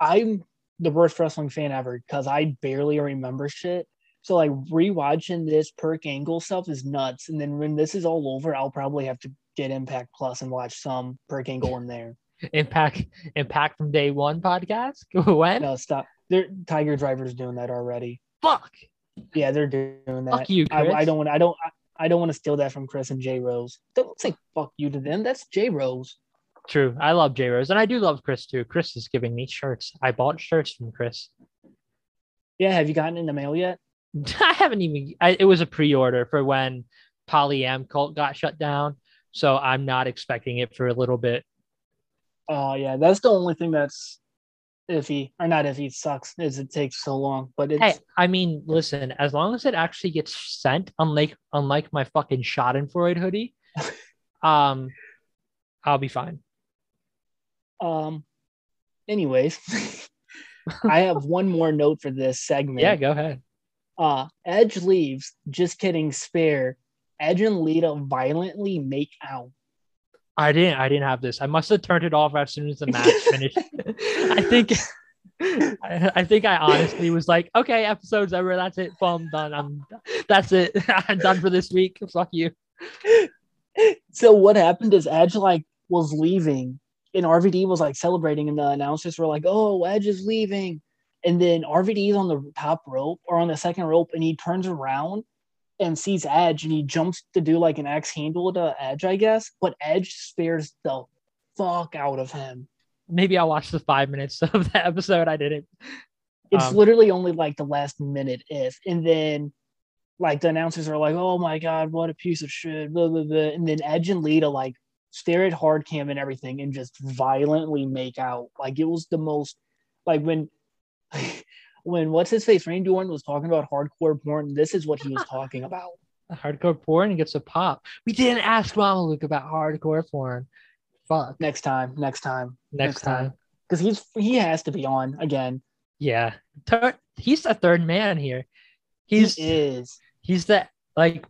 Speaker 1: I'm the worst wrestling fan ever because I barely remember shit. So like rewatching this perk angle stuff is nuts. And then when this is all over, I'll probably have to get Impact Plus and watch some perk angle in there.
Speaker 2: Impact Impact from Day One podcast. when?
Speaker 1: No, stop. They're Tiger Driver's doing that already.
Speaker 2: Fuck.
Speaker 1: Yeah, they're doing that.
Speaker 2: Fuck you,
Speaker 1: I,
Speaker 2: Chris.
Speaker 1: I don't want. I don't. I, I don't want to steal that from Chris and J Rose. Don't say fuck you to them. That's J Rose.
Speaker 2: True. I love J Rose, and I do love Chris too. Chris is giving me shirts. I bought shirts from Chris.
Speaker 1: Yeah, have you gotten in the mail yet?
Speaker 2: I haven't even. I, it was a pre-order for when Polyam Cult got shut down, so I'm not expecting it for a little bit.
Speaker 1: Oh yeah, that's the only thing that's iffy or not iffy. Sucks is it takes so long, but it's
Speaker 2: Hey, I mean, listen. As long as it actually gets sent, unlike unlike my fucking Schadenfreude hoodie, um, I'll be fine.
Speaker 1: um. Anyways, I have one more note for this segment.
Speaker 2: Yeah, go ahead.
Speaker 1: Uh, Edge leaves. Just kidding. Spare. Edge and Lita violently make out.
Speaker 2: I didn't. I didn't have this. I must have turned it off as soon as the match finished. I think. I, I think I honestly was like, okay, episode's over. That's it. Boom, done. I'm. That's it. I'm done for this week. Fuck you.
Speaker 1: So what happened is Edge like was leaving, and RVD was like celebrating, and the announcers were like, "Oh, Edge is leaving," and then RVD is on the top rope or on the second rope, and he turns around and sees Edge, and he jumps to do like an X handle to Edge, I guess, but Edge spares the fuck out of him.
Speaker 2: Maybe I'll watch the five minutes of the episode. I didn't.
Speaker 1: It's
Speaker 2: Um,
Speaker 1: literally only like the last minute if, and then like the announcers are like, "Oh my god, what a piece of shit!" Blah, blah, blah. And then Edge and Lita like stare at hard cam and everything, and just violently make out. Like it was the most like when when what's his face Randy Orton was talking about hardcore porn. This is what he was talking about.
Speaker 2: hardcore porn gets a pop. We didn't ask Mamaluke about hardcore porn. Fuck.
Speaker 1: Next time, next time,
Speaker 2: Next,
Speaker 1: next
Speaker 2: time.
Speaker 1: because he's he has to be on again.
Speaker 2: Yeah. Third, he's the third man here. He's
Speaker 1: he is.
Speaker 2: he's the like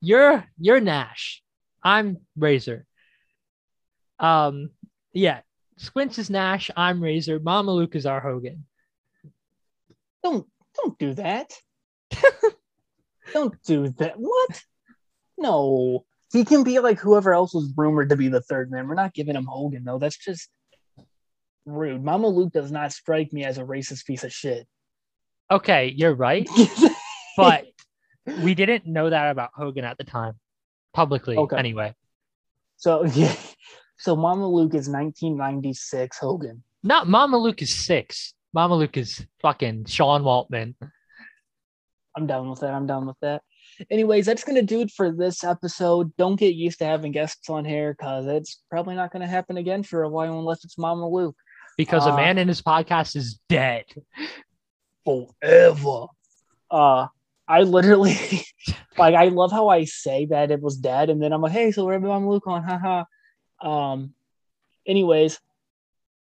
Speaker 2: you're you're Nash. I'm Razor. Um yeah. Squints is Nash. I'm Razor. Mamaluke is our Hogan.
Speaker 1: Don't don't do that. don't do that. What? No. He can be like whoever else was rumored to be the third man. We're not giving him Hogan though. That's just rude. Mamaluke does not strike me as a racist piece of shit.
Speaker 2: Okay, you're right, but we didn't know that about Hogan at the time, publicly.
Speaker 1: Okay.
Speaker 2: Anyway,
Speaker 1: so yeah. So Mamaluke is 1996 Hogan.
Speaker 2: not Mamaluke is six. Mamaluke is fucking Sean Waltman.
Speaker 1: I'm down with that. I'm down with that. Anyways, that's gonna do it for this episode. Don't get used to having guests on here because it's probably not gonna happen again for a while unless it's Mamaluke.
Speaker 2: because a
Speaker 1: Uh,
Speaker 2: man and his podcast is dead.
Speaker 1: forever. Uh I literally like I love how I say that it was dead and then I'm like, hey, so we're having Mamaluke on, haha. Um anyways,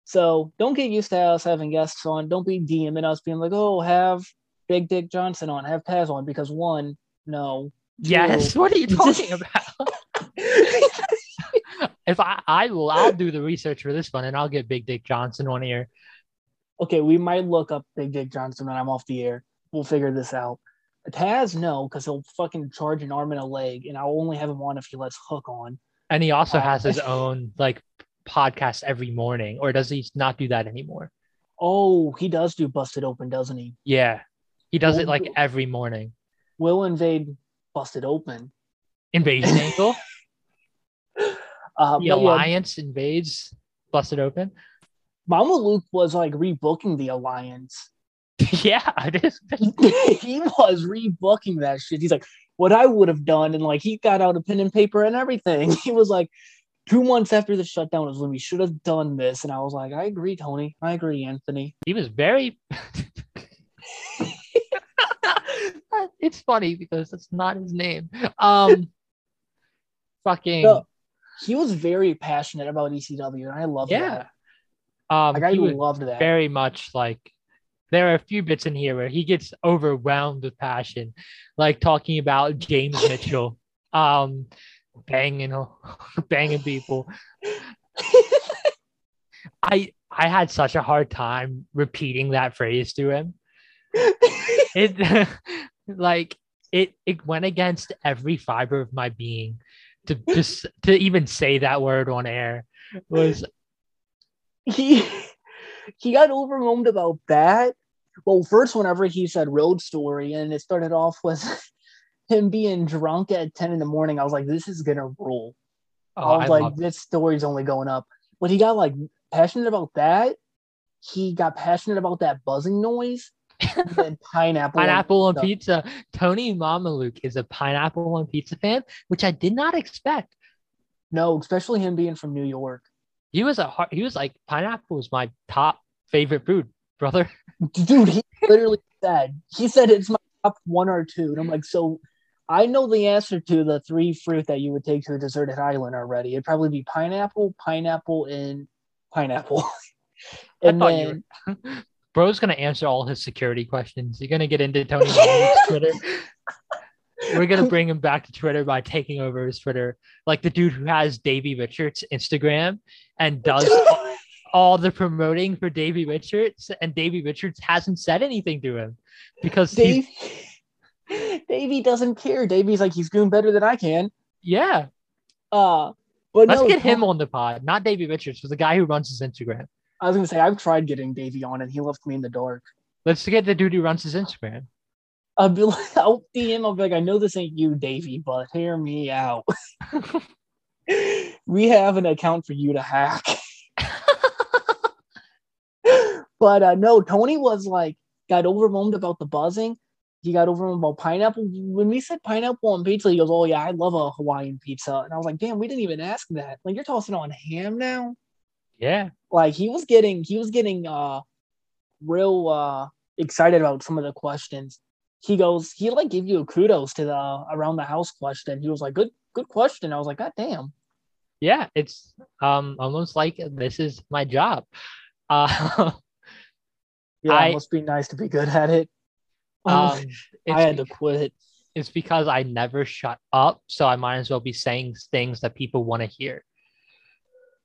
Speaker 1: so don't get used to us having guests on. Don't be DMing us being like, oh, have Big Dick Johnson on, have Taz on, because one, no.
Speaker 2: Yes. What are you talking about? if I, I will, I'll do the research for this one, and I'll get Big Dick Johnson on here.
Speaker 1: Okay, we might look up Big Dick Johnson when I'm off the air. We'll figure this out. Taz, no, because he'll fucking charge an arm and a leg, and I'll only have him on if he lets Hook on.
Speaker 2: And he also
Speaker 1: Uh,
Speaker 2: has his own like podcast every morning, or does he not do that anymore?
Speaker 1: Oh, he does do Busted Open, doesn't he?
Speaker 2: Yeah, he does
Speaker 1: Well,
Speaker 2: it like every morning.
Speaker 1: Will invade Busted Open.
Speaker 2: Invasion Angle,
Speaker 1: Uh,
Speaker 2: the
Speaker 1: but yeah,
Speaker 2: Alliance invades, busted open.
Speaker 1: Mamaluke was like rebooking the Alliance.
Speaker 2: yeah,
Speaker 1: he was rebooking that shit. He's like, what I would have done, and like he got out a pen and paper and everything. He was like, two months after the shutdown was when we should have done this, and I was like, I agree, Tony. I agree, Anthony.
Speaker 2: He was very. it's funny because that's not his name. Um, fucking
Speaker 1: No, he was very passionate about ECW, and I love
Speaker 2: yeah.
Speaker 1: that.
Speaker 2: Um,
Speaker 1: Like I loved that.
Speaker 2: very much like. There are a few bits in here where he gets overwhelmed with passion, like talking about James Mitchell, um, banging, banging people. I I had such a hard time repeating that phrase to him. It like it it went against every fiber of my being to just to even say that word on air was
Speaker 1: he he got overwhelmed about that. Well, first, whenever he said road story, and it started off with him being drunk at 10 in the morning, I was like, this is gonna rule.
Speaker 2: oh,
Speaker 1: I was
Speaker 2: I
Speaker 1: like, this story's only going up. But he got like passionate about that. He got passionate about that buzzing noise. And then pineapple.
Speaker 2: pineapple on pizza. Tony Mamaluke is a pineapple on pizza fan, which I did not expect.
Speaker 1: No, especially him being from New York.
Speaker 2: He was a hard, he was like pineapple was my top favorite food, brother.
Speaker 1: Dude, he literally said, he said it's my top one or two. And I'm like, so I know the answer to the three fruit that you would take to a deserted island already. It'd probably be pineapple, pineapple, and pineapple. And then
Speaker 2: were, bro's gonna answer all his security questions. You're gonna get into Tony Mamaluke's Twitter. We're gonna bring him back to Twitter by taking over his Twitter, like the dude who has Davey Richards' Instagram and does all, all the promoting for Davey Richards, and Davey Richards hasn't said anything to him because he's
Speaker 1: Dave, Davey doesn't care. Davey's like, he's doing better than I can.
Speaker 2: yeah.
Speaker 1: Uh, but
Speaker 2: Let's
Speaker 1: no,
Speaker 2: get him on the pod, not Davey Richards, but the guy who runs his Instagram.
Speaker 1: I was gonna say I've tried getting Davey on, and he left me in the dark.
Speaker 2: Let's get the dude who runs his Instagram.
Speaker 1: I'll be like, I'll DM. I'll be like, I know this ain't you, Davey, but hear me out. we have an account for you to hack. But uh, no, Tony was like got overwhelmed about the buzzing. He got overwhelmed about pineapple. When we said pineapple on pizza, he goes, "Oh yeah, I love a Hawaiian pizza." And I was like, "Damn, we didn't even ask that. Like you're tossing on ham now."
Speaker 2: Yeah.
Speaker 1: Like he was getting he was getting uh real uh excited about some of the questions. He goes, he like gave you a kudos to the around the house question. He was like, "Good, good question." I was like, "God damn."
Speaker 2: Yeah, it's um almost like this is my job. Uh,
Speaker 1: Yeah,
Speaker 2: I-
Speaker 1: it must be nice to be good at it.
Speaker 2: Um,
Speaker 1: I had
Speaker 2: it's,
Speaker 1: to quit.
Speaker 2: it's because I never shut up, so I might as well be saying things that people want to hear.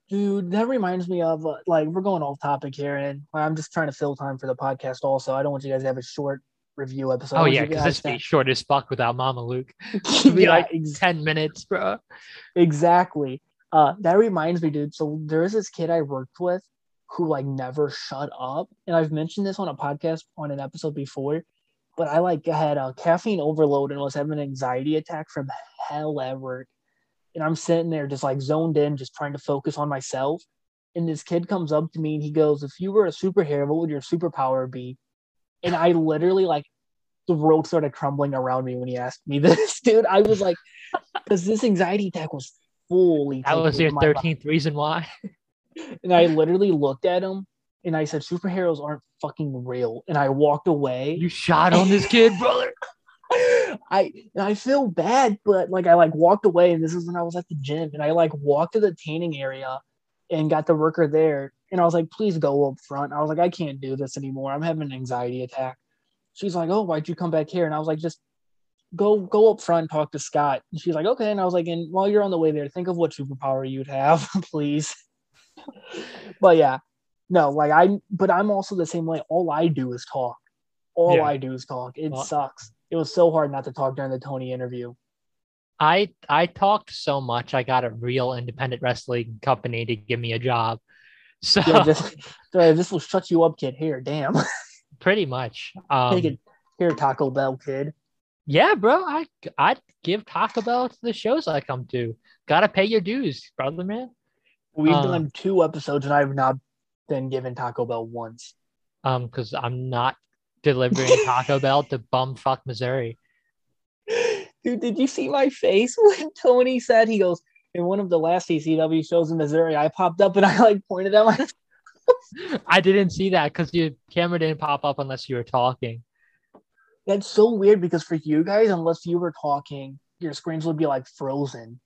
Speaker 1: Dude, that reminds me of uh, like we're going off topic here, and I'm just trying to fill time for the podcast. Also, I don't want you guys to have a short review episode.
Speaker 2: Oh yeah, because this be short as fuck without
Speaker 1: Mamaluke.
Speaker 2: It'd be
Speaker 1: Yeah,
Speaker 2: like
Speaker 1: ex-
Speaker 2: ten minutes, bro.
Speaker 1: exactly. Uh, that reminds me, dude. So there is this kid I worked with who like never shut up, and I've mentioned this on a podcast on an episode before. But I like had a caffeine overload and was having an anxiety attack from hell at work, and I'm sitting there just like zoned in, just trying to focus on myself. And this kid comes up to me and he goes, "If you were a superhero, what would your superpower be?" And I literally like the road started crumbling around me when he asked me this, dude. I was like, because this anxiety attack was fully.
Speaker 2: That was your
Speaker 1: my body.
Speaker 2: thirteenth reason why.
Speaker 1: And I literally looked at him and I said, superheroes aren't fucking real. And I walked away.
Speaker 2: You shot on this kid, brother.
Speaker 1: I I feel bad, but like I like walked away, and this is when I was at the gym, and I like walked to the tanning area and got the worker there, and I was like, please go up front. I was like, I can't do this anymore. I'm having an anxiety attack. She's like, oh, why'd you come back here? And I was like, just go go up front, talk to Scott. And she's like, okay. And I was like, and while you're on the way there, think of what superpower you'd have, please. but yeah, no, like I, but I'm also the same way. All I do is talk. All
Speaker 2: Yeah.
Speaker 1: I do is talk. It
Speaker 2: Well-
Speaker 1: sucks. It was so hard not to talk during the Tony interview.
Speaker 2: I I talked so much. I got a real independent wrestling company to give me a job. So
Speaker 1: Yeah, this, this will shut you up, kid. Here, damn.
Speaker 2: pretty much. Um,
Speaker 1: Take it. Here, Taco Bell, kid.
Speaker 2: Yeah, bro. I I'd give Taco Bell to the shows I come to. Gotta pay your dues, brother man.
Speaker 1: We've
Speaker 2: Uh,
Speaker 1: done two episodes, and I've not been given Taco Bell once.
Speaker 2: Um, because I'm not delivering Taco Bell to bumfuck Missouri.
Speaker 1: Dude, did you see my face when Tony said he goes in one of the last ECW shows in Missouri? I popped up and I like pointed at my.
Speaker 2: I didn't see that because your camera didn't pop up unless you were talking.
Speaker 1: That's so weird because for you guys, unless you were talking, your screens would be like frozen.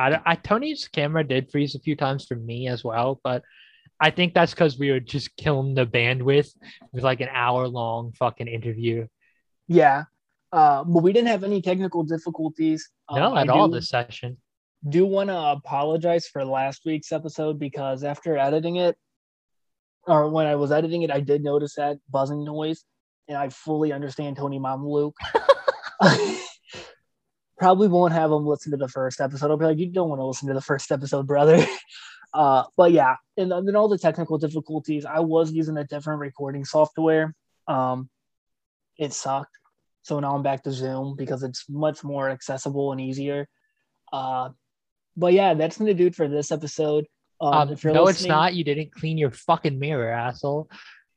Speaker 2: I, I Tony's camera did freeze a few times for me as well, but I think that's because we were just killing the bandwidth with like an hour long fucking interview.
Speaker 1: Yeah, uh, but we didn't have any technical difficulties.
Speaker 2: No,
Speaker 1: Um, I
Speaker 2: at all
Speaker 1: do-
Speaker 2: this session.
Speaker 1: do want to apologize for last week's episode because after editing it, or when I was editing it, I did notice that buzzing noise, and I fully understand Tony Mamaluke. Probably won't have them listen to the first episode. I'll be like, you don't want to listen to the first episode, brother. Uh, but yeah, and then all the technical difficulties. I was using a different recording software. Um, it sucked, so now I'm back to Zoom because it's much more accessible and easier. Uh, but yeah, that's gonna do it for this episode. Um,
Speaker 2: Um,
Speaker 1: if you're
Speaker 2: no, it's not. You didn't clean your fucking mirror, asshole.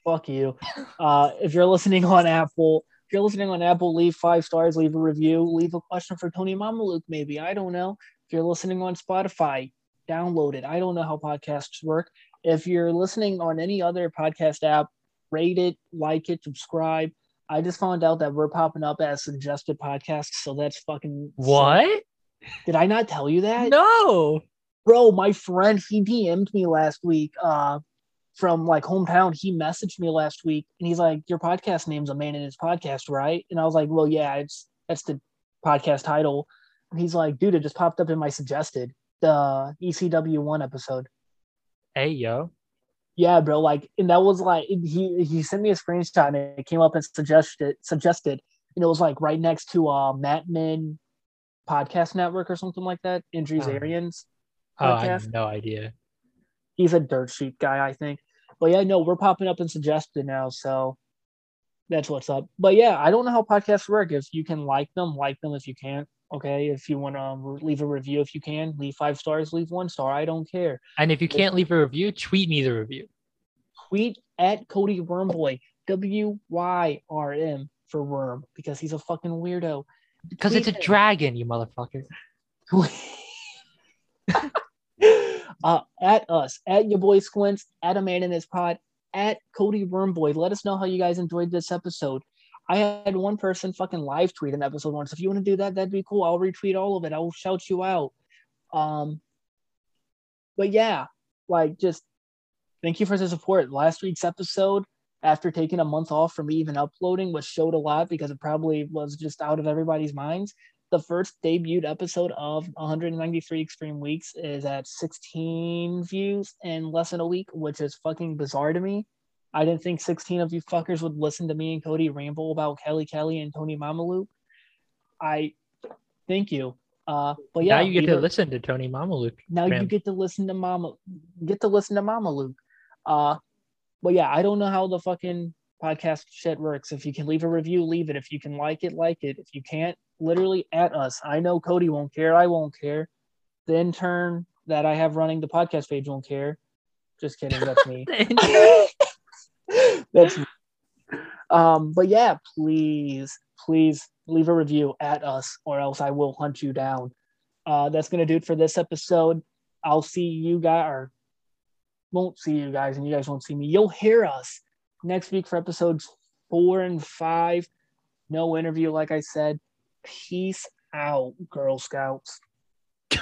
Speaker 1: Fuck you. Uh, if you're listening on Apple, you're listening on Apple, leave five stars, leave a review, leave a question for Tony Mamaluke, maybe. I don't know. If you're listening on Spotify, download it. I don't know how podcasts work. If you're listening on any other podcast app, rate it, like it, subscribe. I just found out that we're popping up as suggested podcasts, so that's fucking sick.
Speaker 2: What?
Speaker 1: Did I not tell you that?
Speaker 2: No.
Speaker 1: bro my friend he dm'd me last week uh from like hometown he messaged me last week and he's like your podcast name's a man and his podcast right and i was like well yeah it's that's the podcast title and he's like dude it just popped up in my suggested the ecw one episode
Speaker 2: Hey, yo.
Speaker 1: yeah bro like and that was like he he sent me a screenshot and it came up and suggested suggested and it was like right next to uh matt podcast network or something like that injuries
Speaker 2: Oh.
Speaker 1: arians
Speaker 2: Oh, I have no idea.
Speaker 1: He's a dirt sheet guy, I think. But yeah, no, we're popping up and suggested now, so that's what's up. But yeah, I don't know how podcasts work. If you can like them, like them. If you can't, okay. If you want to um, leave a review, if you can, leave five stars, leave one star. I don't care.
Speaker 2: And if you can't leave a review, tweet me the review.
Speaker 1: tweet at Cody Wyrmboy, W Y R M for worm, because he's a fucking weirdo.
Speaker 2: Because it's a
Speaker 1: him.
Speaker 2: dragon, you motherfucker.
Speaker 1: uh, at us, at your boy Squints, at a man in his pod, at Cody Wyrmboy. Let us know how you guys enjoyed this episode. I had one person fucking live tweet an episode once. If you want to do that, that'd be cool. I'll retweet all of it. I will shout you out. Um, but yeah, like just thank you for the support. Last week's episode, after taking a month off from even uploading, was showed a lot because it probably was just out of everybody's minds the first debuted episode of 193 Extreme Weeks is at 16 views in less than a week, which is fucking bizarre to me. I didn't think 16 of you fuckers would listen to me and Cody ramble about Kelly Kelly and Tony Mamalu. I thank you. Uh, but yeah,
Speaker 2: now you get to listen to Tony Mamaluke.
Speaker 1: now you get to listen to Mama, get to listen to Mamaluke. Uh, but yeah, I don't know how the fucking podcast shit works. If you can leave a review, leave it. If you can like it, like it. If you can't, literally at us. I know Cody won't care. I won't care. The intern that I have running the podcast page won't care. Just kidding. That's me. That's me. Um, but yeah, please, please leave a review at us, or else I will hunt you down. Uh, that's gonna do it for this episode. I'll see you guys, or won't see you guys, and you guys won't see me. You'll hear us next week for episodes four and five. No interview, like I said. Peace out, Girl Scouts.